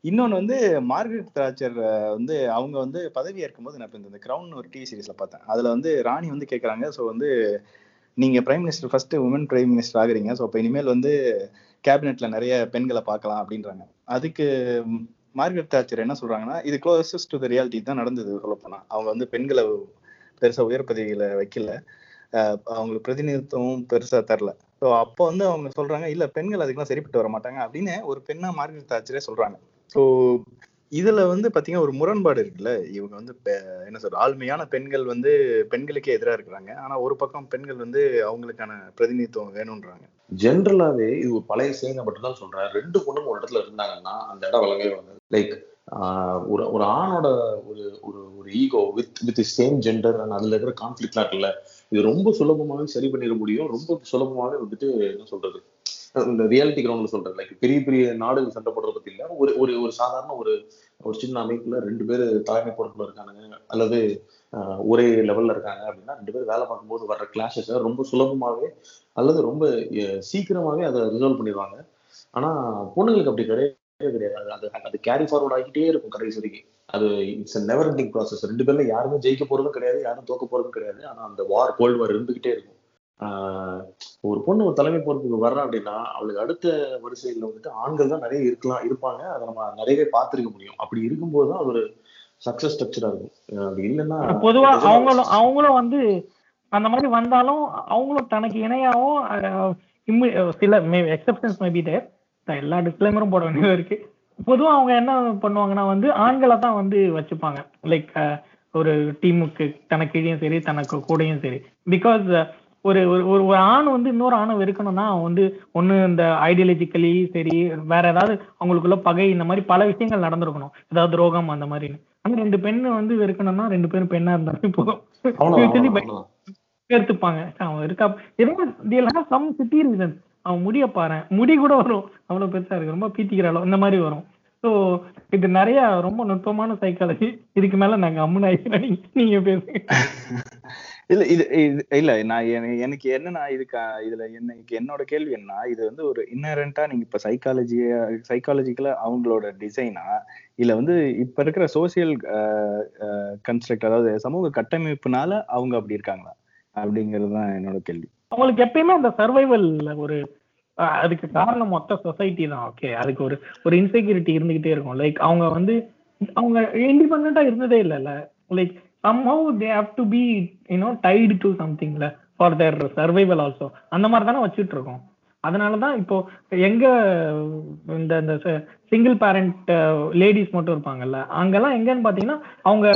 இன்னொன்னு வந்து மார்கரெட் தாச்சர் வந்து அவங்க வந்து பதவி ஏற்கும்போது நான் இந்த கிரவுன் ஒரு டிவி சீரிஸ்ல பார்த்தேன். அதுல வந்து ராணி வந்து கேட்குறாங்க ஸோ வந்து நீங்க prime minister first woman prime minister ஆகுறீங்க. ஸோ இப்போ இனிமேல் வந்து கேபினெட்ல நிறைய பெண்களை பார்க்கலாம் அப்படின்றாங்க. அதுக்கு மார்கெட் மார்கரெட் தாச்சர் என்ன சொல்றாங்கன்னா இது க்ளோசஸ்ட் டு த ரியாலிட்டி தான் நடந்தது சொல்லப்போனா. அவங்க வந்து பெண்களை பெருசா உயர் பதவியில வைக்கல. அஹ் அவங்களுக்கு பிரதிநிதித்துவம் பெருசா தரல. ஸோ அப்போ வந்து அவங்க சொல்றாங்க இல்ல பெண்கள் அதுக்கெல்லாம் சரிப்பட்டு வர மாட்டாங்க அப்படின்னு ஒரு பெண்ணா மார்கரெட் தாச்சரே சொல்றாங்க. ஸோ இதுல வந்து பாத்தீங்கன்னா ஒரு முரண்பாடு இருக்குல்ல. இவங்க வந்து பெ- என்ன சொல்ற ஆளுமையான பெண்கள் வந்து பெண்களுக்கே எதிரா இருக்கிறாங்க. ஆனா ஒரு பக்கம் பெண்கள் வந்து அவங்களுக்கான பிரதிநிதித்துவம் வேணும்ன்றாங்க. ஜென்ரலாவே இது ஒரு பழைய செய்தியை மட்டும் தான் சொல்றேன். ரெண்டு பொண்ணும் ஒரு இடத்துல இருந்தாங்கன்னா அந்த இடம் வழங்கவே வளராது லைக் ஒரு ஒரு ஆணோட ஒரு ஒரு ஒரு ego with with same gender and அதுல இருக்கிற கான்ஃபிளிக்லாம் இருக்குல்ல. இது ரொம்ப சுலபமாவே சரி பண்ணிட முடியும். ரொம்ப சுலபமாவே வந்துட்டு என்ன சொல்றது இந்த ரியாலிட்டி கிரவுண்ட்ல சொல்றது லைக் பெரிய பெரிய நாடுகள் சண்டை போடுறத பத்தி இல்ல ஒரு ஒரு ஒரு சாதாரண ஒரு ஒரு சின்ன அமைப்புல ரெண்டு பேர் தலைமை பொறுப்புல இருக்கானுங்க அல்லது ஆஹ், ஒரே லெவல்ல இருக்காங்க அப்படின்னா ரெண்டு பேர் வேலை பார்க்கும்போது வர்ற கிளாஷஸ் ரொம்ப சுலபமாவே அல்லது ரொம்ப சீக்கிரமாவே அதை ரிசால்வ் பண்ணிடுவாங்க. ஆனா பொண்ணுங்களுக்கு அப்படி கிடையவே கிடையாது. அது அது கேரி ஃபார்வர்ட் ஆகிட்டே இருக்கும் கடைசி வரைக்கும். அது இட்ஸ் நெவர் எண்டிங் ப்ராசஸ் ரெண்டு பேர்ல யாருமே ஜெயிக்க போறதும் கிடையாது யாரும் தோக்க போறதும் கிடையாது. ஆனா அந்த வார் கோல்டு வார் இருந்துகிட்டே இருக்கும். ஒரு பொண்ணு ஒரு தலைமை பொறுப்புக்கு வர்றா அப்படின்னா அவளுக்கு அடுத்த வரிசையில வந்துட்டு ஆண்கள் தான் நிறைய இருக்கலாம் இருப்பாங்க. அதை நம்ம நிறையவே பார்த்திருக்க முடியும். அப்படி இருக்கும்போது தான் அது ஒரு சக்சஸ் ஸ்ட்ரக்சரா இருக்கும். அப்படி இல்லைன்னா பொதுவா அவங்களும் அவங்களும் வந்து அந்த மாதிரி வந்தாலும் அவங்களும் தனக்கு இணையாவும் சில எக்ஸப்ஷன்ஸ் மேபி தேர் எல்லா டிஸ்க்ளைமரும் போட வேண்டியது இருக்கு. பொதுவா அவங்க என்ன பண்ணுவாங்கன்னா வந்து ஆண்களை தான் வந்து வச்சுப்பாங்க. லைக் ஒரு டீமுக்கு தனக்கு கீழேயும் சரி தனக்கு கூடயும் சரி. பிகாஸ் ஒரு ஒரு ஒரு ஆண் வந்து இன்னொரு ஆணை வெறுக்கணும்னா அவன் வந்து ஒண்ணு இந்த ஐடியாலஜிக்கலி சரி வேற ஏதாவது அவங்களுக்குள்ள பகை இந்த மாதிரி பல விஷயங்கள் நடந்திருக்கணும். ஏதாவது துரோகம் அந்த மாதிரி ஆனா ரெண்டு பெண்ணு வந்து வெறுக்கணும்னா ரெண்டு பேரும் பெண்ணா இருந்தாலும் போதும். எடுத்துப்பாங்க அவன் இருக்கா எதுவும் சம் சிட்டி ரீசன் அவன் முடிய பாரு. முடி கூட வரும். அவ்வளவு பெருசா இருக்கு. ரொம்ப பீத்திக்கிற அளவு இந்த மாதிரி வரும். ஸோ இது நிறைய ரொம்ப நுட்பமான சைக்காலஜி இதுக்கு மேல நாங்க நீங்க நீங்க பேசுங்க. இல்ல இது இது- இல்ல நான் எனக்கு- என்னன்னா இதுக்கு இதுல எனக்கு என்னோட கேள்வி என்ன இது வந்து ஒரு இன்னரண்டா நீங்க இப்ப சைக்காலஜி சைக்காலஜிக்கலா அவங்களோட டிசைனா இல்ல வந்து இப்ப இருக்கிற சோசியல் கன்ஸ்ட்ரக்ட் அதாவது சமூக கட்டமைப்புனால அவங்க அப்படி இருக்காங்களா? அப்படிங்கிறது தான் என்னோட கேள்வி. அவங்களுக்கு எப்பயுமே அந்த சர்வைவல் ஒரு அதுக்கு காரணம் மொத்த சொசைட்டி தான். ஓகே அதுக்கு ஒரு ஒரு இன்செக்யூரிட்டி இருந்துகிட்டே இருக்கும். லைக் அவங்க வந்து அவங்க இண்டிபெண்டா இருந்ததே இல்லைல்ல. Like somehow they have to be you know tied to சம்திங்ல for their survival also அந்த மாதிரி தானே வச்சுட்டு இருக்கோம். அதனால தான் இப்போ எங்க இந்த இந்த சிங்கிள் பேரண்ட் லேடிஸ் மட்டும் இருப்பாங்கல்ல அங்கெல்லாம் எங்கன்னு பார்த்தீங்கன்னா அவங்க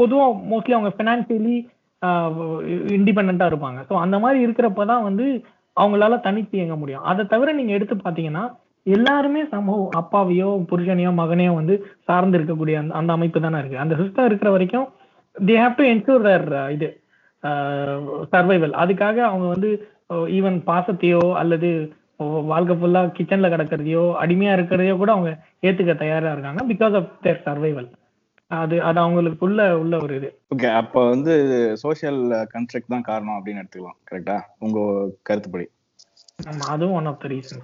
பொதுவாக மோஸ்ட்லி அவங்க ஃபினான்சியலி இண்டிபெண்ட்டாக இருப்பாங்க. ஸோ அந்த மாதிரி இருக்கிறப்ப தான் வந்து அவங்களால தனித்து இயங்க முடியும். அதை தவிர நீங்கள் எடுத்து பார்த்தீங்கன்னா எல்லாருமே சமூக அப்பாவையோ புருஷனையோ மகனையோ வந்து சார்ந்து இருக்கக்கூடிய அந்த அந்த அமைப்பு தானே இருக்கு. அந்த சிஸ்டம் இருக்கிற வரைக்கும் they have to ensure their இது சர்வைவல் அதுக்காக அவங்க வந்து ஈவன் பாசத்தையோ அல்லது வாழ்க்கை ஃபுல்லா கிச்சன்ல கிடக்கிறதையோ அடிமையா இருக்கிறதையோ கூட அவங்க ஏத்துக்க தயாரா இருக்காங்க பிகாஸ் ஆஃப் தேர் சர்வைவல் அது அது அவங்களுக்கு உள்ள ஒரு இது. ஓகே அப்ப வந்து சோஷியல் கன்ஸ்ட்ரக்ட் தான் காரணம் அப்படின்னு எடுத்துக்கலாம் கரெக்டா உங்க கருத்துப்படி. அதுவும் one of the reason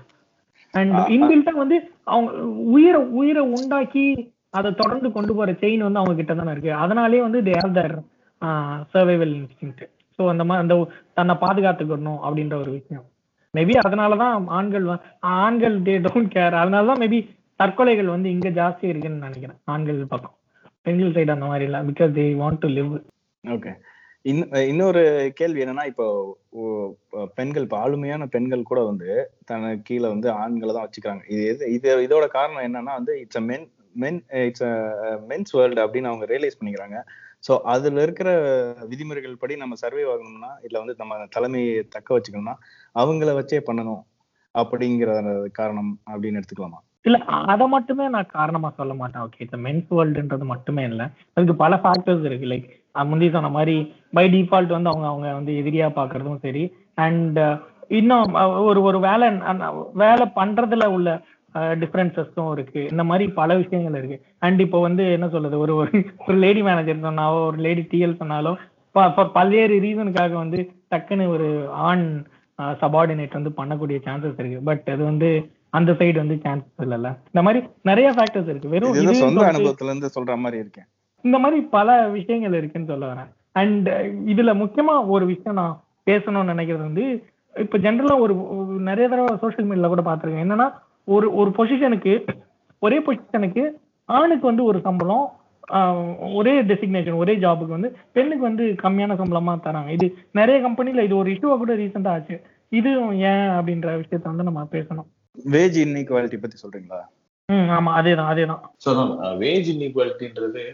and இன்பில்ட்டா வந்து அவங்க உயிரை உயிரை உண்டாக்கி அதை தொடர்ந்து கொண்டு போற செயின் வந்து அவங்க கிட்ட தானே இருக்கு. அதனாலேயே வந்து they have their survival instinct so அந்த மாதிரி அந்த தன்னை பாதுகாத்துக்கணும் அப்படின்ற ஒரு விஷயம். மேபி அதனாலதான் ஆண்கள் ஆண்கள் தே டோன்ட் கேர் அதனால தான் மேபி தற்கொலைகள் வந்து இங்க ஜாஸ்தி இருக்குன்னு நினைக்கிறேன். ஆண்கள் பக்கம். பெண்கள் சைடு அந்த மாதிரி இல்லை. Because they want to live okay இன்னொரு கேள்வி என்னன்னா இப்போ ஓ- பெண்கள் இப்போ ஆளுமையான பெண்கள் கூட வந்து தன கீழே வந்து ஆண்களை தான் வச்சுக்கிறாங்க. இது எது- இது இதோட காரணம் என்னன்னா வந்து it's a men men it's men's world அப்படின்னு அவங்க ரியலைஸ் பண்ணிக்கிறாங்க. ஸோ அதுல இருக்கிற விதிமுறைகள் படி நம்ம சர்வே ஆகணும்னா இல்லை வந்து நம்ம தலைமையை தக்க வச்சுக்கணும்னா அவங்கள வச்சே பண்ணணும் அப்படிங்கிற காரணம் அப்படின்னு எடுத்துக்கலாமா? இல்ல அதை மட்டுமே நான் காரணமா சொல்ல மாட்டேன். ஓகே இந்த மென்ஸ் வேர்ல்டுன்றது மட்டுமே இல்லை. அதுக்கு பல ஃபேக்டர்ஸ் இருக்கு. லைக் முந்தைய சொன்ன மாதிரி பை டிஃபால்ட் வந்து அவங்க அவங்க வந்து எதிரியா பாக்குறதும் சரி. அண்ட் uh, இன்னும் ஒரு ஒரு வேலை வேலை பண்றதுல உள்ள டிஃபரன்சஸும் இருக்கு. இந்த மாதிரி பல விஷயங்கள் இருக்கு. அண்ட் இப்போ வந்து என்ன சொல்றது? ஒரு ஒரு லேடி மேனேஜர் சொன்னாலோ ஒரு லேடி டிஎல் சொன்னாலோ பல்வேறு ரீசனுக்காக வந்து டக்குன்னு ஒரு ஆண் சபார்டினேட் வந்து பண்ணக்கூடிய சான்சஸ் இருக்கு. பட் அது வந்து அந்த சைடு வந்து சான்சஸ் இல்லைல்ல. இந்த மாதிரி நிறைய ஃபேக்டர்ஸ் இருக்கு. வெறும் சொந்த அனுபவத்துல இருந்து சொல்ற மாதிரி இருக்கேன். இந்த மாதிரி பல விஷயங்கள் இருக்குன்னு சொல்ல வரேன். அண்ட் இதுல முக்கியமா ஒரு விஷயம் நான் பேசணும்னு நினைக்கிறது வந்து இப்ப ஜென்ரலா ஒரு நிறைய தடவை சோஷியல் மீடியால கூட பார்த்திருக்கேன். என்னன்னா ஒரு ஒரு பொசிஷனுக்கு ஒரே பொசிஷனுக்கு ஆணுக்கு வந்து ஒரு சம்பளம் ஒரே டெசிக்னேஷன் ஒரே ஜாபுக்கு வந்து பெண்ணுக்கு வந்து கம்மியான சம்பளமா தராங்க. இது நிறைய கம்பெனில இது ஒரு இஷ்யூவா கூட ரீசெண்டா ஆச்சு. இது ஏன் அப்படின்ற விஷயத்த வந்து நம்ம பேசணும். வேஜ் இன்இக்வாலிட்டி பத்தி சொல்றீங்களா? ம் ஆமா அதேதான் அதேதான். ஸோ வேஜ் இன்இக்வாலிட்டின்றது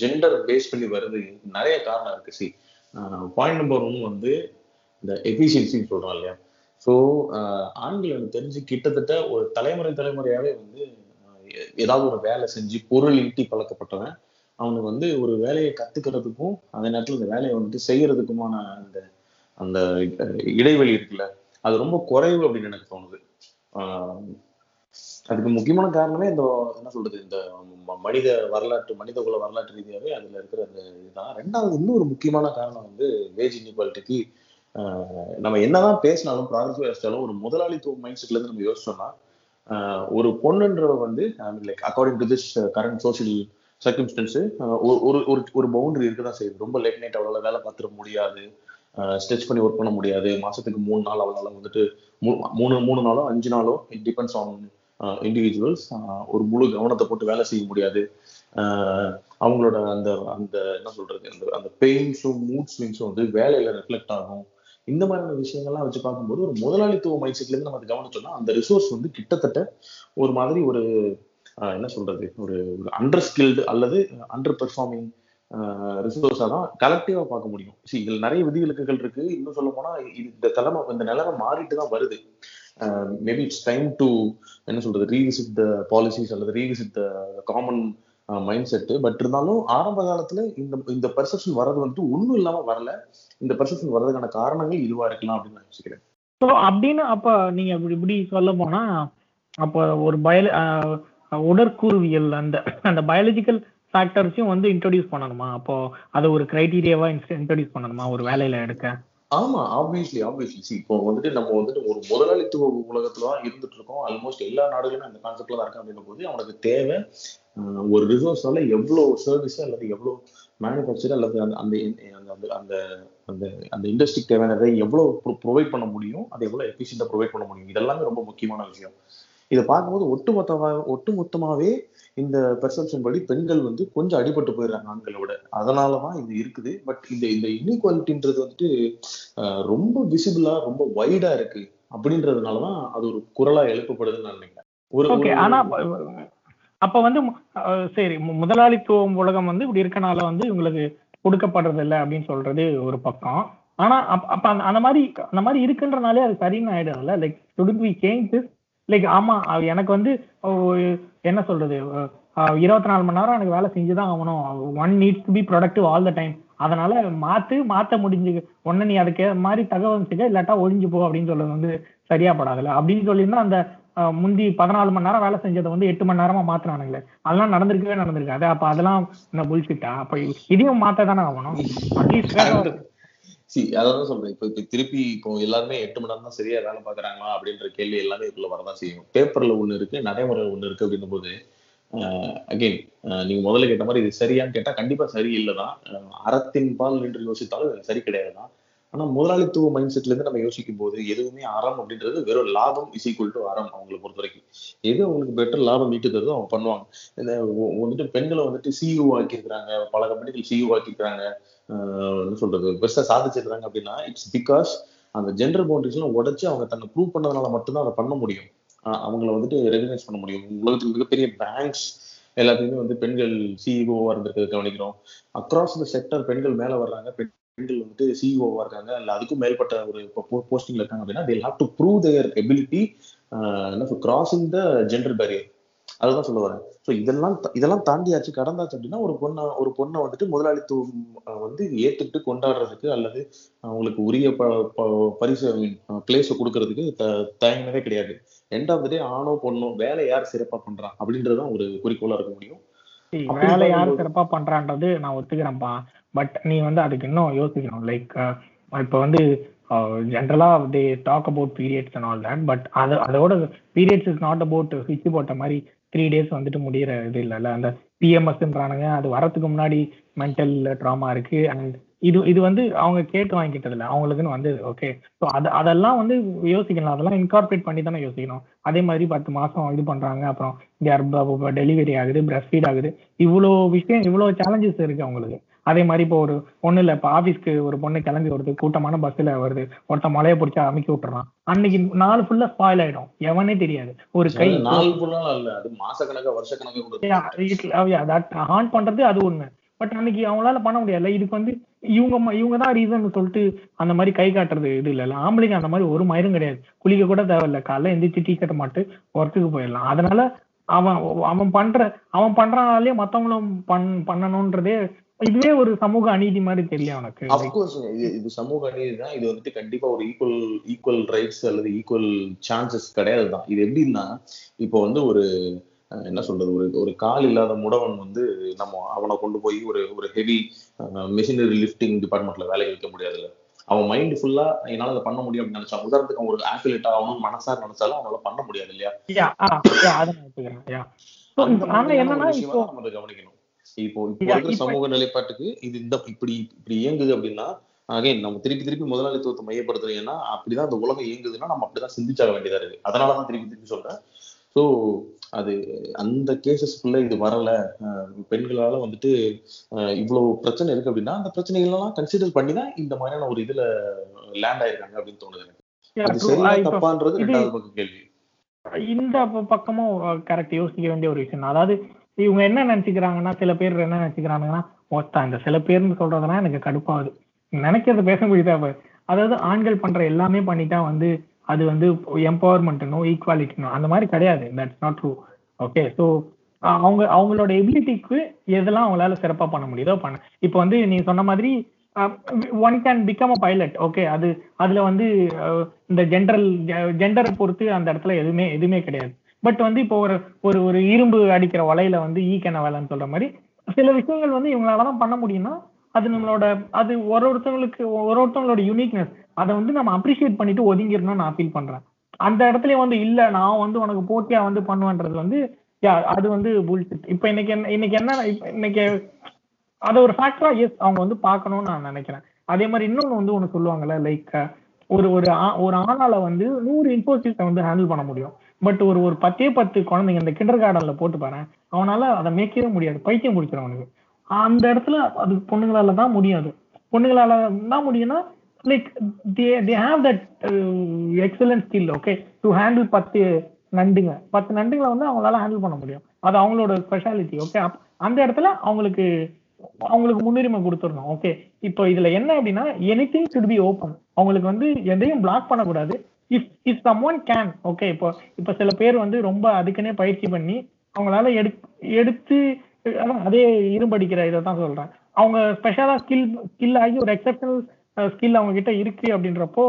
ஜெண்டர் பேஸ் பண்ணி வருது நிறைய காரணம் இருக்கு. சி பாயிண்ட் நம்பர் ஒன் வந்து இந்த எஃபிஷியன்சின்னு சொல்றோம் இல்லையா? ஸோ ஆண்கள் எனக்கு தெரிஞ்சு கிட்டத்தட்ட ஒரு தலைமுறை தலைமுறையாவே வந்து ஏதாவது ஒரு வேலை செஞ்சு பொருள் ஈட்டி பழக்கப்பட்டவன். அவனுக்கு வந்து ஒரு வேலையை கத்துக்கிறதுக்கும் அதே நேரத்துல இந்த வேலையை வந்துட்டு செய்யறதுக்குமான அந்த அந்த இடைவெளி இருக்குல்ல அது ரொம்ப குறைவு அப்படின்னு எனக்கு தோணுது. ஆஹ் அதுக்கு முக்கியமான காரணமே இந்த என்ன சொல்றது இந்த மனித வரலாற்று மனித குல வரலாற்று ரீதியாவே அதுல இருக்கிற அந்த இதுதான். ரெண்டாவது இன்னொரு முக்கியமான காரணம் வந்து வேஜ் இன்இக்வாலிட்டிக்கு நம்ம என்னதான் பேசினாலும் ப்ராக்ரஸிவ் யோசிச்சாலும் ஒரு முதலாளித்துவ மைண்ட் செட்ல இருந்து நம்ம யோசிச்சோம்னா ஒரு பொண்ணுன்றவ வந்து like according to this current social circumstance ஒரு ஒரு ஒரு பவுண்டரி இருக்கதான் செய்யுது. ரொம்ப லேட் நைட் அவ்வளோ வேலை பார்த்துட முடியாது. ஸ்ட்ரெச் பண்ணி ஒர்க் பண்ண முடியாது. மாசத்துக்கு மூணு நாள் அவளால வந்துட்டு மூணு மூணு நாளோ அஞ்சு நாளோ இட் டிபெண்ட்ஸ் ஆன் இண்டிவிஜுவல்ஸ் ஒரு முழு கவனத்தை போட்டு வேலை செய்ய முடியாது. அவங்களோட அந்த அந்த என்ன சொல்றது அந்த அந்த பெயின்ஸும் மூட் ஸ்விங்ஸும் வந்து வேலையில ரிஃப்ளெக்ட் ஆகும். இந்த மாதிரியான விஷயங்கள்லாம் வச்சு பார்க்கும்போது ஒரு முதலாளித்துவ மைண்ட் செட்ல இருந்து நம்ம அதை கவனிச்சோம்னா அந்த ரிசோர்ஸ் வந்து கிட்டத்தட்ட ஒரு மாதிரி ஒரு என்ன சொல்றது ஒரு அண்டர் ஸ்கில்டு அல்லது அண்டர் பெர்ஃபார்மிங் ரிசோர்ஸாக தான் கலெக்டிவா பார்க்க முடியும். See, இதில் நிறைய விதிவிலக்குகள் இருக்கு. இன்னும் சொல்ல போனா இந்த தலைமை இந்த நிலைமை மாறிட்டு தான் வருது. மேபி இட்ஸ் டைம் டு என்ன சொல்றது ரீவிசிட் த பாலிசிஸ் அல்லது revisit the common mind set but இருந்தாலும் ஆரம்ப காலத்துல இந்த இந்த பெர்செப்ஷன் வர்றது வந்துட்டு ஒன்றும் இல்லாம வரல. இந்த பெர்செப்ஷன் வர்றதுக்கான காரணங்கள் இதுவா இருக்கலாம் அப்படின்னு நான் யோசிக்கிறேன். ஸோ அப்படின்னு அப்ப நீங்க இப்படி இப்படி சொல்ல போனா அப்போ ஒரு பயல உடற்கூறுவியல் அந்த அந்த பயாலஜிக்கல் ஃபேக்டர்ஸையும் வந்து இன்ட்ரடியூஸ் பண்ணணுமா? அப்போ அதை ஒரு கிரைட்டீரியாவா இன்ட்ரடியூஸ் பண்ணணுமா? ஒரு வேலையில எடுக்க? ஆமா ஆப்வியஸ்லி ஆப்வியஸ்லி சி இப்போ வந்துட்டு நம்ம வந்துட்டு ஒரு முதலாளித்துவ உலகத்துல தான் இருந்துட்டு இருக்கோம் ஆல்மோஸ்ட் எல்லா நாடுகளும் அந்த கான்செப்ட்ல தான் இருக்கு அப்படின்னும் போது அவனுக்கு தேவை ஒரு ரிசோர்ஸால எவ்வளவு சர்வீஸ் அல்லது எவ்வளவு மேனுஃபேக்சர் அல்லது அந்த அந்த அந்த அந்த அந்த அந்த அந்த இண்டஸ்ட்ரிக்கு தேவையானதை எவ்வளவு ப்ரொவைட் பண்ண முடியும் அதை எவ்வளவு எஃபிஷியண்டா ப்ரொவைட் பண்ண முடியும் இதெல்லாமே ரொம்ப முக்கியமான விஷயம். இதை பார்க்கும்போது ஒட்டுமொத்தமாக ஒட்டுமொத்தமாவே இந்த பெர்செப்ஷன் படி பெண்கள் வந்து கொஞ்சம் அடிபட்டு போயிடுறாங்க ஆண்களை விட அதனாலதான் இது இருக்குது. பட் இந்த இந்த இன்இக்வாலிட்டின்றது வந்துட்டு ரொம்ப விசிபிளா ரொம்ப வைடா இருக்கு. அப்படின்றதுனாலதான் அது ஒரு குரலா எழுப்பப்படுதுன்னு நான் நினைக்கிறேன். ஒரு ஓகே ஆனா அப்ப- வந்து சரி முதலாளித்துவம் உலகம் வந்து இப்படி இருக்கனால வந்து இவங்களுக்கு கொடுக்கப்படுறது இல்லை அப்படின்னு சொல்றது ஒரு பக்கம். ஆனா அப்ப அப்ப அந்த- அந்த மாதிரி அந்த மாதிரி இருக்குன்றனாலே அது சரின்னு ஆயிடும்ல like should we change like ஆமா அது எனக்கு வந்து என்ன சொல்றது? இருபத்தி நாலு மணி நேரம் எனக்கு வேலை செஞ்சுதான் ஆகணும். One needs to be productive all the time அதனால மாத்து மாத்த முடிஞ்சு. ஒன்னு நீ அதுக்கு மாதிரி தகவல் செய்ய இல்லாட்டா ஒழிஞ்சு போ அப்படின்னு சொல்றது வந்து சரியா படாதுல அப்படின்னு சொல்லியிருந்தா அந்த முந்தி பதினாலு மணி நேரம் வேலை செஞ்சதை வந்து எட்டு மணி நேரமா மாத்துறானுங்களே அதெல்லாம் நடந்திருக்கவே நடந்திருக்காது அப்ப அதெல்லாம் இந்த புல்ஷிட்டா அப்ப இதையும் மாத்த தானே ஆகணும் அட்லீஸ்ட் சி அதான் சொல்றேன். இப்ப இப்ப திருப்பி இப்போ எல்லாருமே எட்டு மணி நேரம் தான் சரியா வேலை பாக்குறாங்களா அப்படின்ற கேள்வி எல்லாமே இதுக்குள்ள வரதான் செய்யும். பேப்பர்ல ஒண்ணு இருக்கு நடைமுறை ஒண்ணு இருக்கு அப்படின்னும் போது அகைன் நீங்க முதல்ல கேட்ட மாதிரி இது சரியான்னு கேட்டா கண்டிப்பா சரி இல்லைதான். அறத்தின் பால் என்று யோசித்தாலும் இது சரி கிடையாதுதான். ஆனா முதலாளித்துவ மைண்ட் செட்ல இருந்து நம்ம யோசிக்கும் போது எதுவுமே அறம் அப்படின்றது வெறும் லாபம் இஸ் ஈக்குவல் டு அறம் அவங்களை பொறுத்த வரைக்கும் எது அவங்களுக்கு பெட்டர் லாபம் ஈட்டு தருதோ அவங்க பண்ணுவாங்க. இந்த வந்துட்டு பெண்களை வந்துட்டு சிஇஓ ஆக்கியிருக்கிறாங்க பல கம்பெனிகள் சிஇஓ ஆக்கியிருக்கிறாங்க என்ன சொல்றது? பெருசா சாதிச்சிருக்கிறாங்க அப்படின்னா இட்ஸ் பிகாஸ் அந்த ஜெண்டர் பவுண்டரிஸ் எல்லாம் உடைச்சு அவங்க தன்னை ப்ரூவ் பண்ணதுனால மட்டும்தான் அதை பண்ண முடியும். ஆஹ் அவங்கள வந்துட்டு ரெகனைஸ் பண்ண முடியும். உலகத்தில் மிகப்பெரிய பேங்க்ஸ் எல்லாத்தையுமே வந்து பெண்கள் சிஇஓவா இருந்திருக்கிறது கவனிக்கிறோம். அக்ராஸ் த செக்டர் பெண்கள் மேல வர்றாங்க பெண்- பெண்கள் வந்துட்டு சிஇஓவா இருக்காங்க. இல்ல அதுக்கும் மேற்பட்ட ஒரு போஸ்டிங்ல இருக்காங்க அப்படின்னா prove their ability ஆஹ் என்ன சொல் கிராசிங் த ஜெண்டர் பேரியர் அதுதான் சொல்ல வரேன். ஸோ இதெல்லாம் த- இதெல்லாம் தாண்டியாச்சு. கடந்தாச்சு அப்படின்னா ஒரு பொண்ணை ஒரு பொண்ணை வந்துட்டு முதலாளித்துவம் வந்து ஏத்துக்கிட்டு கொண்டாடுறதுக்கு அல்லது அவங்களுக்கு உரிய ப பரிசு பிளேஸை கொடுக்கறதுக்கு த தயங்கினதே கிடையாது. எண்ட் ஆஃப் த டே ஆணோ பொண்ணோ வேலை யார் சிறப்பா பண்றான் அப்படின்றதுதான் ஒரு குறிக்கோளா இருக்க முடியும். வேலை யாரு சிறப்பா பண்றான்றது நான் ஒத்துக்கிறேன்ப்பா பட் நீ வந்து அதுக்கு இன்னும் யோசிக்கணும். லைக் இப்போ வந்து ஜென்ரலா they talk about periods and all that but அது அதோட பீரியட்ஸ் இஸ் நாட் அபவுட் சுவிட்ச் போட்ட மாதிரி த்ரீ டேஸ் வந்துட்டு முடியிற இது இல்லைல்ல. அந்த பிஎம்எஸ்ன்றானுங்க அது வரத்துக்கு முன்னாடி மென்டல் ட்ராமா இருக்கு. அண்ட் இது இது வந்து அவங்க கேட்டு வாங்கிக்கிட்டது இல்லை. அவங்களுக்குன்னு வந்தது ஓகே ஸோ அது அதெல்லாம் வந்து யோசிக்கணும் அதெல்லாம் இன்கார்பரேட் பண்ணி தானே யோசிக்கணும். அதே மாதிரி பத்து மாசம் இது பண்றாங்க. அப்புறம் டெலிவரி ஆகுது பிரஸ்ட் ஃபீட் ஆகுது. இவ்வளோ விஷயம் இவ்வளோ சேலஞ்சஸ் இருக்கு அவங்களுக்கு. அதே மாதிரி இப்போ ஒரு ஒண்ணு இல்ல இப்போ ஆபீஸ்க்கு ஒரு பொண்ணு கிளம்பி வருது கூட்டமான பஸ்ல வருது ஒருத்தன் மலையை பிடிச்சி அமைக்கி விட்டுறான். அன்னைக்கு நாள் ஃபுல்லா ஸ்பாயில் ஆயிடும். எவனே தெரியாது. ஒரு கை நாள் ஃபுல்லா இல்ல அது மாசக்கணக்கா வருஷக்கணக்கா கூட இருக்கு. தட் ஹார்ன் பண்றது அது ஒண்ணு. பட் அன்னைக்கு அவங்களால பண்ண முடியல இதுக்கு வந்து இவங்க இவங்க தான் ரீசன் சொல்லிட்டு அந்த மாதிரி கை காட்டுறது இது இல்ல ஆம்பளைங்க அந்த மாதிரி ஒரு மயிரும் கிடையாது. குளிக்க கூட தேவையில்ல. காலைல எந்திரிச்சு டீ ஷர்ட் மாட்டு ஒர்க்குக்கு போயிடலாம். அதனால அவன் அவன் பண்ற அவன் பண்றனாலே மத்தவங்களும் பண் பண்ணணும்ன்றதே இதுவே ஒரு சமூக அநீதி மாதிரி தெரியல அவனுக்கு அப்கோர்ஸ் இது இது சமூக அநீதி தான். இது வந்துட்டு கண்டிப்பா ஒரு ஈக்குவல் ஈக்குவல் ரைட்ஸ் அல்லது ஈக்குவல் சான்சஸ் கிடையாது தான். இது எப்படின்னா இப்போ வந்து ஒரு என்ன சொல்றது ஒரு ஒரு கால் இல்லாத முடவன் வந்து நம்ம அவனை கொண்டு போய் ஒரு ஒரு ஹெவி மிஷினரி லிஃப்டிங் டிபார்ட்மெண்ட்ல வேலைக்கு வைக்க முடியாதுல்ல. அவன் மைண்ட் ஃபுல்லா என்னால அதை பண்ண முடியும் அப்படின்னு நினைச்சான். உதாரணத்துக்கு அவன் ஒரு ஆத்லெட் ஆகணும்னு மனசா நினைச்சாலும் அவனால பண்ண முடியாது இல்லையா? ஆனா என்னன்னா இப்போ நம்ம கவனிக்கணும். இப்போ இப்போ இருக்கிற சமூக நிலைப்பாட்டுக்கு இது இந்த இப்படி இப்படி இயங்குது அப்படின்னா அகைன் நம்ம திருப்பி திருப்பி முதலாளித்துவத்தை மையப்படுத்துறீங்கன்னா அப்படிதான் அந்த உலகம் இயங்குதுன்னா நம்ம அப்படிதான் சிந்திச்சாக வேண்டியதா இருக்கு. அதனாலதான் திருப்பி திருப்பி சொல்றேன். ஸோ அது அந்த கேசஸ்க்குள்ள இது வரல. பெண்களால வந்துட்டு இவ்வளவு பிரச்சனை இருக்கு அப்படின்னா அந்த பிரச்சனைகள்லாம் கன்சிடர் பண்ணி தான் இந்த மாதிரியான ஒரு இதுல லேண்ட் ஆயிருக்காங்க அப்படின்னு தோணுது எனக்கு. அது. சரியா தப்பான்றது ரெண்டாவது பக்கம் கேள்வி. இந்த பக்கமும் கரெக்ட் யோசிக்க வேண்டிய ஒரு விஷயம். அதாவது இவங்க என்ன நினைச்சுக்கிறாங்கன்னா சில பேர் என்ன நினைச்சுக்கிறாங்கன்னா ஒத்தா இந்த சில பேர்னு சொல்றதுனா எனக்கு கடுப்பாகுது. நினைக்கிறத பேச முடியுதா அதாவது ஆண்கள் பண்ற எல்லாமே பண்ணிட்டா வந்து அது வந்து எம்பவர்மெண்ட்னோ ஈக்குவாலிட்டினோ அந்த மாதிரி கிடையாது. That's not true okay so அவங்க அவங்களோட எபிலிட்டிக்கு எதெல்லாம் அவங்களால சிறப்பா பண்ண முடியுதோ பண்ண. இப்போ வந்து நீ சொன்ன மாதிரி one can become a pilot okay அது அதுல வந்து இந்த ஜென்ரல் ஜெண்டரை பொறுத்து அந்த இடத்துல எதுவுமே எதுவுமே கிடையாது. பட் வந்து இப்போ ஒரு ஒரு ஒரு இரும்பு அடிக்கிற வலையில வந்து e ஈக்கன வேலைன்னு சொல்ற மாதிரி சில விஷயங்கள் வந்து இவங்களால தான் பண்ண முடியும்னா அது நம்மளோட அது ஒரு ஒருத்தவங்களுக்கு ஒரு ஒருத்தவங்களோட யூனிக்னஸ் அதை வந்து நம்ம அப்ரிஷியேட் பண்ணிட்டு ஒதுங்கிடணும்னு நான் ஃபீல் பண்றேன். அந்த இடத்துல வந்து இல்ல நான் வந்து உனக்கு போட்டியா வந்து பண்ணுவேன்றது வந்து யா அது வந்து bullshit. இப்போ இன்னைக்கு என்ன இன்னைக்கு என்ன இன்னைக்கு அதை ஒரு ஃபேக்டரா எஸ் அவங்க வந்து பார்க்கணும்னு நான் நினைக்கிறேன். அதே மாதிரி இன்னொன்னு வந்து ஒன்று சொல்லுவாங்கல்ல லைக் ஒரு ஒரு ஆ- ஒரு ஆணால வந்து நூறு இன்ஃபோசிஸை வந்து ஹேண்டில் பண்ண முடியும். பட் ஒரு ஒரு பத்தே பத்து குழந்தைங்க இந்த கிண்டர் கார்டன்ல போட்டு பாரு அவனால அதை மேய்க்கவே முடியாது பைத்தியம் முடிச்சிடும் அவனுக்கு. அந்த இடத்துல அது பொண்ணுங்களால தான் முடியாது பொண்ணுங்களால தான் முடியும்னா like they they have that excellent skill okay to handle பத்து நண்டுங்க. பத்து நண்டுங்களை வந்து அவங்களால ஹேண்டில் பண்ண முடியும். அது அவங்களோட ஸ்பெஷாலிட்டி ஓகே அந்த இடத்துல அவங்களுக்கு அவங்களுக்கு முன்னுரிமை கொடுத்துடணும் ஓகே இப்போ இதுல என்ன அப்படின்னா anything should be open அவங்களுக்கு வந்து எதையும் பிளாக் பண்ணக்கூடாது. If if someone can okay இப்போ இப்போ சில பேர் வந்து ரொம்ப அதுக்குன்னே பயிற்சி பண்ணி அவங்களால எடு எடுத்து அதே இரும்படிக்கிற இதை தான் சொல்றேன். அவங்க ஸ்பெஷலா ஸ்கில் ஸ்கில் ஆகி ஒரு எக்ஸப்ஷனல் ஸ்கில் அவங்க கிட்ட இருக்கு அப்படின்றப்போ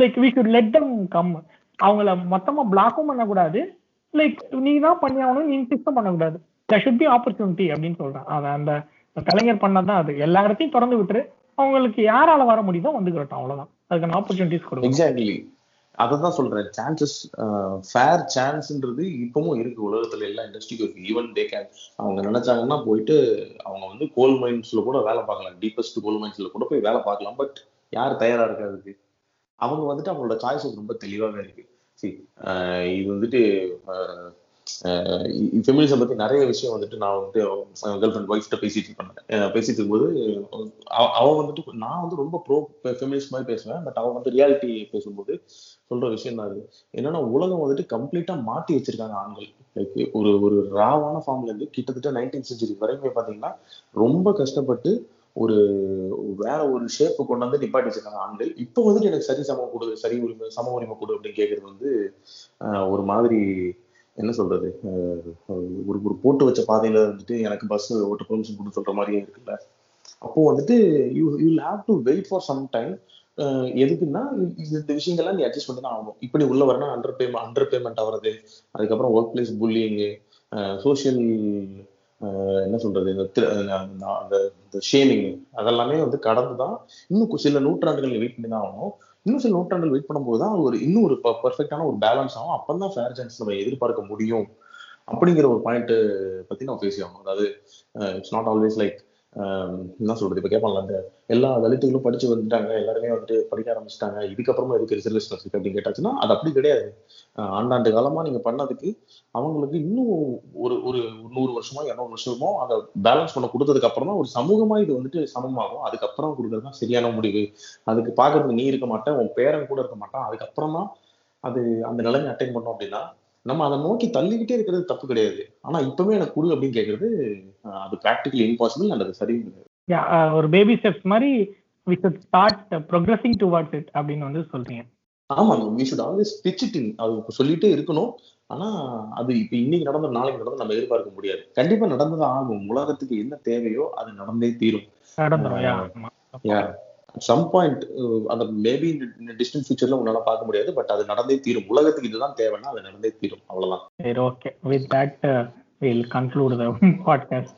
like we should let them come அவங்கள மொத்தமா பிளாக்கும் பண்ணக்கூடாது. லைக் நீ தான் பண்ணி ஆகணும் இன்ட்ரெஸ்டும் பண்ணக்கூடாது. த ஷுட் பி ஆப்பர்ச்சுனிட்டி அப்படின்னு சொல்றேன். அதை அந்த கலைஞர் பண்ணதான் அது. எல்லா இடத்தையும் திறந்து விட்டுரு. அவங்களுக்கு யாரால வர முடியுதோ வந்துக்கிறட்டும் அவ்வளவுதான். அதுக்கான ஆப்பர்ச்சுனிட்டிஸ் கொடுக்கும் எக்ஸாக்ட்லி தான் சொல்றேன். சான்சஸ் ஃபேர் சான்ஸ்ன்றது இப்பவும் இருக்கு. உலகத்துல எல்லா இண்டஸ்ட்ரிக்கும் இருக்கு. ஈவன் டே கேன் அவங்க நினைச்சாங்கன்னா போயிட்டு அவங்க வந்து கோல் மைன்ஸ்ல கூட வேலை பார்க்கலாம். டீப்பஸ்ட் கோல் மைன்ஸ்ல கூட போய் வேலை பார்க்கலாம். பட் யார் தயாரா இருக்காதுக்கு அவங்க வந்துட்டு அவங்களோட சாய்ஸ் ரொம்ப தெளிவாக இருக்கு. சரி இது வந்துட்டு ஃபெமினிசம் பத்தி நிறைய விஷயம் வந்துட்டு நான் வந்துட்டு கேர்ள் ஃப்ரெண்ட் ஒய்ஃப்ட பேசிட்டு இருப்பேன். பேசிட்டு இருக்கும்போது அவ- வந்துட்டு நான் வந்து ரொம்ப ப்ரோ ஃபெமினிஸ்ட் மாதிரி பேசுவேன். பட் அவன் வந்து ரியாலிட்டி பேசும்போது சொல்ற விஷயம் தான் அது. என்னன்னா உலகம் வந்துட்டு கம்ப்ளீட்டா மாத்தி வச்சிருக்காங்க ஆண்கள். லைக் ஒரு ஒரு ராவான ஃபார்ம்ல இருந்து கிட்டத்தட்ட நைன்டீன் செஞ்சுரி வரைக்கும் பாத்தீங்கன்னா ரொம்ப கஷ்டப்பட்டு ஒரு வேற ஒரு ஷேப்பு கொண்டு வந்து நிப்பாட்டி வச்சிருக்காங்க ஆண்கள். இப்போ வந்துட்டு எனக்கு சரி சமம் கொடு சரி உரிமை சம உரிமை கொடு அப்படின்னு கேட்கறது வந்து ஒரு மாதிரி என்ன சொல்றது? ஒரு ஒரு போட்டு வச்ச பாதையில வந்துட்டு எனக்கு பஸ் ஓட்ட பெர்மிஷன் கொடுத்து சொல்ற மாதிரியே இருக்குல்ல. அப்போ வந்துட்டு you you have to wait for some time எதுக்குன்னா இந்த விஷயங்கள்லாம் நீ அட்ஜஸ்ட் பண்ணி தான் ஆகணும் இப்படி உள்ள வரனா அண்டர் பேமெண்ட் அண்டர் பேமெண்ட் ஆகுறது. அதுக்கப்புறம் ஒர்க் பிளேஸ் புல்லிங்கு சோசியல் என்ன சொல்றது? இந்த திரு- அந்த ஷேமிங் அதெல்லாமே வந்து கடந்து தான் இன்னும் சில நூற்றாண்டுகள் வெயிட் பண்ணி தான் ஆகணும். இன்னும் சில நூற்றாண்டுகள் வெயிட் பண்ணும்போது தான் ஒரு இன்னும் ஒரு பர்ஃபெக்டான ஒரு பேலன்ஸ் ஆகும். அப்பதான் ஃபேர் சான்ஸ் நம்ம எதிர்பார்க்க முடியும். அப்படிங்கிற ஒரு பாயிண்ட் பத்தி நம்ம பேசி ஆகணும் அதாவது இட்ஸ் நாட் ஆல்வேஸ் லைக் என்ன சொல்றது? இப்ப கேட்பாங்களா அந்த எல்லா தலித்துகளும் படிச்சு வந்துட்டாங்க எல்லாருமே வந்துட்டு படிக்க ஆரம்பிச்சிட்டாங்க இதுக்கப்புறமா எதுக்கு ரிசர்வேஷன் இருக்கு அப்படின்னு கேட்டாச்சுன்னா அது அப்படி கிடையாது. ஆண்டாண்டு காலமா நீங்க பண்ணதுக்கு அவங்களுக்கு இன்னும் ஒரு ஒரு நூறு வருஷமோ இரநூறு வருஷமோ அதை பேலன்ஸ் பண்ண கொடுத்ததுக்கு அப்புறம் தான் ஒரு சமூகமா இது வந்துட்டு சமமாகும். அதுக்கப்புறம் கொடுக்கறது தான் சரியான முடிவு. அதுக்கு பாக்குறதுக்கு நீ இருக்க மாட்டேன் உன் பேரன் கூட இருக்க மாட்டான். அதுக்கப்புறம் தான் அது அந்த நிலைமை அட்டைன் பண்ணோம் அப்படின்னா நம்ம அதை நோக்கி தள்ளிக்கிட்டே இருக்கிறது தப்பு கிடையாது. ஆனா இப்பவே எனக்கு கொடு அப்படின்னு கேட்கறது அது ப்ராக்டிகலி இம்பாசிபிள் அண்ட் அது சரியும் கிடையாது. Yeah, uh, ஒரு பேபி ஸ்டெப்ஸ் மாதிரி we start progressing towards it அப்படின்னு வந்து சொல்றீங்க. ஆமா we should always pitch it in அது சொல்லிட்டே இருக்கணும். ஆனா அது இப்ப இன்னைக்கு நடந்த நாளைக்கு நடந்து நம்ம எதிர்பார்க்க முடியாது. கண்டிப்பா நடந்துதான் ஆகும். உலகத்துக்கு என்ன தேவையோ அது நடந்தே தீரும். சம் பாயிண்ட் uh, அந்த மேபி டிஸ்டன்ஸ் ஃபியூச்சர்ல உன்னால பார்க்க முடியாது பட் அது நடந்தே தீரும். உலகத்துக்கு இதுதான் தேவைன்னா அது நடந்தே தீரும். அவ்வளவுதான். சரி okay with that will conclude the podcast